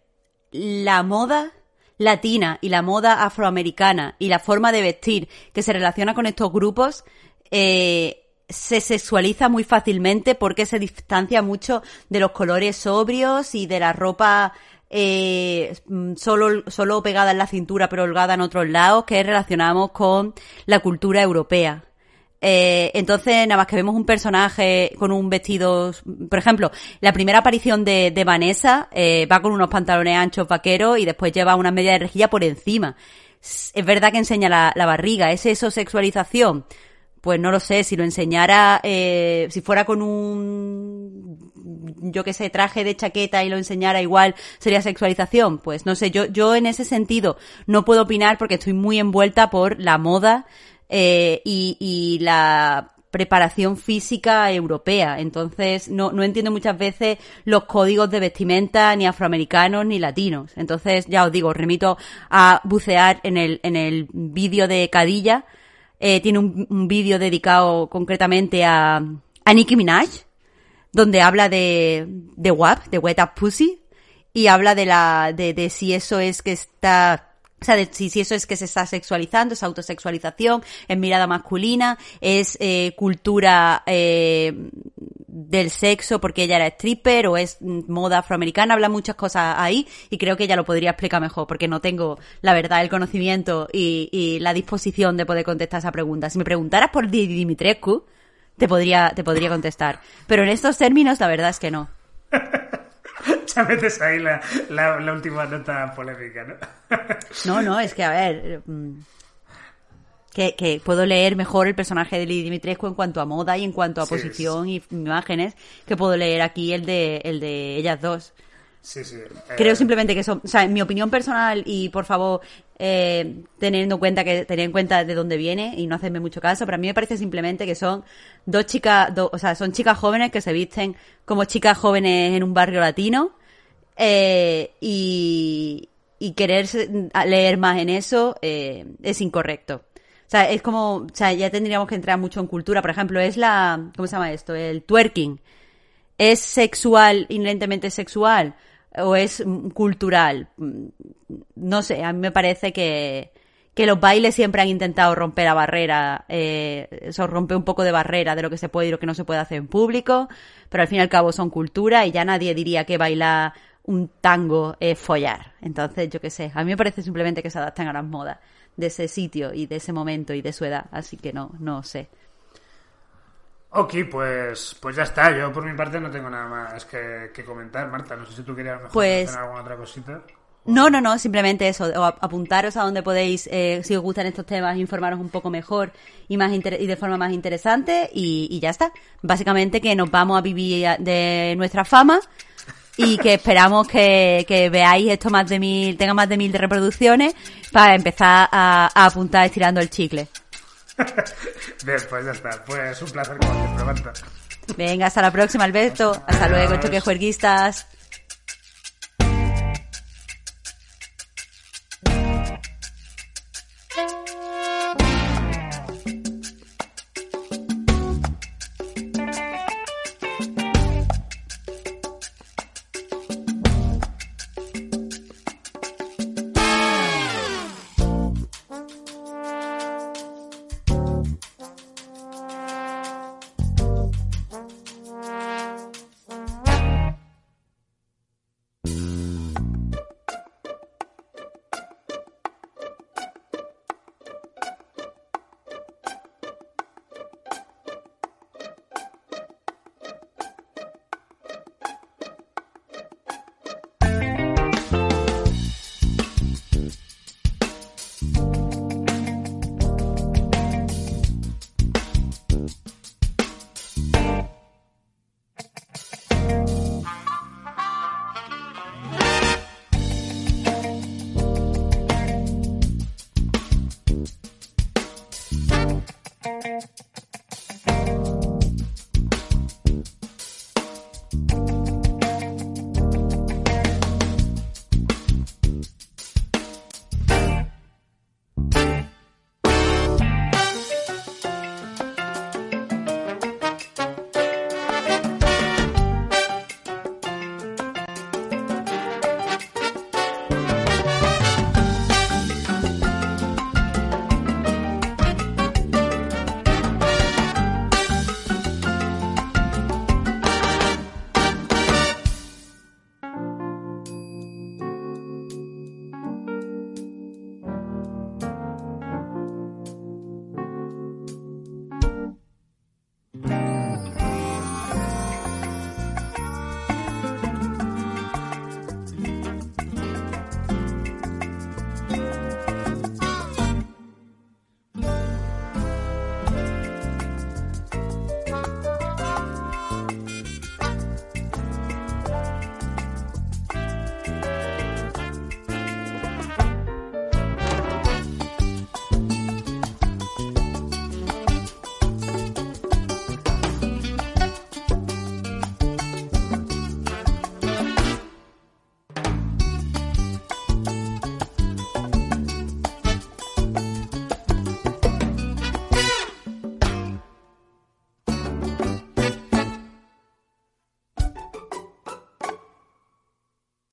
la moda latina y la moda afroamericana y la forma de vestir que se relaciona con estos grupos eh, se sexualiza muy fácilmente porque se distancia mucho de los colores sobrios y de la ropa eh, mm, solo, solo pegada en la cintura pero holgada en otros lados que relacionamos con la cultura europea. Eh, entonces, nada más que vemos un personaje con un vestido, por ejemplo, la primera aparición de, Vanessa eh, va con unos pantalones anchos vaqueros y después lleva una media de rejilla por encima. Es verdad que enseña la, barriga, ¿es eso sexualización? Pues no lo sé, si lo enseñara, eh, si fuera con un, yo que sé, traje de chaqueta y lo enseñara igual, sería sexualización. Pues no sé, yo, yo en ese sentido no puedo opinar porque estoy muy envuelta por la moda eh, y, y la preparación física europea. Entonces, no, no entiendo muchas veces los códigos de vestimenta ni afroamericanos ni latinos. Entonces, ya os digo, os remito a bucear en el, en el vídeo de Cadilla. Eh, tiene un, un vídeo dedicado concretamente a, a Nicki Minaj, donde habla de, de WAP, de Wet Up Pussy, y habla de la, de, de si eso es que está, o sea, de si, eso es que se está sexualizando, es autosexualización, es mirada masculina, es eh, cultura eh, del sexo porque ella era stripper o es mm, moda afroamericana, habla muchas cosas ahí y creo que ella lo podría explicar mejor porque no tengo la verdad, el conocimiento y, y la disposición de poder contestar esa pregunta. Si me preguntaras por Dimitrescu, te podría, te podría contestar. Pero en estos términos la verdad es que no. Ya metes ahí la, la, la última nota polémica, ¿no? No, no, es que a ver. mm, Que, que puedo leer mejor el personaje de Lady Dimitrescu en cuanto a moda y en cuanto a Sí, posición y imágenes que puedo leer aquí el de, el de ellas dos. Sí, sí. eh, Creo simplemente que son, o sea, en mi opinión personal y por favor, eh, teniendo en cuenta que tener en cuenta de dónde viene y no hacerme mucho caso, pero a mí me parece simplemente que son dos chicas, do- o sea, son chicas jóvenes que se visten como chicas jóvenes en un barrio latino eh, y, y querer leer más en eso eh, es incorrecto. O sea, es como, o sea, ya tendríamos que entrar mucho en cultura. Por ejemplo, es la, ¿cómo se llama esto? El twerking. ¿Es sexual, inherentemente sexual? ¿O es cultural? No sé, a mí me parece que, que los bailes siempre han intentado romper la barrera, eh, eso rompe un poco de barrera de lo que se puede y lo que no se puede hacer en público, pero al fin y al cabo son cultura y ya nadie diría que bailar un tango es follar. Entonces, yo qué sé, a mí me parece simplemente que se adaptan a las modas de ese sitio y de ese momento y de su edad, así que no, no sé. Ok, pues, pues ya está. Yo por mi parte no tengo nada más que, que comentar, Marta. No sé si tú querías mejor Pues- alguna otra cosita. No, no, no, simplemente eso, o ap- apuntaros a donde podéis, eh, si os gustan estos temas, informaros un poco mejor y más inter- y de forma más interesante y, y ya está. Básicamente que nos vamos a vivir de nuestra fama y que esperamos que, que veáis esto más de mil, tenga más de mil de reproducciones para empezar a, a apuntar estirando el chicle. Bien, pues ya está. Pues un placer como siempre, Marta. Venga, hasta la próxima, Alberto. Hasta luego, choque juerguistas.